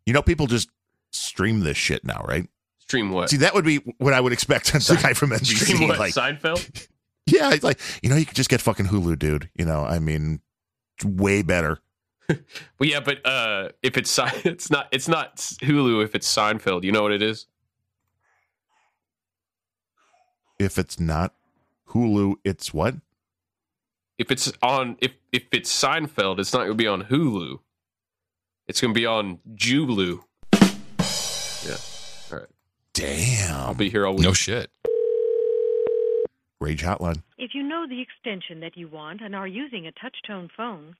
you know, people just stream this shit now, right? Stream what? See, that would be what I would expect on the guy from NBC. Stream what? like, Seinfeld. yeah, it's like you know, you could just get fucking Hulu, dude. You know, I mean, way better. Well, yeah, but uh, if it's it's not it's not Hulu. If it's Seinfeld, you know what it is. If it's not Hulu, it's what? If it's on if if it's Seinfeld, it's not going to be on Hulu. It's going to be on Julu. Yeah. All right. Damn. I'll be here all week. No shit. Rage Hotline. If you know the extension that you want and are using a touch-tone phone,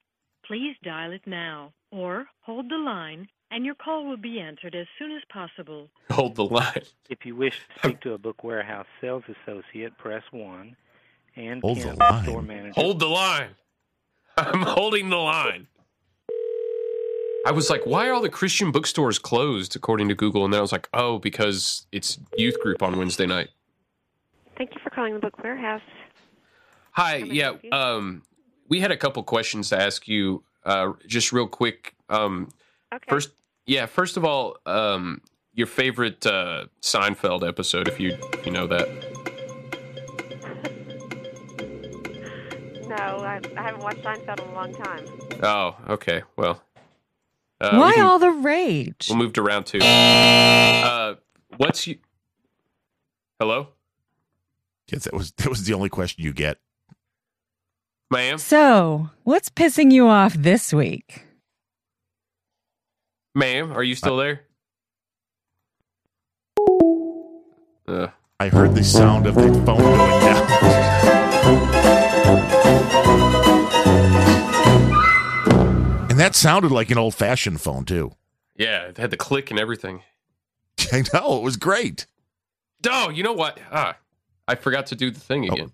please dial it now or hold the line and your call will be answered as soon as possible. Hold the line. If you wish to speak to a book warehouse sales associate, press 1. And Hold the line. store manager. Hold the line. I'm holding the line. I was like, why are all the Christian bookstores closed according to Google? And then I was like, oh, because it's youth group on Wednesday night. Thank you for calling the Book Warehouse. Hi, yeah. Um, we had a couple questions to ask you, uh, just real quick. Um, Okay. First, yeah. First of all, um, your favorite uh, Seinfeld episode, if you you know that. No, I, I haven't watched Seinfeld in a long time. Oh, okay. Well, uh, Why can- all the rage? We'll move to round two. Uh, what's you? Hello, Kids, that was that was the only question you get. ma'am. So, what's pissing you off this week? Ma'am, are you still there? Uh, I heard the sound of the phone going down. That sounded like an old fashioned phone, too. yeah, it had the click and everything. I know, it was great. Oh, you know what? Ah, I forgot to do the thing again.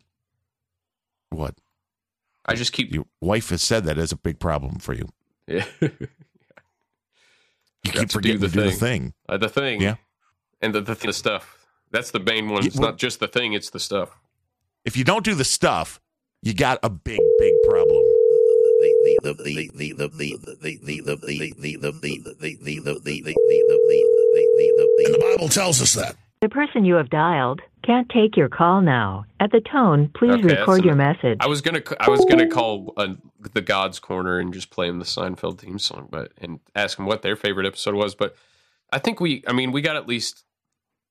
What? I just keep. Your wife has said that is a big problem for you. Yeah. You keep forgetting to do the thing. Uh, the thing. Yeah. And the, the, the stuff. That's the main one. Yeah, It's well- not just the thing, it's the stuff. If you don't do the stuff, you got a big, big problem. And the Bible tells us that. The person you have dialed can't take your call now. At the tone, please Okay, record your message. I was gonna I was gonna call uh, the God's Corner and just play them the Seinfeld theme song, but and ask them what their favorite episode was. But I think we, I mean, we got at least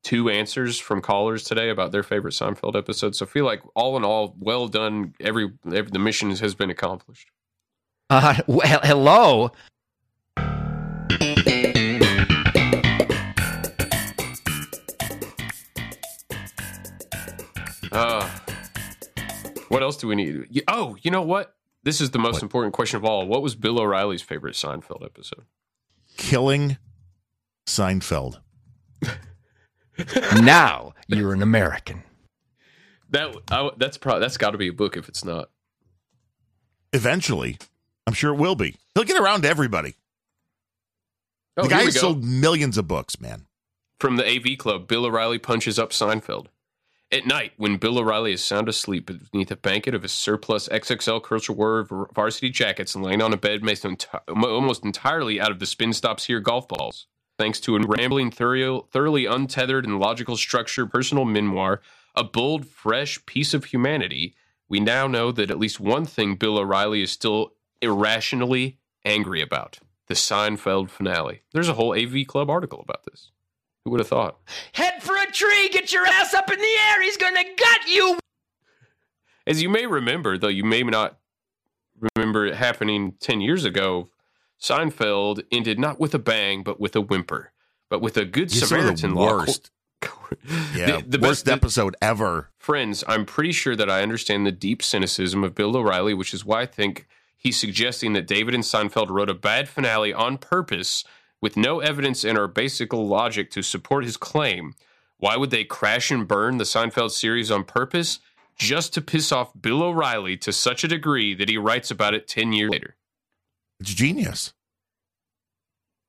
two answers from callers today about their favorite Seinfeld episode. So I feel like all in all, well done. Every, every the mission has been accomplished. Uh, well, hello. Uh, what else do we need? Oh, you know what? This is the most important question of all. What was Bill O'Reilly's favorite Seinfeld episode? Killing Seinfeld. now you're an American. That I, that's probably that's got to be a book if it's not. Eventually, I'm sure it will be. He'll get around to everybody. Oh, the guy we has go. sold millions of books, man. From the AV Club, Bill O'Reilly punches up Seinfeld. At night, when Bill O'Reilly is sound asleep beneath a blanket of his surplus XXL Culture War varsity jackets and laying on a bed made almost entirely out of the spin stops here golf balls, thanks to a rambling, thoroughly untethered and logical structure personal memoir, a bold, fresh piece of humanity, we now know that at least one thing Bill O'Reilly is still irrationally angry about the Seinfeld finale. There's a whole AV Club article about this. Who would have thought? Head for a tree. Get your ass up in the air. He's gonna gut you. As you may remember, though you may not remember it happening 10 years ago, Seinfeld ended not with a bang, but with a whimper, but with a good You're some of the Samaritan law. worst. Yeah, The- the worst best- episode ever. Friends, I'm pretty sure that I understand the deep cynicism of Bill O'Reilly, which is why I think he's suggesting that David and Seinfeld wrote a bad finale on purpose with no evidence and or basic logic to support his claim. Why would they crash and burn the Seinfeld series on purpose? Just to piss off Bill O'Reilly to such a degree that he writes about it 10 years later. It's genius.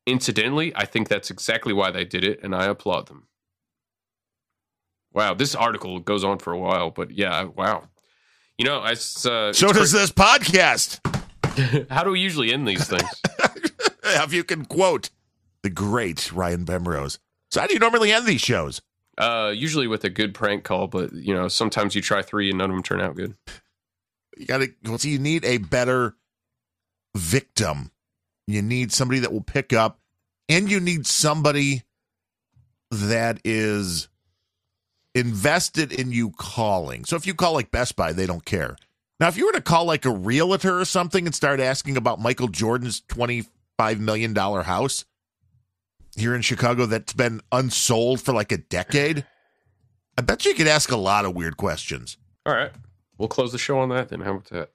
Incidentally, I think that's exactly why they did it, and I applaud them. Wow, this article goes on for a while, but yeah, wow. You know, it's, uh, So it's does this podcast. How do we usually end these things? if you can quote the great Ryan Bemrose. So how do you normally end these shows? Uh, usually with a good prank call, but you know, sometimes you try three and none of them turn out good. You got to. Well, see, you need a better victim. You need somebody that will pick up, and you need somebody that is invested in you calling. So if you call like Best Buy, they don't care. Now, if you were to call like a realtor or something and start asking about Michael Jordan's twenty-five million dollar house here in Chicago that's been unsold for like a decade, I bet you could ask a lot of weird questions. All right. We'll close the show on that then. How about that?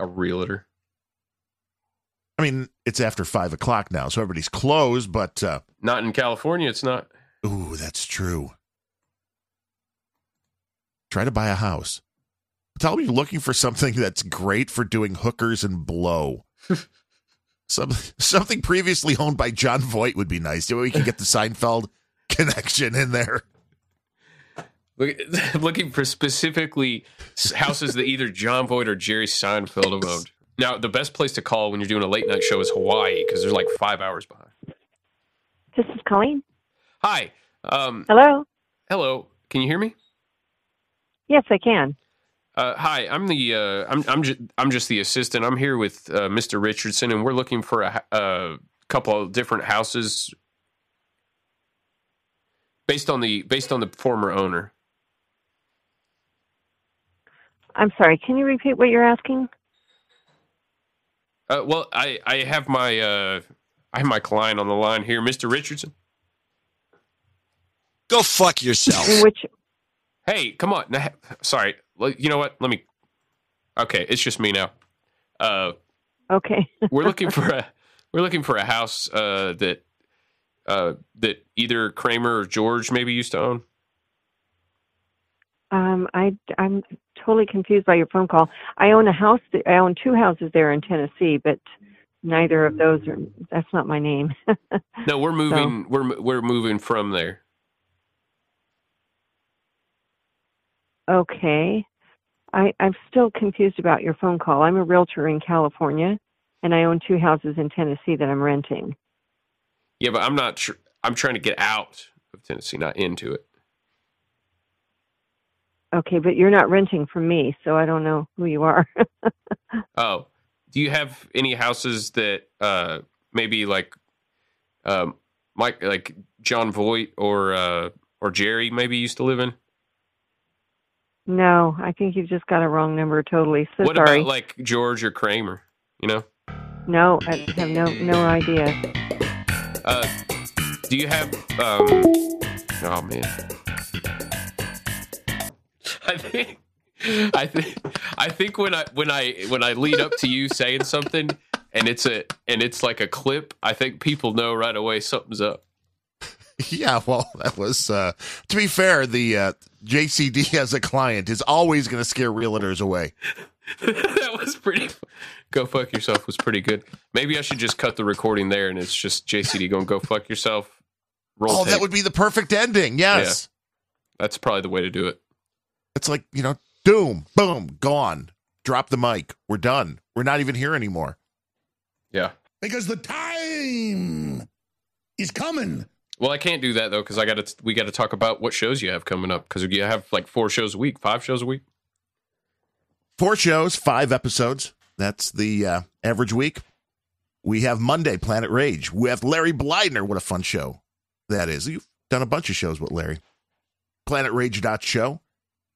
A realtor. I mean, it's after five o'clock now, so everybody's closed, but uh Not in California, it's not. ooh, that's true. Try to buy a house. Tell me you're looking for something that's great for doing hookers and blow. Some, something previously owned by Jon Voight would be nice. We can get the Seinfeld connection in there. Look, looking for specifically houses that either Jon Voight or Jerry Seinfeld have owned. Now, the best place to call when you're doing a late night show is Hawaii because they're like five hours behind. This is Colleen. Hi. Um, Hello. hello. Can you hear me? Yes, I can. Uh, hi, I'm the uh, I'm I'm just I'm just the assistant. I'm here with uh, Mr. Richardson, and we're looking for a, a couple of different houses based on the based on the former owner. I'm sorry. Can you repeat what you're asking? Uh, well, I I have my uh, I have my client on the line here, Mr. Richardson. Go fuck yourself. Which? Hey, come on. Nah, Sorry. You know what? Let me. Okay, it's just me now. Uh, Okay. we're looking for a we're looking for a house uh, that uh, that either Kramer or George maybe used to own. Um, I I'm totally confused by your phone call. I own a house. I own two houses there in Tennessee, but neither of those are. That's not my name. No, we're moving. We're we're moving from there. Okay. I I'm still confused about your phone call. I'm a realtor in California, and I own two houses in Tennessee that I'm renting. Yeah, but I'm not sure. I'm trying to get out of Tennessee, not into it. Okay, but you're not renting from me, so I don't know who you are. Oh, do you have any houses that uh, maybe like um, Mike, like Jon Voight or uh, or Jerry maybe used to live in? No, I think you've just got a wrong number totally. So what sorry. about like George or Kramer? You know, no, I have no no idea. uh, do you have? Um, oh man, I think. I think I think when I when I when I lead up to you saying something and it's a and it's like a clip, I think people know right away something's up. Yeah, well, that was uh to be fair, the uh JCD as a client is always going to scare realtors away. that was pretty. Go fuck yourself was pretty good. Maybe I should just cut the recording there, and it's just JCD going go fuck yourself. Roll oh, that would be the perfect ending. Yes. That's probably the way to do it. It's like, you know, doom, boom, gone. Drop the mic. We're done. We're not even here anymore. Yeah. Because the time is coming. Well, I can't do that though because I got to. We got to talk about what shows you have coming up because you have like four shows a week, five shows a week. Four shows, five episodes. That's the uh, average week. We have Monday, Planet Rage. We have Larry Blydner. What a fun show that is. You've done a bunch of shows with Larry. Planet Rage Show.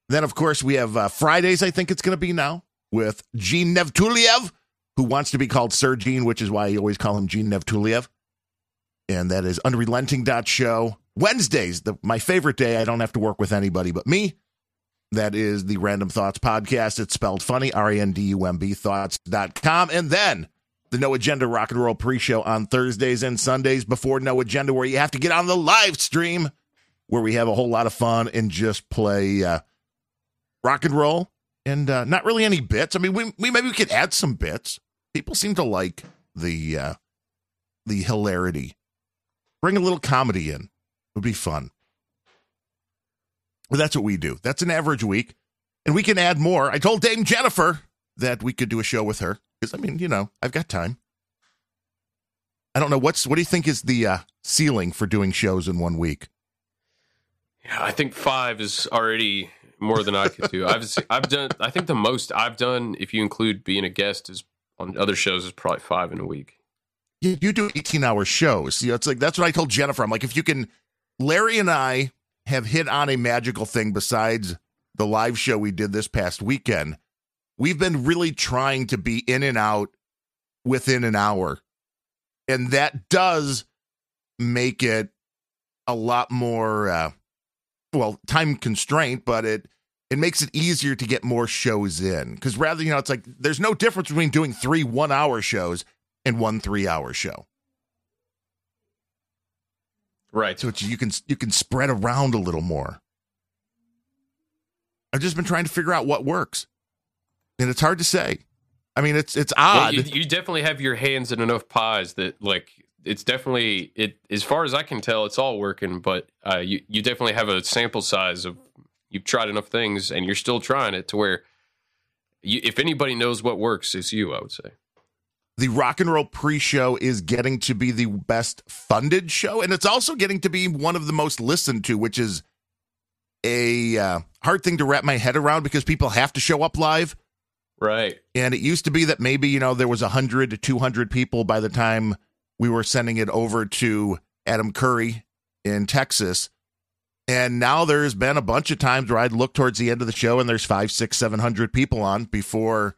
Then, of course, we have uh, Fridays, I think it's going to be now, with Gene Nevtuliev, who wants to be called Sir Gene, which is why you always call him Gene Nevtuliev. And that is Unrelenting.show. Wednesdays, the, my favorite day. I don't have to work with anybody but me. That is the Randumb Thoughts Podcast. It's spelled funny, R A N D U M B thoughts.com. And then the No Agenda Rock and Roll pre show on Thursdays and Sundays before No Agenda, where you have to get on the live stream where we have a whole lot of fun and just play uh, rock and roll and uh, not really any bits. I mean, we, we maybe we could add some bits. People seem to like the uh, the hilarity. Bring a little comedy in. It would be fun. Well, that's what we do. That's an average week. And we can add more. I told Dame Jennifer that we could do a show with her. Because, I mean, you know, I've got time. I don't know. What's What do you think is the uh, ceiling for doing shows in one week? Yeah, I think five is already more than I could do. I've I've done. I think the most I've done, if you include being a guest, is on other shows is probably five in a week. You, you do 18 hour shows. You know, it's like, that's what I told Jennifer. I'm like, if you can, Larry and I have hit on a magical thing besides the live show we did this past weekend. We've been really trying to be in and out within an hour. And that does make it a lot more, uh, well, time constraint, but it, it makes it easier to get more shows in. Because rather, you know, it's like there's no difference between doing three one hour shows and one three hour show. Right. So you can you can spread around a little more. I've just been trying to figure out what works, and it's hard to say. I mean, it's it's Well, odd. you, you definitely have your hands in enough pies that like it's definitely it as far as I can tell it's all working but uh, you you definitely have a sample size of you've tried enough things and you're still trying it to where you, if anybody knows what works it's you I would say the rock and roll pre-show is getting to be the best funded show and it's also getting to be one of the most listened to which is a uh, hard thing to wrap my head around because people have to show up live. Right. And it used to be that maybe you know there was 100 to 200 people by the time we were sending it over to adam curry in texas. And now there's been a bunch of times where i'd look towards the end of the show and there's five six seven hundred people on before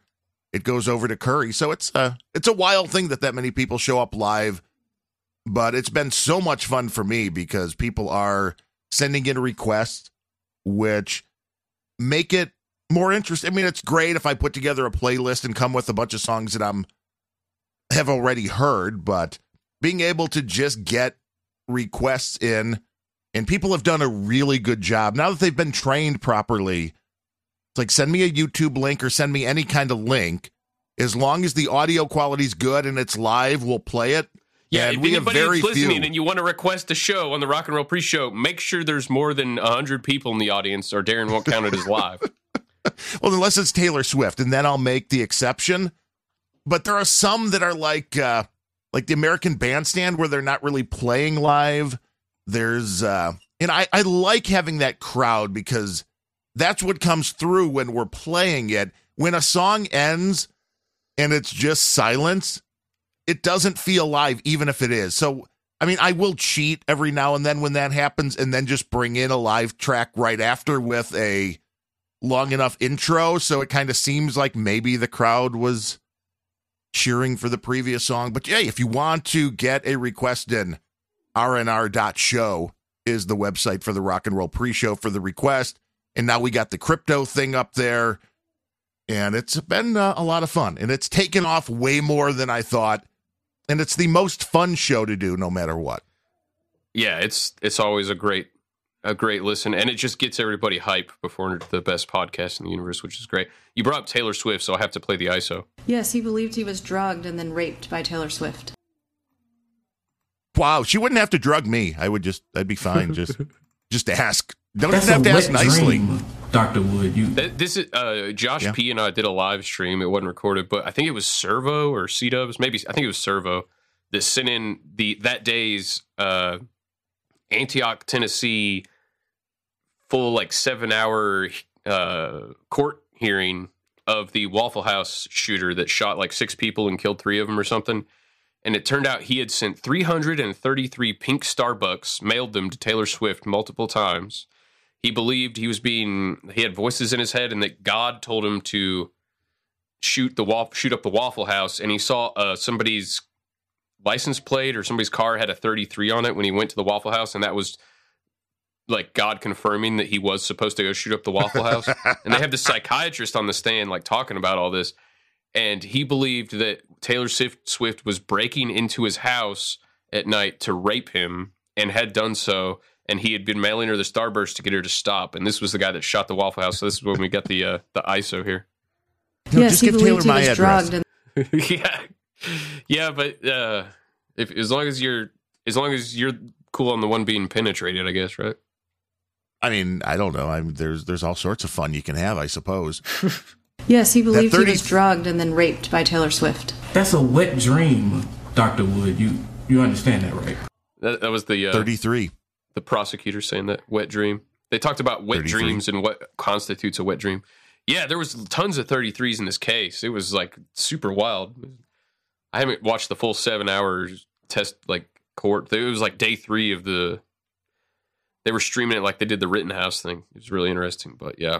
it goes over to curry so it's a it's a wild thing that that many people show up live but it's been so much fun for me because people are sending in requests which make it more interesting. I mean, it's great if I put together a playlist and come with a bunch of songs that I'm have already heard, but being able to just get requests in and people have done a really good job now that they've been trained properly. It's like send me a YouTube link or send me any kind of link. As long as the audio quality's good and it's live, we'll play it. yeah and if we have very listening few. and you want to request a show on the rock and roll pre-show make sure there's more than 100 people in the audience or Darren won't count it as live Well, unless it's Taylor Swift, and then I'll make the exception. But there are some that are like uh like the American Bandstand where they're not really playing live. There's uh and I, I like having that crowd because that's what comes through when we're playing it. When a song ends and it's just silence, it doesn't feel live, even if it is. So I mean, I will cheat every now and then when that happens, and then just bring in a live track right after with a long enough intro so it kind of seems like maybe the crowd was cheering for the previous song but yeah if you want to get a request in rnr.show is the website for the rock and roll pre-show for the request and now we got the crypto thing up there. And it's been uh, a lot of fun. And it's taken off way more than i thought. And it's the most fun show to do no matter what. Yeah it's it's always a great a great listen. And it just gets everybody hype before the best podcast in the universe which is great. You brought up taylor swift so i have to play the iso Yes, he believed he was drugged and then raped by Taylor Swift. wow she wouldn't have to drug me. I would just i'd be fine. Just just ask don't That's even have a to ask nicely dream, Dr. Wood. You This is uh, Josh Yeah. P and I did a live stream. It wasn't recorded, but I think it was Servo or C Dubs. Maybe I think it was Servo that sent in the that day's uh, Antioch, Tennessee, full like seven hour uh, court hearing of the Waffle House shooter that shot like six people and killed three of them or something. And it turned out he had sent 333 pink Starbursts, mailed them to Taylor Swift multiple times. He believed he was being, he had voices in his head and that God told him to shoot the waff, shoot up the Waffle House. And he saw uh, somebody's license plate or somebody's car had a 33 on it when he went to the Waffle House. And that was like God confirming that he was supposed to go shoot up the Waffle House. and they have the psychiatrist on the stand, like talking about all this. And he believed that Taylor Swift was breaking into his house at night to rape him and had done so. And he had been mailing her the starburst to get her to stop. And this was the guy that shot the Waffle House. So this is when we got the uh, the ISO here. No, yes, just he give believed Taylor he my was address. drugged and yeah, yeah, but uh, if as long as you're as long as you're cool on the one being penetrated, I guess, right? I mean, I don't know. I mean, there's there's all sorts of fun you can have, I suppose. yes, he believed he was drugged and then raped by Taylor Swift. that's a wet dream, Dr. Wood. You you understand that, right? That, that was the uh, 33. The prosecutor saying that wet dream. They talked about wet 33. dreams and what constitutes a wet dream. Yeah, there was tons of 33s in this case. It was like super wild. I haven't watched the full seven hours test like court. It was like day three of the. They were streaming it like they did the Rittenhouse thing. It was really interesting, but yeah.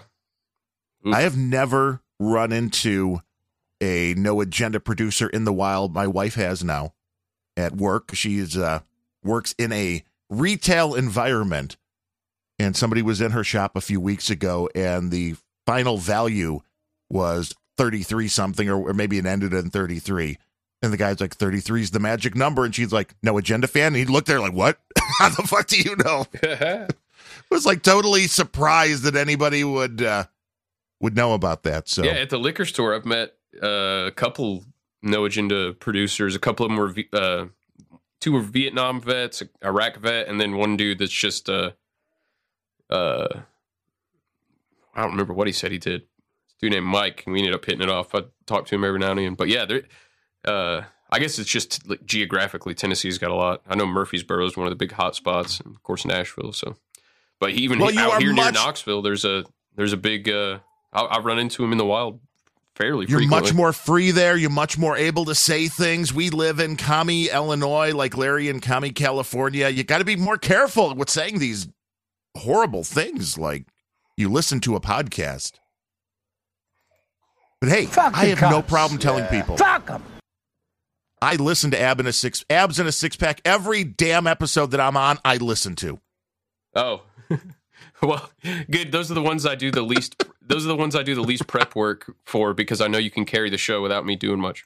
I have never run into a no agenda producer in the wild. My wife has now at work. She's uh, works in a retail environment, and somebody was in her shop a few weeks ago, and the final value was thirty three something, or, or maybe it ended in thirty three. And the guy's like, 33 is the magic number. And she's like, no agenda fan. And he looked at her like, what? How the fuck do you know? was like totally surprised that anybody would uh, would know about that. So Yeah, at the liquor store, I've met uh, a couple no agenda producers. A couple of them were uh, two were Vietnam vets, Iraq vet, and then one dude that's just uh, uh, I don't remember what he said he did. This dude named Mike, and we ended up hitting it off. I talk to him every now and then, but yeah, there. Uh, I guess it's just like, geographically, Tennessee's got a lot. I know Murfreesboro is one of the big hot spots, and of course Nashville. So, but even Well, out here near Knoxville, there's a there's a big. Uh, I, I run into him in the wild fairly You're frequently. much more free there. You're much more able to say things. We live in Commie, Illinois, like Larry in Commie, California. You got to be more careful with saying these horrible things like you listen to a podcast. But hey, Fuck I the have no problem telling people. Fuck 'em. I listen to Ab in a six abs in a six pack every damn episode that I'm on. I listen to. Oh, well, good. Those are the ones I do the least. Those are the ones I do the least prep work for because I know you can carry the show without me doing much.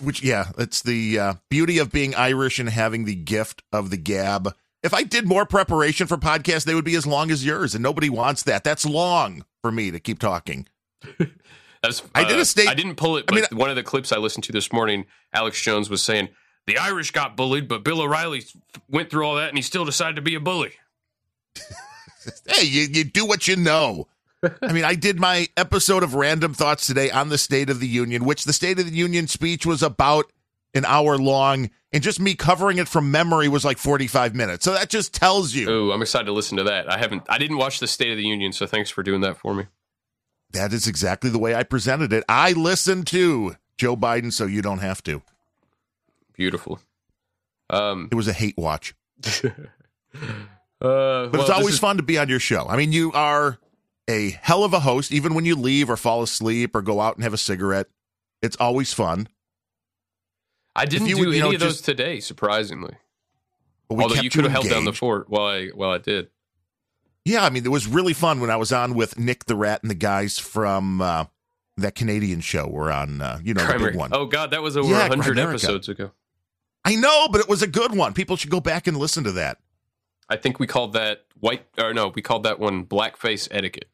Which yeah, it's the uh, beauty of being Irish and having the gift of the gab. If I did more preparation for podcasts, they would be as long as yours, and nobody wants that. That's long for me to keep talking. That's, I did a uh, state- I didn't pull it, I mean, one of the clips I listened to this morning, Alex Jones was saying the Irish got bullied, but Bill O'Reilly went through all that and he still decided to be a bully. Hey, you, you do what you know. I mean, I did my episode of Randumb Thoughts today on the State of the Union, which the State of the Union speech was about an hour long, and just me covering it from memory was like 45 minutes. So that just tells you. Oh, I'm excited to listen to that. I haven't, I didn't watch the State of the Union, so thanks for doing that for me. That is exactly the way I presented it. I listened to Joe Biden, so you don't have to. Beautiful. Um, it was a hate watch. Uh, But it's always fun to be on your show. I mean, you are a hell of a host, even when you leave or fall asleep or go out and have a cigarette. It's always fun. I didn't you do would, any know, of those just- today, surprisingly. Although you could have held down the fort while I while I did. Yeah, I mean, it was really fun when I was on with Nick the Rat and the guys from uh, that Canadian show. We're on, uh, you know, the big one. Oh God, that was over Yeah, hundred episodes ago. I know, but it was a good one. People should go back and listen to that. I think we called that white or no, we called that one blackface etiquette.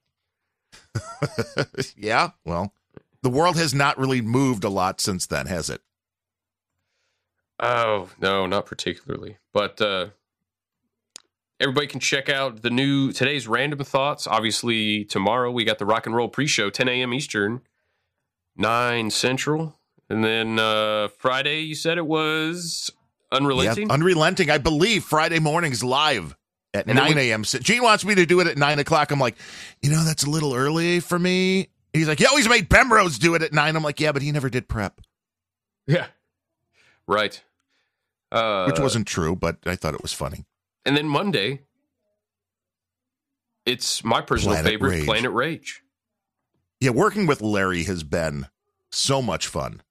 yeah, well, the world has not really moved a lot since then, has it? Oh no, not particularly. But uh, everybody can check out the new today's randumb thoughts. Obviously, tomorrow we got the rock and roll pre-show, 10 a.m. Eastern, nine Central, and then uh, Friday you said it was unrelenting. Yeah, unrelenting. I believe Friday mornings live at 9 a.m. Gene wants me to do it at 9 o'clock. I'm like, you know, that's a little early for me. He's like, you always made Bemrose do it at 9. I'm like, yeah, but he never did prep, yeah, right. Uh, which wasn't true, but I thought it was funny. And then Monday, it's my personal Planet favorite, Rage. Planet Rage. Yeah, working with Larry has been so much fun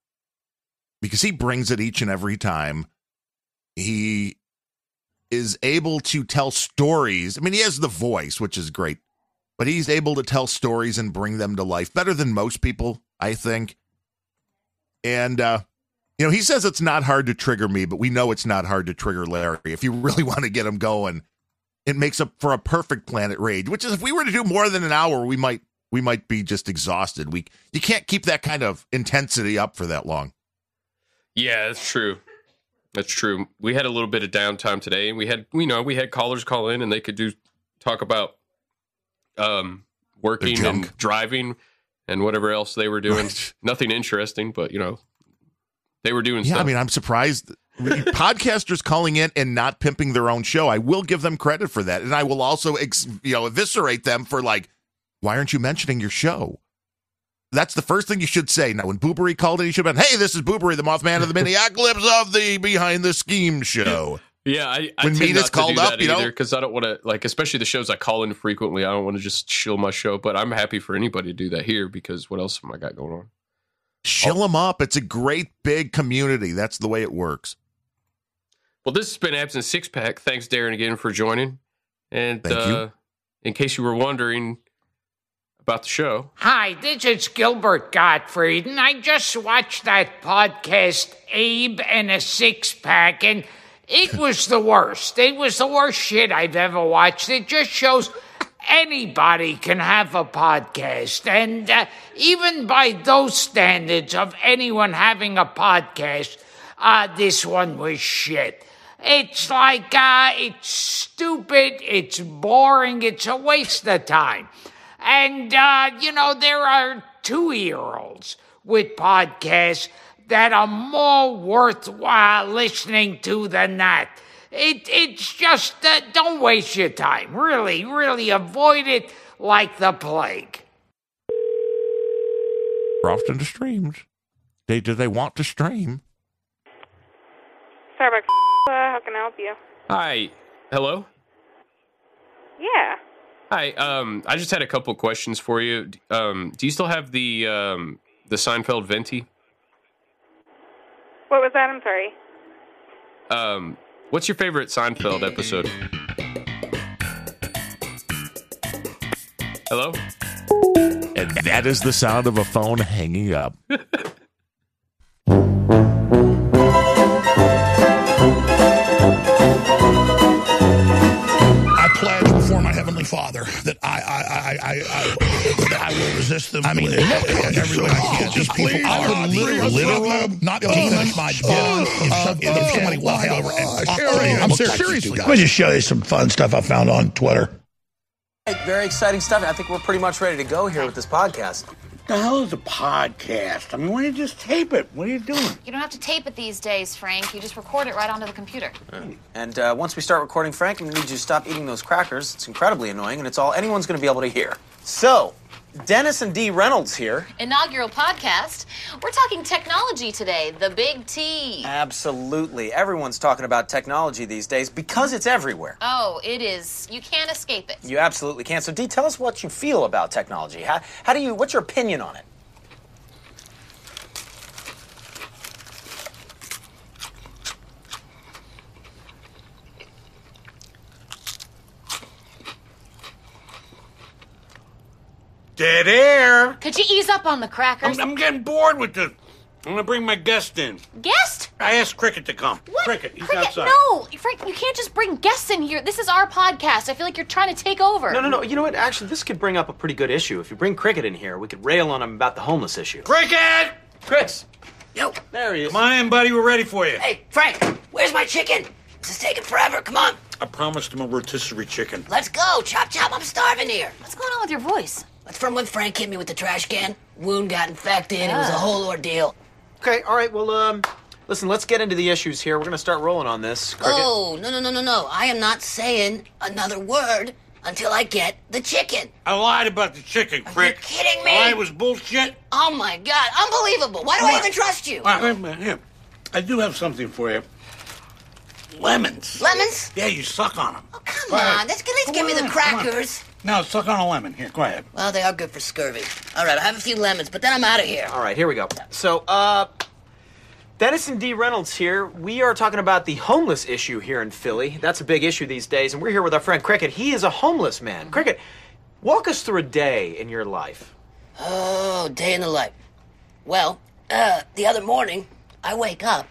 because he brings it each and every time. He is able to tell stories. I mean, he has the voice, which is great, but he's able to tell stories and bring them to life better than most people, I think. And, uh, you know, he says it's not hard to trigger me, but we know it's not hard to trigger Larry. If you really want to get him going, it makes up for a perfect Planet Rage, which is if we were to do more than an hour, we might we might be just exhausted. We you can't keep that kind of intensity up for that long. Yeah, that's true. That's true. We had a little bit of downtime today, and we had you know we had callers call in, and they could do talk about um working and driving and whatever else they were doing. Nothing interesting, but you know they were doing Yeah, stuff. I mean, I'm surprised podcasters calling in and not pimping their own show. I will give them credit for that, and I will also ex, you know eviscerate them for like, why aren't you mentioning your show? That's the first thing you should say. Now, when Booberry called in, you should have been, "Hey, this is Booberry, the Mothman of the Minneapolis of the Behind the Scheme show." Yeah, I, I When tend Meta's not to called do up, that you know? either because I don't want to like, especially the shows I call in frequently. I don't want to just shill my show, but I'm happy for anybody to do that here because what else am I got going on? Shill them up. It's a great big community. That's the way it works. Well, this has been Absent Six Pack. Thanks, Darren, again for joining. And Thank you. uh, in case you were wondering about the show, Hi, this is Gilbert Gottfried, and I just watched that podcast, Abe and a Six Pack, and it was the worst. It was the worst shit I've ever watched. It just shows anybody can have a podcast. And uh, even by those standards of anyone having a podcast, uh, this one was shit. It's like, uh, it's stupid, it's boring, it's a waste of time. And, uh, you know, there are two year olds with podcasts that are more worthwhile listening to than that. It, it's just, uh, don't waste your time. Really, really avoid it like the plague. We're often to streams. They do they want to stream? Starbucks. Uh, how can I help you? Hi. Hello. Yeah. Hi. Um, I just had a couple questions for you. Um, do you still have the um, the Seinfeld venti? What was that? I'm sorry. Um, what's your favorite Seinfeld episode? Hello. And that is the sound of a phone hanging up. Father that I I I I, I that I will resist them. I mean, every way I can. These people are the literal, not uh, demons, my uh, God. If, uh, if somebody walk over and I'm serious. Seriously, let me just show you some fun stuff I found on Twitter. Very exciting stuff. I think we're pretty much ready to go here with this podcast. The hell is a podcast? I mean, why don't you just tape it? What are you doing? You don't have to tape it these days, Frank. You just record it right onto the computer. And uh, once we start recording, Frank, I'm gonna need you to stop eating those crackers. It's incredibly annoying, and it's all anyone's gonna be able to hear. So, Dennis and Dee Reynolds here. Inaugural podcast. We're talking technology today, the big T. Absolutely. Everyone's talking about technology these days because it's everywhere. Oh, it is. You can't escape it. You absolutely can't. So, Dee, tell us what you feel about technology. How, how do you? What's your opinion on it? Dead air. Could you ease up on the crackers? I'm, I'm getting bored with this. I'm gonna bring my guest in. Guest? I asked Cricket to come. What? Cricket, he's Cricket, outside. no, Frank, you can't just bring guests in here. This is our podcast. I feel like you're trying to take over. No, no, no. You know what? Actually, this could bring up a pretty good issue. If you bring Cricket in here, we could rail on him about the homeless issue. Cricket! Chris. Yo. There he is. Come on in, buddy. We're ready for you. Hey, Frank, where's my chicken? This is taking forever. Come on. I promised him a rotisserie chicken. Let's go. Chop, chop. I'm starving here. What's going on with your voice? That's from when Frank hit me with the trash can. Wound got infected. It was a whole ordeal. Okay, all right. Well, um, listen, let's get into the issues here. We're going to start rolling on this. Cricket. Oh, no, no, no, no, no. I am not saying another word until I get the chicken. I lied about the chicken, Crick. Are you kidding me? I was bullshit. Oh, my God. Unbelievable. Why do I even trust you? Wait a minute, here. I do have something for you. Lemons. Lemons? Yeah, you suck on them. Oh, come on. Let's, at least give me the crackers. No, suck on a lemon. Here, go ahead. Well, they are good for scurvy. All right, I have a few lemons, but then I'm out of here. All right, here we go. So, uh, Dennis and Dee Reynolds here. We are talking about the homeless issue here in Philly. That's a big issue these days, and we're here with our friend Cricket. He is a homeless man. Cricket, walk us through a day in your life. Oh, day in the life. Well, uh, the other morning, I wake up,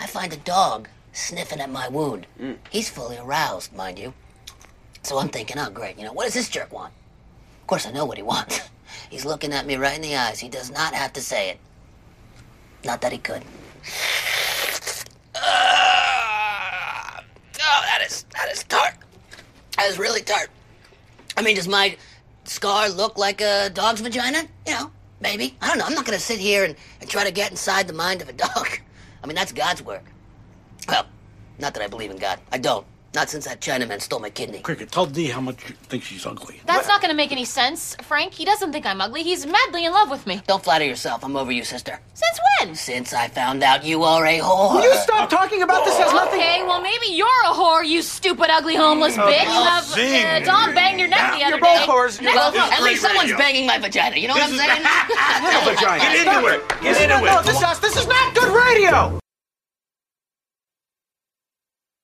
I find a dog sniffing at my wound. He's fully aroused, mind you. So I'm thinking, oh, great, you know, what does this jerk want? Of course, I know what he wants. He's looking at me right in the eyes. He does not have to say it. Not that he could. Ah! oh, that is that is tart. That is really tart. I mean, does my scar look like a dog's vagina? You know, maybe. I don't know. I'm not going to sit here and, and try to get inside the mind of a dog. I mean, that's God's work. Well, not that I believe in God. I don't. Not since that Chinaman stole my kidney. Cricket, tell Dee how much you think she's ugly. That's not going to make any sense, Frank. He doesn't think I'm ugly. He's madly in love with me. Don't flatter yourself. I'm over you, sister. Since when? Since I found out you are a whore. Will you stop talking about this? Has nothing. Okay, well maybe you're a whore, you stupid, ugly, homeless bitch. Uh, zing. uh, Dom banged your neck Yeah, the you're other both day. whores. You're Next- both- At least someone's banging my vagina. You know what I'm saying? Get into it. Get into No, it. this, is- this is not good radio.